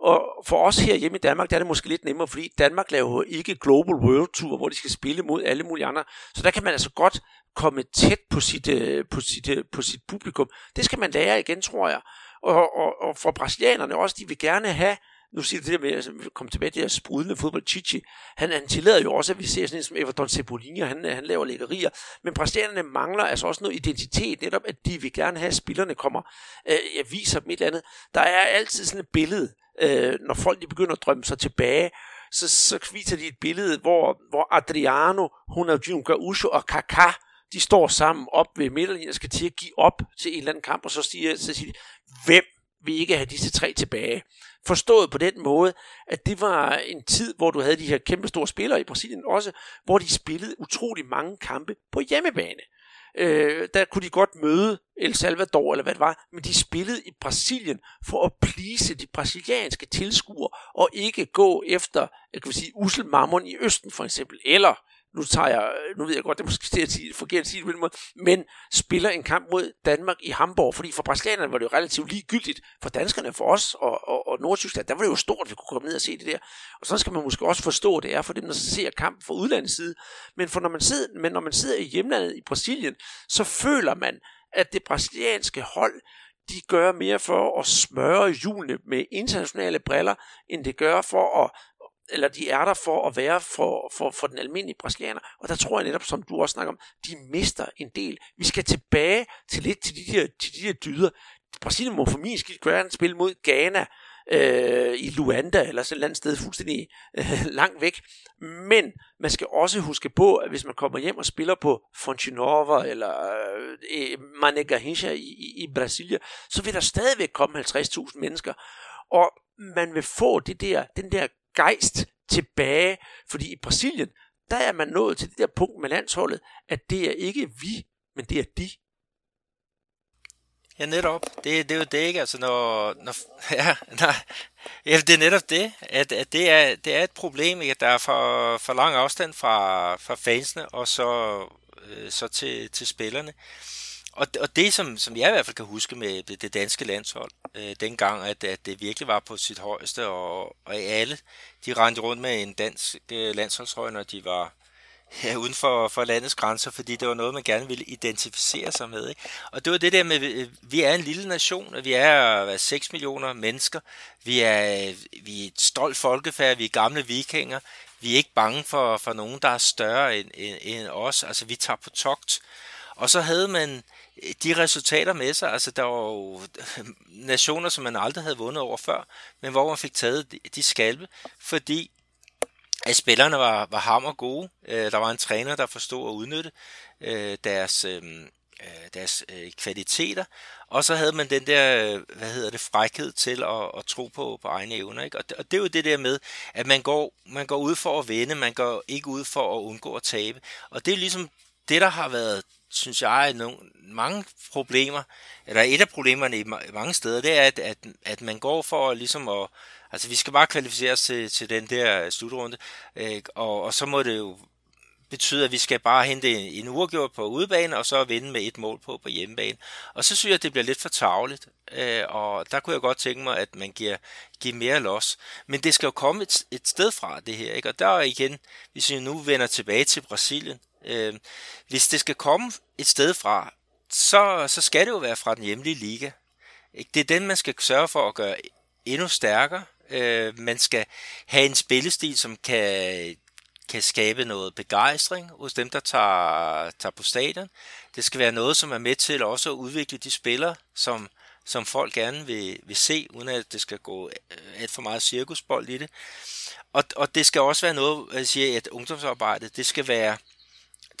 Og for os her hjemme i Danmark, der er det måske lidt nemmere, fordi Danmark laver jo ikke Global World Tour, hvor de skal spille mod alle mulige andre. Så der kan man altså godt komme tæt på sit, øh, på sit, øh, på sit publikum. Det skal man lære igen, tror jeg. Og, og, og for brasilianerne også, de vil gerne have nu siger du det der med, at komme tilbage til det her sprudende fodbold, Chichi, han, han tillader jo også, at vi ser sådan en som Everton Cebolinha, han, han laver lækkerier, men præsterende mangler altså også noget identitet, netop at de vil gerne have, at spillerne kommer, øh, jeg viser dem et eller andet. Der er altid sådan et billede, øh, når folk de begynder at drømme sig tilbage, så, så viser de et billede, hvor, hvor Adriano, Ronaldinho Gaucho og Kaká, de står sammen op ved midterlinjen og skal til at give op til en eller anden kamp, og så siger, så siger de, hvem vil ikke have disse tre tilbage? Forstået på den måde, at det var en tid, hvor du havde de her kæmpe store spillere i Brasilien også, hvor de spillede utrolig mange kampe på hjemmebane. Øh, der kunne de godt møde El Salvador, eller hvad det var, men de spillede i Brasilien for at plise de brasilianske tilskuere, og ikke gå efter, jeg kan sige, usel mammon i Østen for eksempel, eller nu tager jeg, øh, nu ved jeg godt, det er måske det at sige, forkert at sige det måde, men spiller en kamp mod Danmark i Hamburg, fordi for brasilianerne var det jo relativt ligegyldigt, for danskerne, for os og, og, og Nordtyskland, der var det jo stort, at vi kunne komme ned og se det der, og så skal man måske også forstå, at det er for dem, der ser kampen fra udlandets side, men, for når man sidder, men når man sidder i hjemlandet i Brasilien, så føler man, at det brasilianske hold, de gør mere for at smøre hjulene med internationale briller, end det gør for at eller de er der for at være for, for, for den almindelige brasilianer. Og der tror jeg netop, som du også snakker om, de mister en del. Vi skal tilbage til lidt til de der, til de der dyder. Brasilien må for min skyld gøre en spil mod Ghana øh, i Luanda, eller sådan et eller andet sted fuldstændig øh, langt væk. Men man skal også huske på, at hvis man kommer hjem og spiller på Fontinova eller øh, Mané Garrincha i, i, i Brasilia, så vil der stadigvæk komme 50.000 mennesker. Og man vil få det der, den der gejst tilbage, fordi i Brasilien, der er man nået til det der punkt med landsholdet, at det er ikke vi, men det er de. Ja, netop. Det, det er jo det, ikke? Altså, når, når, [LAUGHS] ja, nej, ja, det er netop det, at, at det, er, det er et problem, ikke? at der er for, for lang afstand fra, fra fansene, og så, øh, så til, til spillerne. Og, og det, som, som jeg i hvert fald kan huske med det, det danske landshold, øh, dengang, at, at det virkelig var på sit højeste, og, og alle, de rendte rundt med en dansk øh, landsholdshøj, når de var ja, uden for, for landets grænser, fordi det var noget, man gerne ville identificere sig med. Ikke? Og det var det der med, vi er en lille nation, og vi er hvad, 6 millioner mennesker, vi er, vi er et stolt folkefærd, vi er gamle vikinger, vi er ikke bange for, for nogen, der er større end, end, end os, altså vi tager på togt. Og så havde man de resultater med sig, altså der var jo [LAUGHS] nationer, som man aldrig havde vundet over før, men hvor man fik taget de, skalpe, fordi at spillerne var, var hammer gode. Øh, der var en træner, der forstod at udnytte øh, deres, øh, deres kvaliteter. Og så havde man den der, hvad hedder det, frækhed til at, at tro på, på egne evner. Ikke? Og, det, og det er jo det der med, at man går, man går ud for at vinde, man går ikke ud for at undgå at tabe. Og det er ligesom det, der har været synes jeg, nogle, mange problemer, eller et af problemerne i mange steder, det er, at, at, at man går for ligesom at, altså vi skal bare kvalificere os til, til den der slutrunde, øh, og, og så må det jo betyder, at vi skal bare hente en, en uafgjort på udebane, og så vinde med et mål på på hjemmebane. Og så synes jeg, at det bliver lidt for tavligt, øh, og der kunne jeg godt tænke mig, at man giver, giver mere los. Men det skal jo komme et, et sted fra, det her, ikke? og der igen, hvis vi nu vender tilbage til Brasilien, Øh, hvis det skal komme et sted fra, så, så skal det jo være fra den hjemlige liga. Det er den, man skal sørge for at gøre endnu stærkere. Øh, man skal have en spillestil, som kan, kan skabe noget begejstring hos dem, der tager, tager på stadion. Det skal være noget, som er med til også at udvikle de spillere, som, som folk gerne vil, vil se, uden at det skal gå øh, alt for meget cirkusbold i det. Og, og det skal også være noget, jeg siger, at ungdomsarbejdet, det skal være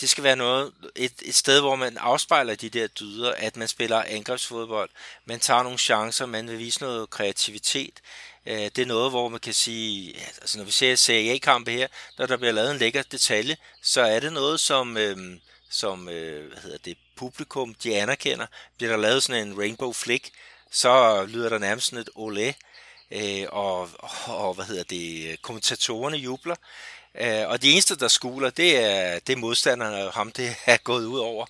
det skal være noget, et, et sted, hvor man afspejler de der dyder, at man spiller angrebsfodbold, man tager nogle chancer, man vil vise noget kreativitet. Øh, det er noget, hvor man kan sige, altså når vi ser Serie A-kampe her, når der bliver lavet en lækker detalje, så er det noget, som, øh, som øh, hvad hedder det, publikum, de anerkender. Bliver der lavet sådan en rainbow flick, så lyder der nærmest sådan et olé, øh, og, og, og hvad hedder det, kommentatorerne jubler. Øh, og de eneste, der skuler, det er, det er modstanderne, og ham det er gået ud over.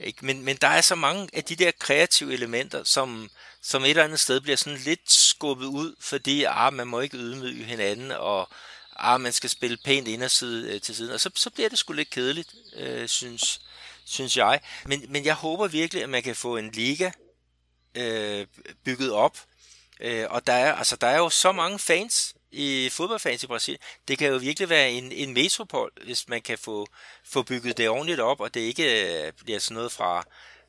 Ikke? Men, men der er så mange af de der kreative elementer, som, som et eller andet sted bliver sådan lidt skubbet ud, fordi ah, man må ikke ydmyge hinanden, og ah, man skal spille pænt inderside øh, til siden. Og så, så bliver det sgu lidt kedeligt, øh, synes, synes jeg. Men, men jeg håber virkelig, at man kan få en liga øh, bygget op. Øh, og der er, altså, der er jo så mange fans i fodboldfans i Brasilien. Det kan jo virkelig være en, en metropol, hvis man kan få, få bygget det ordentligt op, og det ikke øh, bliver sådan noget fra,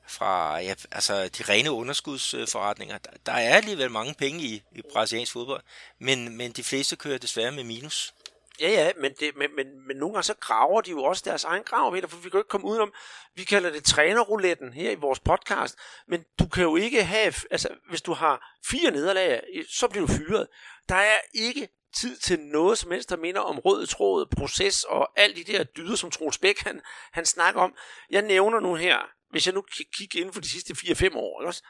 fra ja, altså de rene underskudsforretninger. Der, der er alligevel mange penge i, i brasiliansk fodbold, men, men de fleste kører desværre med minus. Ja, ja, men, det, men, men, men nogle gange så graver de jo også deres egen grav, Peter, for vi kan jo ikke komme udenom, vi kalder det trænerrouletten her i vores podcast, men du kan jo ikke have, altså hvis du har fire nederlag, så bliver du fyret. Der er ikke tid til noget som helst, der minder om rød tråd, proces og alt de der dyder, som Troels Bæk han, han snakker om. Jeg nævner nu her, hvis jeg nu kigger inden for de sidste 4-5 år, ikke også?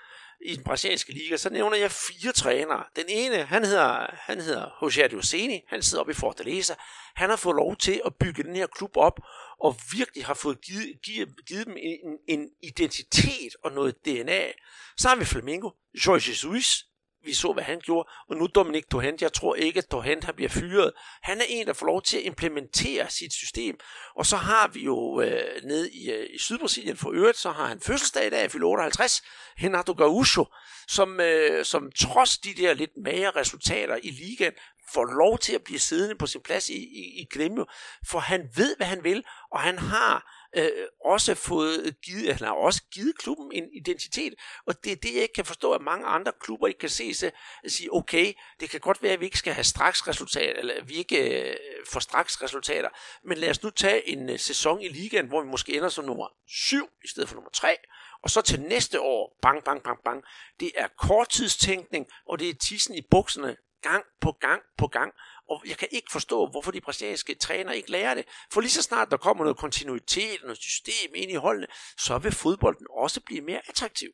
I den brasilianske liga, så nævner jeg fire trænere. Den ene, han hedder, han hedder José Dioceni, han sidder oppe i Fortaleza. Han har fået lov til at bygge den her klub op, og virkelig har fået givet, givet, givet dem en, en identitet og noget DNA. Så har vi Flamengo, Jorge Jesus, vi så, hvad han gjorde, og nu Dominik Dohent, jeg tror ikke, at Dohent har bliver fyret. Han er en, der får lov til at implementere sit system, og så har vi jo øh, nede i, øh, i Sydbrasilien for øvrigt, så har han fødselsdag i dag, fyldt 58, Renato Gaúcho, som, øh, som trods de der lidt magre resultater i ligaen, får lov til at blive siddende på sin plads i, i, i Grêmio, for han ved, hvad han vil, og han har øh, også fået givet, han har også givet klubben en identitet, og det er det, jeg ikke kan forstå, at mange andre klubber ikke kan se sig og sige, okay, det kan godt være, at vi ikke skal have straks resultater, eller vi ikke øh, får straks resultater, men lad os nu tage en øh, sæson i ligaen, hvor vi måske ender som nummer 7 i stedet for nummer 3, og så til næste år, bang, bang, bang, bang, det er korttidstænkning, og det er tissen i bukserne, gang på gang på gang, og jeg kan ikke forstå, hvorfor de brasilianske træner ikke lærer det. For lige så snart der kommer noget kontinuitet, noget system ind i holdene, så vil fodbolden også blive mere attraktiv.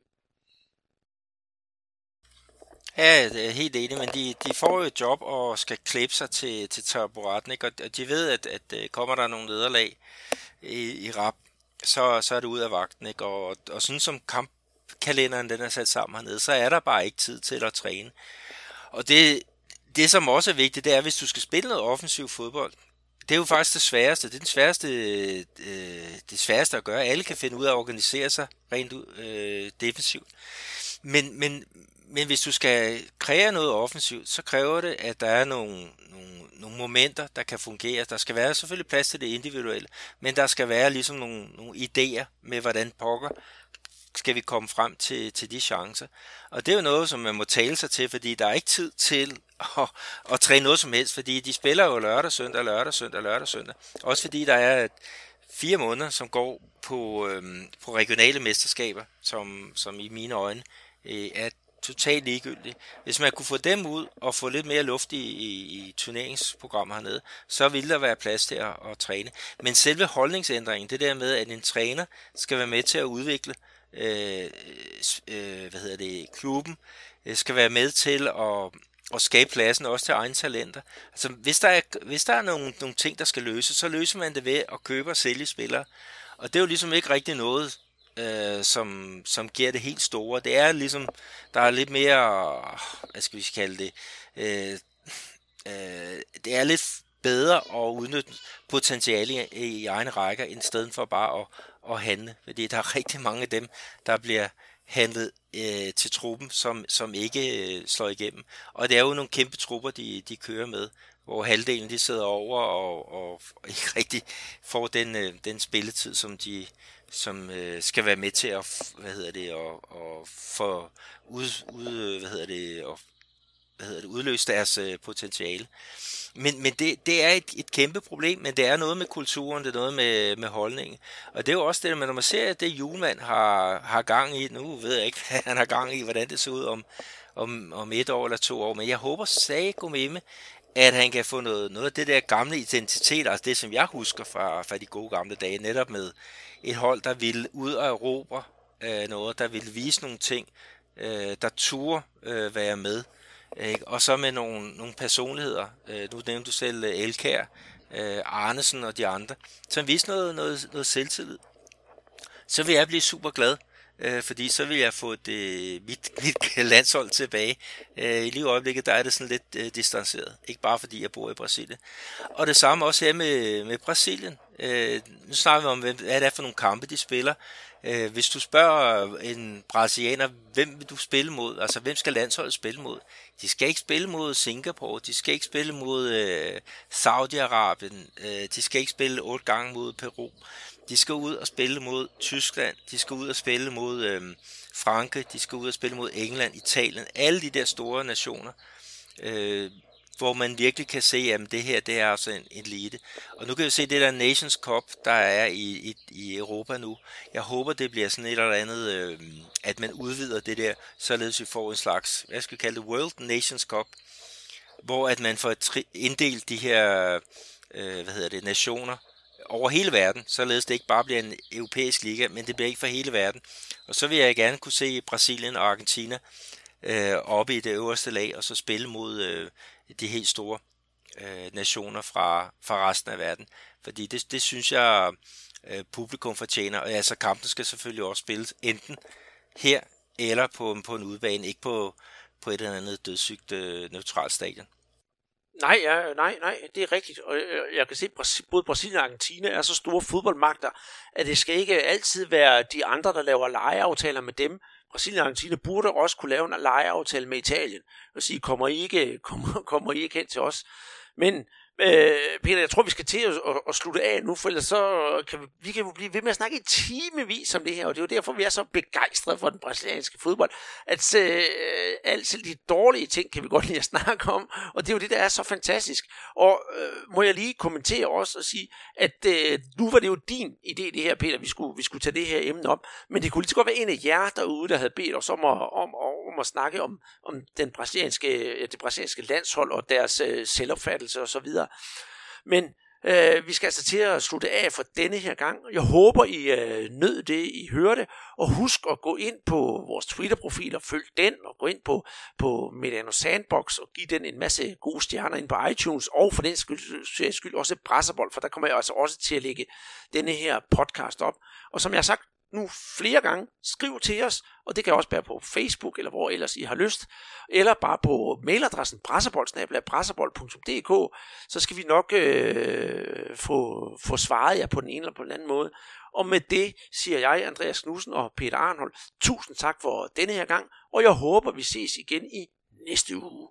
Ja, det er helt enig, men de, de får jo et job og skal klæbe sig til, til taburetten, ikke? og de ved, at, at øh, kommer der nogle nederlag i, i rap, så, så er det ud af vagten. Ikke? Og, og sådan som kampkalenderen den er sat sammen hernede, så er der bare ikke tid til at træne. Og det, det, som også er vigtigt, det er, hvis du skal spille noget offensiv fodbold, det er jo faktisk det sværeste. Det er den sværeste, øh, det sværeste at gøre. Alle kan finde ud af at organisere sig rent øh, defensivt. Men, men, men hvis du skal kreere noget offensivt, så kræver det, at der er nogle, nogle, nogle momenter, der kan fungere. Der skal være selvfølgelig plads til det individuelle, men der skal være ligesom nogle, nogle idéer med, hvordan pokker skal vi komme frem til, til de chancer. Og det er jo noget, som man må tale sig til, fordi der er ikke tid til [LAUGHS] at, at træne noget som helst, fordi de spiller jo lørdag, søndag, lørdag, søndag, lørdag, søndag. Også fordi der er fire måneder, som går på, øhm, på regionale mesterskaber, som, som i mine øjne øh, er totalt ligegyldigt. Hvis man kunne få dem ud og få lidt mere luft i, i, i turneringsprogrammet hernede, så ville der være plads til at, at træne. Men selve holdningsændringen, det der med, at en træner skal være med til at udvikle øh, Øh, øh, hvad hedder det, klubben, øh, skal være med til at, at skabe pladsen også til egne talenter. Altså, hvis der er, hvis der er nogle, nogle ting, der skal løses, så løser man det ved at købe og sælge spillere. Og det er jo ligesom ikke rigtig noget, øh, som, som giver det helt store. Det er ligesom, der er lidt mere, hvad skal vi kalde det, øh, øh, det er lidt bedre at udnytte potentiale i, i egne rækker, end stedet for bare at, at handle. Fordi der er rigtig mange af dem, der bliver handlet øh, til truppen, som, som ikke øh, slår igennem. Og det er jo nogle kæmpe trupper, de, de kører med, hvor halvdelen de sidder over og, og, og [LAUGHS] ikke rigtig får den, øh, den spilletid, som de som øh, skal være med til at hvad hedder det og, og få ud, ud hvad hedder det og hvad hedder det udløse deres øh, potentiale. Men, men det, det er et, et kæmpe problem, men det er noget med kulturen, det er noget med, med holdningen. Og det er jo også det, når man ser, at det Julemand har, har gang i, nu ved jeg ikke, [LAUGHS] hvad han har gang i, hvordan det ser ud om, om, om et år eller to år, men jeg håber sag med mig, at han kan få noget, noget af det der gamle identitet, altså det, som jeg husker fra, fra de gode gamle dage, netop med et hold, der ville ud og erobre øh, noget, der ville vise nogle ting, øh, der turde øh, være med. Ikke? Og så med nogle, nogle personligheder. Øh, nu nævnte du selv øh, Elkær, øh, Arnesen og de andre, som viste noget, noget, noget selvtillid. Så vil jeg blive super glad, øh, fordi så vil jeg få det, mit, [LAUGHS] mit landshold tilbage. Øh, I lige øjeblikket, der er det sådan lidt øh, distanceret. Ikke bare fordi jeg bor i Brasilien. Og det samme også her med, med Brasilien. Øh, nu snakker vi om, hvad det er for nogle kampe, de spiller. Øh, hvis du spørger en brasilianer, hvem vil du spille mod? Altså, hvem skal landsholdet spille mod? De skal ikke spille mod Singapore, de skal ikke spille mod øh, Saudi-Arabien, øh, de skal ikke spille otte gange mod Peru. De skal ud og spille mod Tyskland, de skal ud og spille mod øh, Franke, de skal ud og spille mod England, Italien, alle de der store nationer. Øh, hvor man virkelig kan se, at det her det er altså en elite. Og nu kan vi se det der Nations Cup, der er i, i, i Europa nu. Jeg håber, det bliver sådan et eller andet, øh, at man udvider det der, således vi får en slags, hvad skal vi kalde det, World Nations Cup, hvor at man får inddelt de her, øh, hvad hedder det, nationer over hele verden, således det ikke bare bliver en europæisk liga, men det bliver ikke for hele verden. Og så vil jeg gerne kunne se Brasilien og Argentina øh, oppe i det øverste lag, og så spille mod øh, de helt store øh, nationer fra, fra resten af verden. Fordi det, det synes jeg, øh, publikum fortjener. Og altså, kampen skal selvfølgelig også spilles enten her eller på, på en udbane, ikke på, på et eller andet dødssygt øh, neutralt stadion. Nej, ja, nej, nej, det er rigtigt. Og øh, jeg kan se, at både Brasilien og Argentina er så store fodboldmagter, at det skal ikke altid være de andre, der laver lejeaftaler med dem. Brasilien og Argentina burde også kunne lave en lejeaftale med Italien og sige, kommer I ikke, [LAUGHS] kommer, kommer I ikke hen til os? Men Øh, Peter, jeg tror, vi skal til at, at, at slutte af nu, for ellers så kan vi, vi kan blive ved med at snakke i timevis om det her, og det er jo derfor, vi er så begejstrede for den brasilianske fodbold, at øh, alt selv de dårlige ting kan vi godt lide at snakke om, og det er jo det, der er så fantastisk. Og øh, må jeg lige kommentere også og sige, at øh, nu var det jo din idé, det her, Peter, vi skulle, vi skulle tage det her emne op, men det kunne lige så godt være en af jer derude, der havde bedt os om at, om, om at snakke om, om den brasilianske, det brasilianske landshold og deres øh, selvopfattelse og så videre. Men øh, vi skal altså til at slutte af for denne her gang. Jeg håber, I øh, nød det, I hørte. Og husk at gå ind på vores Twitter-profil og følg den, og gå ind på, på Mediano Sandbox og give den en masse gode stjerner ind på iTunes, og for den skyld, skyld også Brasserbold, for der kommer jeg altså også til at lægge denne her podcast op. Og som jeg har sagt nu flere gange. Skriv til os, og det kan også være på Facebook, eller hvor ellers I har lyst, eller bare på mailadressen brasserbold.dk, så skal vi nok øh, få, få svaret jer på den ene eller på den anden måde. Og med det siger jeg, Andreas Knudsen og Peter Arnhold, tusind tak for denne her gang, og jeg håber, vi ses igen i næste uge.